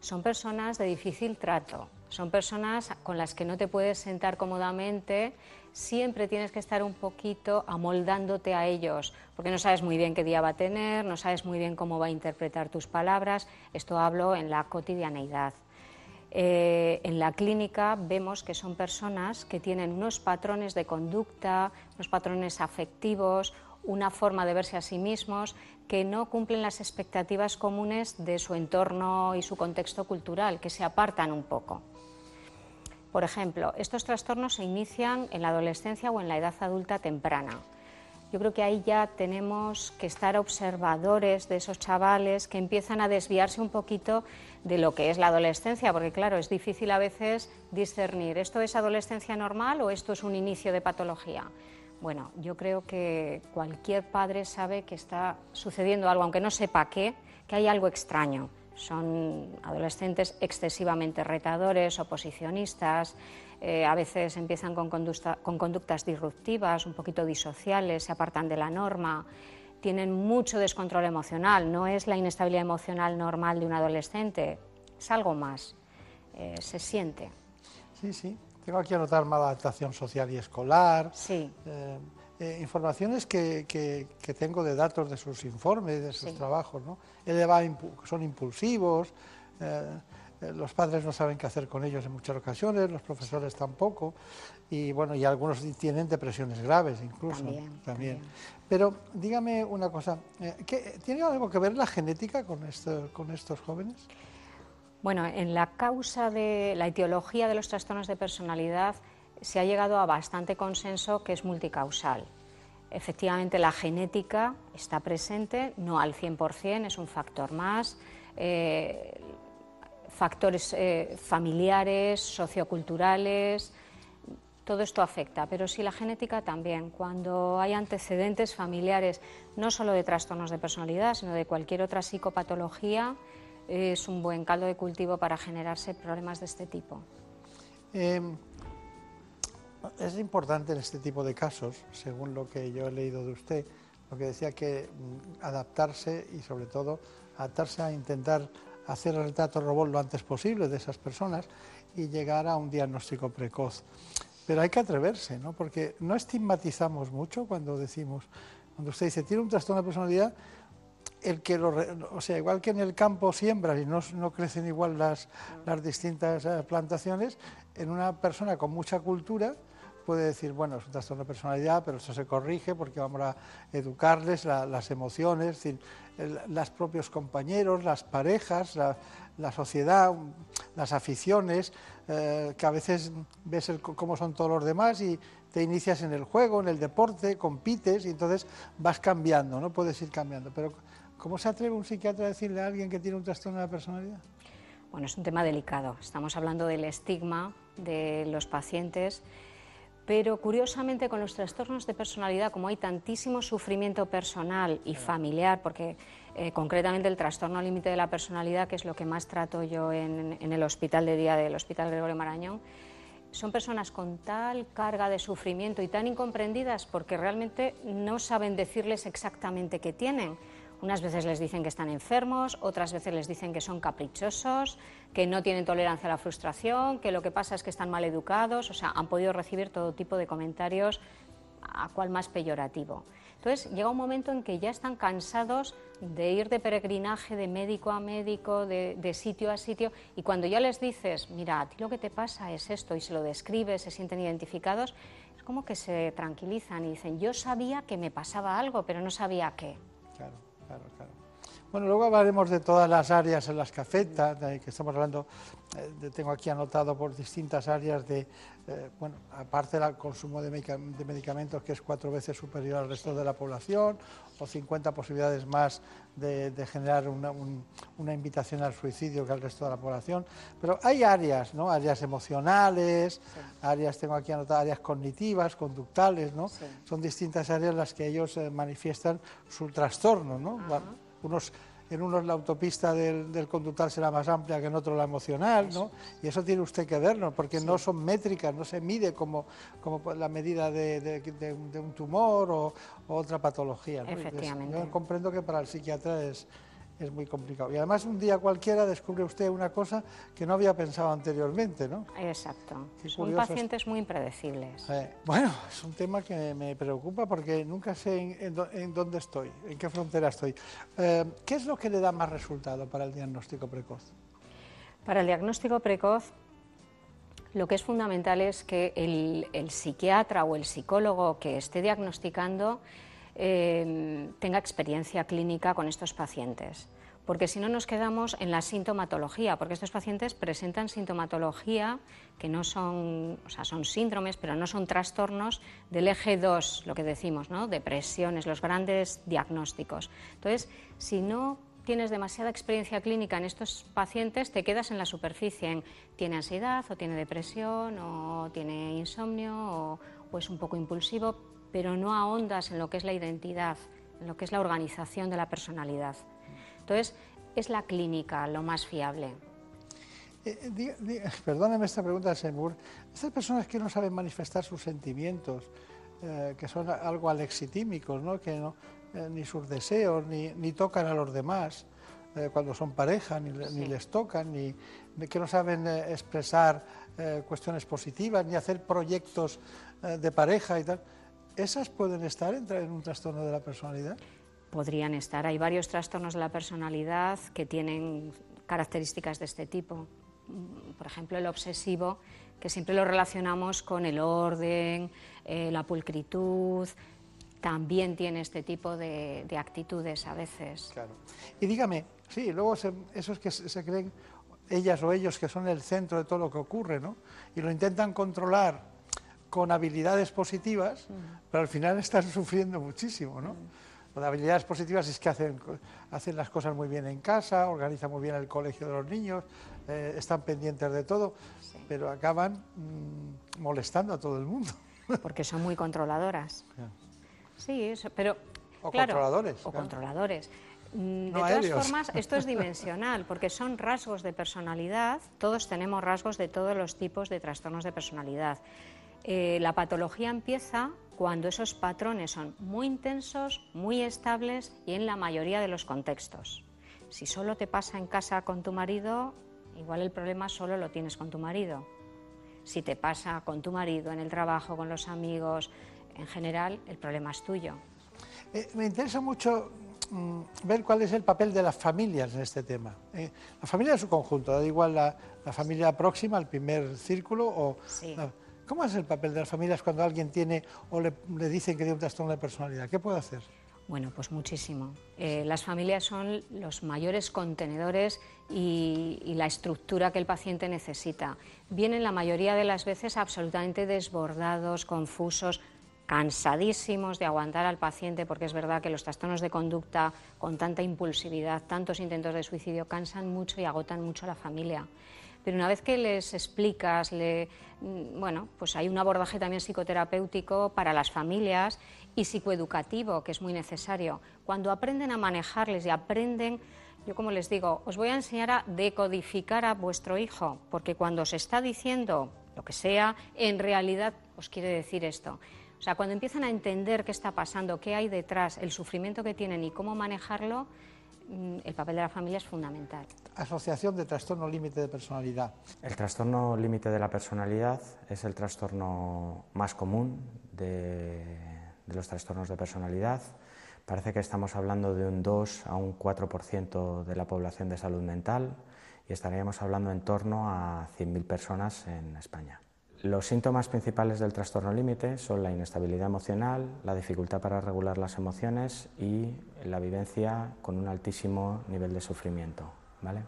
son personas de difícil trato, son personas con las que no te puedes sentar cómodamente, siempre tienes que estar un poquito amoldándote a ellos, porque no sabes muy bien qué día va a tener, no sabes muy bien cómo va a interpretar tus palabras, esto hablo en la cotidianeidad. Eh, en la clínica vemos que son personas que tienen unos patrones de conducta, unos patrones afectivos, una forma de verse a sí mismos que no cumplen las expectativas comunes de su entorno y su contexto cultural, que se apartan un poco. Por ejemplo, estos trastornos se inician en la adolescencia o en la edad adulta temprana. Yo creo que ahí ya tenemos que estar observadores de esos chavales que empiezan a desviarse un poquito de lo que es la adolescencia, porque claro, es difícil a veces discernir, ¿esto es adolescencia normal o esto es un inicio de patología? Bueno, yo creo que cualquier padre sabe que está sucediendo algo, aunque no sepa qué, que hay algo extraño. Son adolescentes excesivamente retadores, oposicionistas, eh, a veces empiezan con, conducta- con conductas disruptivas, un poquito disociales, se apartan de la norma, tienen mucho descontrol emocional, no es la inestabilidad emocional normal de un adolescente, es algo más, eh, se siente.
Sí, sí. Tengo aquí anotar mala adaptación social y escolar.
Sí.
Eh, eh, informaciones que, que- que tengo de datos de sus informes, de sus
Sí.
trabajos, ¿no? Eleva- impu- son impulsivos, eh, los padres no saben qué hacer con ellos en muchas ocasiones, los profesores tampoco, y bueno, y algunos tienen depresiones graves incluso.
También,
Pero dígame una cosa, eh, ¿qué- ¿tiene algo que ver la genética con, esto- con estos jóvenes?
Bueno, en la causa de la etiología de los trastornos de personalidad se ha llegado a bastante consenso que es multicausal. Efectivamente, la genética está presente, no al 100%, es un factor más. eh, factores eh, familiares, socioculturales, todo esto afecta, pero sí la genética también. Cuando hay antecedentes familiares, no solo de trastornos de personalidad, sino de cualquier otra psicopatología, es un buen caldo de cultivo para generarse problemas de este tipo.
Eh, es importante en este tipo de casos, según lo que yo he leído de usted, lo que decía que mm, adaptarse y sobre todo adaptarse a intentar hacer el retrato robot lo antes posible de esas personas y llegar a un diagnóstico precoz. Pero hay que atreverse, ¿no? Porque no estigmatizamos mucho cuando decimos, cuando usted dice tiene un trastorno de personalidad, el que lo, o sea, igual que en el campo siembras y no, no crecen igual las, las distintas eh, plantaciones, en una persona con mucha cultura, puede decir, bueno, es un trastorno de personalidad, pero eso se corrige porque vamos a educarles la- las emociones, es decir, los propios compañeros, las parejas, la, sociedad, las aficiones, eh, que a veces ves el- cómo son todos los demás y te inicias en el juego, en el deporte, compites y entonces vas cambiando, ¿no? Puedes ir cambiando. Pero ¿cómo se atreve un psiquiatra a decirle a alguien que tiene un trastorno de la personalidad?
Bueno, es un tema delicado. Estamos hablando del estigma de los pacientes, pero curiosamente con los trastornos de personalidad, como hay tantísimo sufrimiento personal y familiar, porque eh, concretamente el trastorno límite de la personalidad, que es lo que más trato yo en, en el hospital de día del Hospital Gregorio Marañón, son personas con tal carga de sufrimiento y tan incomprendidas porque realmente no saben decirles exactamente qué tienen. Unas veces les dicen que están enfermos, otras veces les dicen que son caprichosos, que no tienen tolerancia a la frustración, que lo que pasa es que están mal educados, o sea, han podido recibir todo tipo de comentarios a cual más peyorativo. Entonces llega un momento en que ya están cansados de ir de peregrinaje de médico a médico, de, de sitio a sitio, y cuando ya les dices, mira, a ti lo que te pasa es esto, y se lo describes, se sienten identificados, es como que se tranquilizan y dicen, yo sabía que me pasaba algo, pero no sabía qué.
Claro, claro, claro. Bueno, luego hablaremos de todas las áreas en las que afecta, que estamos hablando, eh, tengo aquí anotado por distintas áreas de, eh, bueno, aparte del consumo de medicamentos que es cuatro veces superior al resto de la población, o 50 posibilidades más de, de generar una, un- una invitación al suicidio que al resto de la población. Pero hay áreas, ¿no? Áreas emocionales, áreas, tengo aquí anotadas, áreas cognitivas, conductales, ¿no? Son distintas áreas en las que ellos eh, manifiestan su trastorno, Unos, en unos la autopista del, del conductal será más amplia que en otro la emocional, ¿no? Y eso tiene usted que verlo, porque no son métricas, no se mide como, como la medida de, de- de un- de un tumor o, o otra patología.
Efectivamente.
Yo comprendo que para el psiquiatra es, es muy complicado. Y además un día cualquiera descubre usted una cosa que no había pensado anteriormente, ¿no?
Exacto. Son pacientes muy impredecibles.
Eh, bueno, es un tema que me preocupa porque nunca sé en, en dó- en dónde estoy, en qué frontera estoy. Eh, ¿Qué es lo que le da más resultado para el diagnóstico precoz?
Para el diagnóstico precoz, lo que es fundamental es que el, el psiquiatra o el psicólogo que esté diagnosticando tenga experiencia clínica con estos pacientes. Porque si no nos quedamos en la sintomatología, porque estos pacientes presentan sintomatología que no son, o sea, son síndromes, pero no son trastornos del eje 2, lo que decimos, ¿no? Depresiones, los grandes diagnósticos. Entonces, si no tienes demasiada experiencia clínica en estos pacientes, te quedas en la superficie, en tiene ansiedad o tiene depresión o tiene insomnio o es un poco impulsivo, pero no ahondas en lo que es la identidad, en lo que es la organización de la personalidad. Entonces, es la clínica lo más fiable.
Eh, eh, diga- diga- perdóneme esta pregunta, Seymour. Estas personas que no saben manifestar sus sentimientos, eh, que son algo alexitímicos, ¿no? que no, eh, ni sus deseos, ni, ni tocan a los demás cuando son pareja, ni, ni les tocan, ni, que no saben expresar cuestiones positivas, ni hacer proyectos de pareja y tal. ¿Esas pueden estar en, un trastorno de la personalidad?
Podrían estar. Hay varios trastornos de la personalidad que tienen características de este tipo. Mm, Por ejemplo, el obsesivo, que siempre lo relacionamos con el orden, eh, la pulcritud, también tiene este tipo de, de actitudes a veces.
Claro. Y dígame, sí, luego se- esos que se, se creen, ellas o ellos que son el centro de todo lo que ocurre, ¿no? Y lo intentan controlar con habilidades positivas, pero al final están sufriendo muchísimo, ¿no? Las habilidades positivas es que hacen, hacen las cosas muy bien en casa, organizan muy bien el colegio de los niños, eh, están pendientes de todo, pero acaban mm, molestando a todo el mundo.
Porque son muy controladoras. Sí, eso, pero.
O
claro,
controladores,
O
claro.
controladores. Mm, De
No
todas
aéreos.
formas, esto es dimensional, porque son rasgos de personalidad. Todos tenemos rasgos de todos los tipos de trastornos de personalidad. Eh, la patología empieza cuando esos patrones son muy intensos, muy estables y en la mayoría de los contextos. Si solo te pasa en casa con tu marido, igual el problema solo lo tienes con tu marido. Si te pasa con tu marido, en el trabajo, con los amigos, en general, el problema es tuyo.
Eh, me interesa mucho mm, ver cuál es el papel de las familias en este tema. Eh, la familia en su conjunto, da igual la, la familia próxima, el primer círculo, o
Sí.
la- ¿Cómo es el papel de las familias cuando alguien tiene o le, dicen que tiene un trastorno de personalidad? ¿Qué puede hacer?
Bueno, pues muchísimo. Eh, las familias son los mayores contenedores y, y la estructura que el paciente necesita. Vienen la mayoría de las veces absolutamente desbordados, confusos, cansadísimos de aguantar al paciente, porque es verdad que los trastornos de conducta con tanta impulsividad, tantos intentos de suicidio, cansan mucho y agotan mucho a la familia. Pero una vez que les explicas, mm, bueno, pues hay un abordaje también psicoterapéutico para las familias y psicoeducativo, que es muy necesario. Cuando aprenden a manejarles y aprenden, yo como les digo, os voy a enseñar a decodificar a vuestro hijo, porque cuando os está diciendo lo que sea, en realidad os quiere decir esto. O sea, cuando empiezan a entender qué está pasando, qué hay detrás, el sufrimiento que tienen y cómo manejarlo, el papel de la familia es fundamental.
Asociación de trastorno límite de personalidad.
El trastorno límite de la personalidad es el trastorno más común de, de los trastornos de personalidad. Parece que estamos hablando de un 2 a un 4% de la población de salud mental y estaríamos hablando en torno a 100.000 personas en España. Los síntomas principales del trastorno límite son la inestabilidad emocional, la dificultad para regular las emociones y la vivencia con un altísimo nivel de sufrimiento. ¿vale?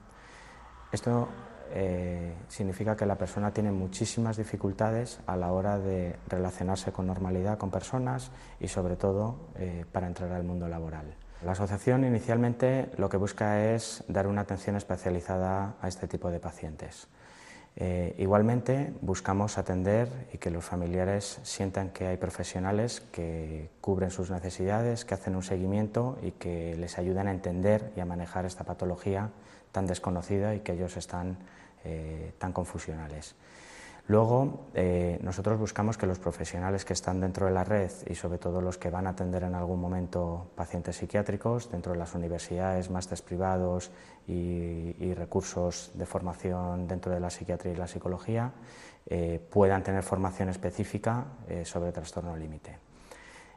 Esto eh, significa que la persona tiene muchísimas dificultades a la hora de relacionarse con normalidad con personas y sobre todo eh, para entrar al mundo laboral. La asociación inicialmente lo que busca es dar una atención especializada a este tipo de pacientes. Eh, igualmente buscamos atender y que los familiares sientan que hay profesionales que cubren sus necesidades, que hacen un seguimiento y que les ayudan a entender y a manejar esta patología tan desconocida y que ellos están eh, tan confusionales. Luego, eh, nosotros buscamos que los profesionales que están dentro de la red y sobre todo los que van a atender en algún momento pacientes psiquiátricos dentro de las universidades, másteres privados y, recursos de formación dentro de la psiquiatría y la psicología, eh, puedan tener formación específica eh, sobre trastorno límite.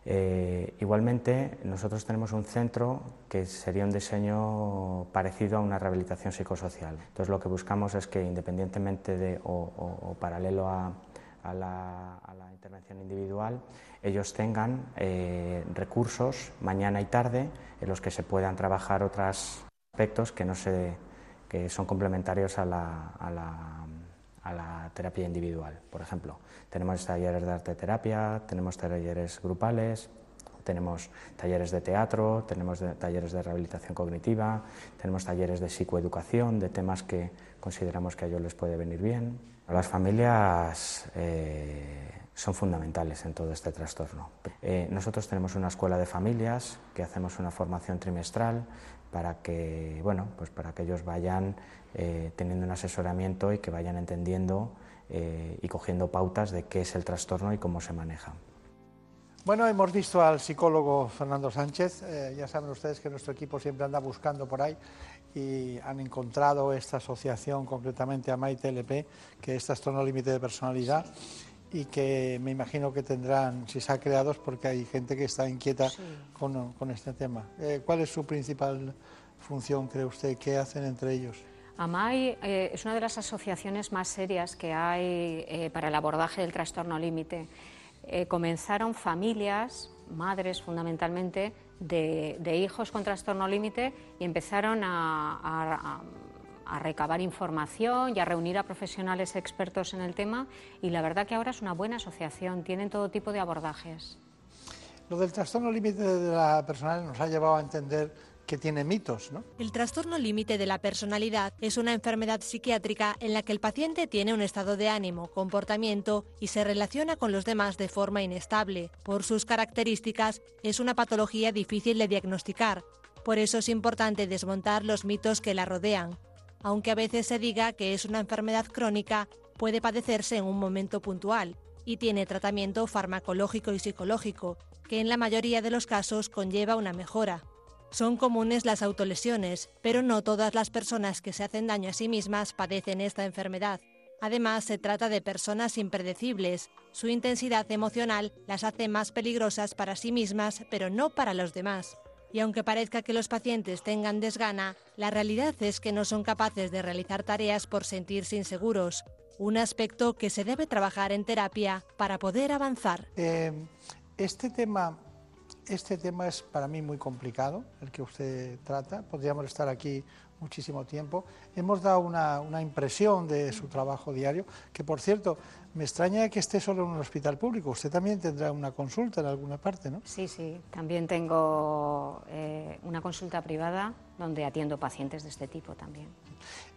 Eh, igualmente, nosotros tenemos un centro que sería un diseño parecido a una rehabilitación psicosocial. Entonces, lo que buscamos es que, independientemente de o, paralelo a, la, intervención individual, ellos tengan eh, recursos mañana y tarde en los que se puedan trabajar otros aspectos que, no se, que son complementarios a la a la terapia individual. Por ejemplo, tenemos talleres de arte terapia, tenemos talleres grupales, tenemos talleres de teatro, tenemos de- talleres de rehabilitación cognitiva, tenemos talleres de psicoeducación, de temas que consideramos que a ellos les puede venir bien. Las familias eh, son fundamentales en todo este trastorno. Eh, nosotros tenemos una escuela de familias que hacemos una formación trimestral para que, bueno, pues para que ellos vayan eh, teniendo un asesoramiento y que vayan entendiendo eh, y cogiendo pautas de qué es el trastorno y cómo se maneja.
Bueno, hemos visto al psicólogo Fernando Sánchez. eh, ya saben ustedes que nuestro equipo siempre anda buscando por ahí y han encontrado esta asociación, concretamente a MyTLP, que es trastorno límite de personalidad y que me imagino que tendrán, si se ha creado, es porque hay gente que está inquieta con, con este tema. Eh, ¿Cuál es su principal función, cree usted? ¿Qué hacen entre ellos?
AMAI eh, es una de las asociaciones más serias que hay eh, para el abordaje del trastorno límite. Eh, comenzaron familias, madres fundamentalmente, de, de hijos con trastorno límite y empezaron a, a- a- recabar información y a reunir a profesionales expertos en el tema y la verdad que ahora es una buena asociación, tienen todo tipo de abordajes.
Lo del trastorno límite de la personalidad nos ha llevado a entender que tiene mitos.
El trastorno límite de la personalidad es una enfermedad psiquiátrica en la que el paciente tiene un estado de ánimo, comportamiento y se relaciona con los demás de forma inestable. Por sus características, es una patología difícil de diagnosticar. Por eso es importante desmontar los mitos que la rodean. Aunque a veces se diga que es una enfermedad crónica, puede padecerse en un momento puntual y tiene tratamiento farmacológico y psicológico, que en la mayoría de los casos conlleva una mejora. Son comunes las autolesiones, pero no todas las personas que se hacen daño a sí mismas padecen esta enfermedad. Además, se trata de personas impredecibles. Su intensidad emocional las hace más peligrosas para sí mismas, pero no para los demás. Y aunque parezca que los pacientes tengan desgana, la realidad es que no son capaces de realizar tareas por sentirse inseguros. un aspecto que se debe trabajar en terapia para poder avanzar.
Eh, este tema, este tema es para mí muy complicado, el que usted trata. Podríamos estar aquí muchísimo tiempo. Hemos dado una, una impresión de su trabajo diario, que por cierto, me extraña que esté solo en un hospital público. Usted también tendrá una consulta en alguna parte, ¿no?
Sí, sí. También tengo eh, una consulta privada donde atiendo pacientes de este tipo también.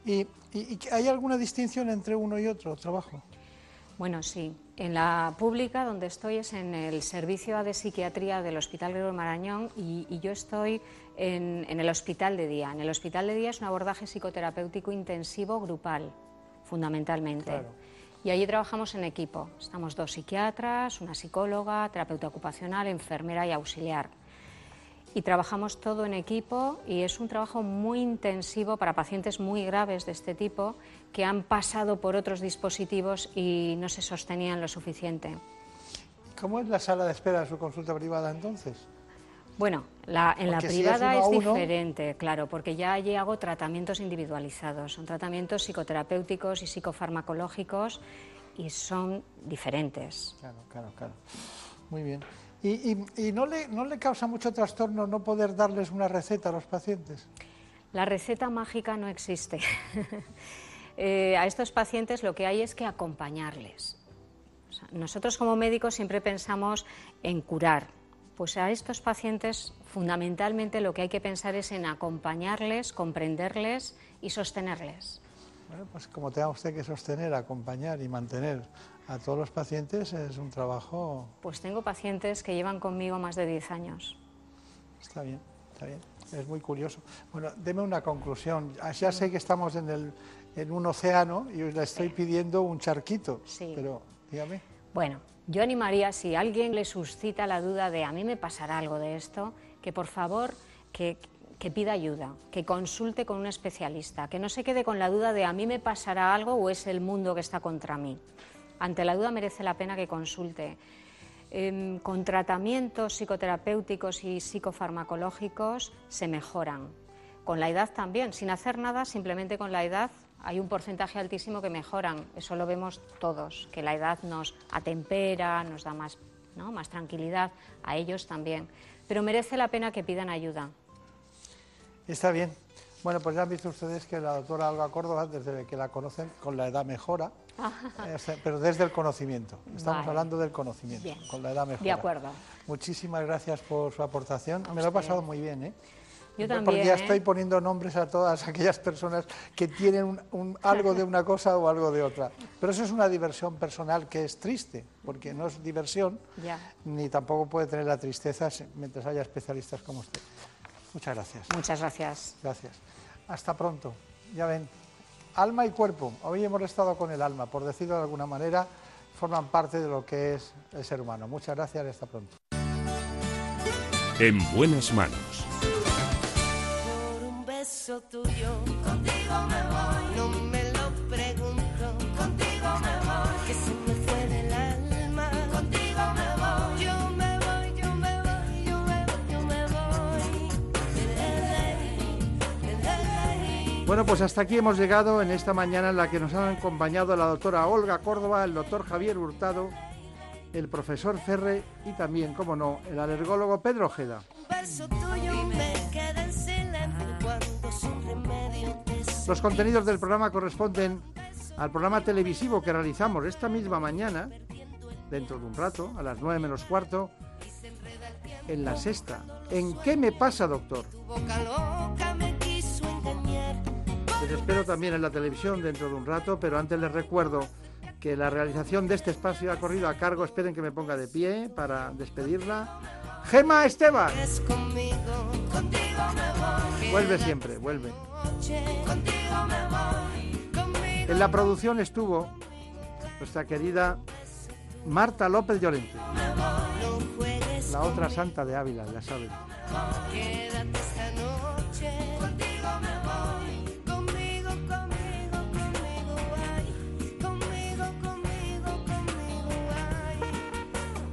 ¿Y, hay alguna distinción entre uno y otro trabajo?
Bueno, sí. En la pública, donde estoy, es en el servicio de psiquiatría del Hospital Gregorio Marañón y, y yo estoy en, en el hospital de día. En el hospital de día es un abordaje psicoterapéutico intensivo grupal, fundamentalmente.
Claro.
Y allí trabajamos en equipo. Estamos dos psiquiatras, una psicóloga, terapeuta ocupacional, enfermera y auxiliar. Y trabajamos todo en equipo y es un trabajo muy intensivo para pacientes muy graves de este tipo que han pasado por otros dispositivos y no se sostenían lo suficiente.
¿Cómo es la sala de espera de su consulta privada entonces?
Bueno, la- en la
Porque si es
privada
uno
es,
uno-
diferente, claro, porque ya allí hago tratamientos individualizados, son tratamientos psicoterapéuticos y psicofarmacológicos y son diferentes.
Claro, claro, claro. Muy bien. ¿Y, y- y no, le, no le causa mucho trastorno no poder darles una receta a los pacientes?
La receta mágica no existe. Eh, a estos pacientes lo que hay es que acompañarles. O sea, nosotros como médicos siempre pensamos en curar. Pues a estos pacientes fundamentalmente lo que hay que pensar es en acompañarles, comprenderles y sostenerles.
Bueno, pues como tenga usted que sostener, acompañar y mantener a todos los pacientes, es un trabajo...
Pues tengo pacientes que llevan conmigo más de 10 años.
Está bien, está bien. Es muy curioso. Bueno, deme una conclusión. Ah, Ya sé que estamos en, el, en un océano y le estoy pidiendo un charquito,
Sí.
pero dígame.
Bueno, yo animaría, si alguien le suscita la duda de a mí me pasará algo de esto, que por favor que, que pida ayuda, que consulte con un especialista, que no se quede con la duda de a mí me pasará algo o es el mundo que está contra mí. Ante la duda merece la pena que consulte. Em, con tratamientos psicoterapéuticos y psicofarmacológicos se mejoran. Con la edad también, sin hacer nada, simplemente con la edad hay un porcentaje altísimo que mejoran. Eso lo vemos todos, que la edad nos atempera, nos da más, ¿no? más tranquilidad, a ellos también. Pero merece la pena que pidan ayuda.
Está bien. Bueno, pues ya han visto ustedes que la doctora Alba Córdoba, desde que la conocen, con la edad mejora, eh, o sea, pero desde el conocimiento. Estamos
Vale.
hablando del conocimiento,
Bien.
con la edad mejora.
De acuerdo.
Muchísimas gracias por su aportación. Me lo he pasado muy bien, ¿eh?
Yo
Porque ya
¿eh?
estoy poniendo nombres a todas aquellas personas que tienen un- un- algo de una cosa o algo de otra. Pero eso es una diversión personal que es triste, porque no es diversión,
Ya.
ni tampoco puede tener la tristeza mientras haya especialistas como usted. Muchas gracias.
Muchas gracias.
Gracias. Hasta pronto. Ya ven, alma y cuerpo. Hoy hemos estado con el alma, por decirlo de alguna manera, forman parte de lo que es el ser humano. Muchas gracias y hasta pronto.
En buenas manos.
Bueno, pues hasta aquí hemos llegado en esta mañana en la que nos han acompañado la doctora Olga Córdoba, el doctor Javier Hurtado, el profesor Ferre y también, como no, el alergólogo Pedro Ojeda. Los contenidos del programa corresponden al programa televisivo que realizamos esta misma mañana, dentro de un rato, a las 9 menos cuarto, en la sexta. ¿En qué me pasa, doctor? Les espero también en la televisión dentro de un rato, pero antes les recuerdo que la realización de este espacio ha corrido a cargo, esperen que me ponga de pie para despedirla. Gema Esteban, vuelve siempre, vuelve. En la producción estuvo nuestra querida Marta López Llorente, la otra santa de Ávila, ya saben.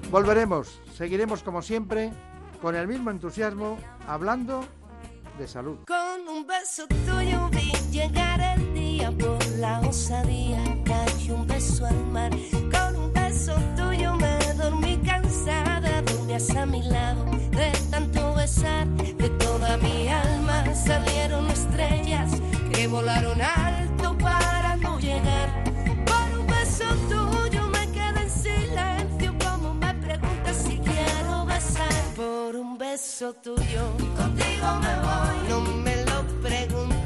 Volveremos, seguiremos como siempre, con el mismo entusiasmo, hablando de salud.
Con un beso tuyo vi llegar el día por la osadía cayó
un beso al mar. Con un beso tuyo me dormí cansada, dormías a mi lado de tanto besar. De toda mi alma salieron estrellas que volaron alto para no llegar. Por un beso tuyo Por un beso tuyo, contigo me voy. No me lo preguntes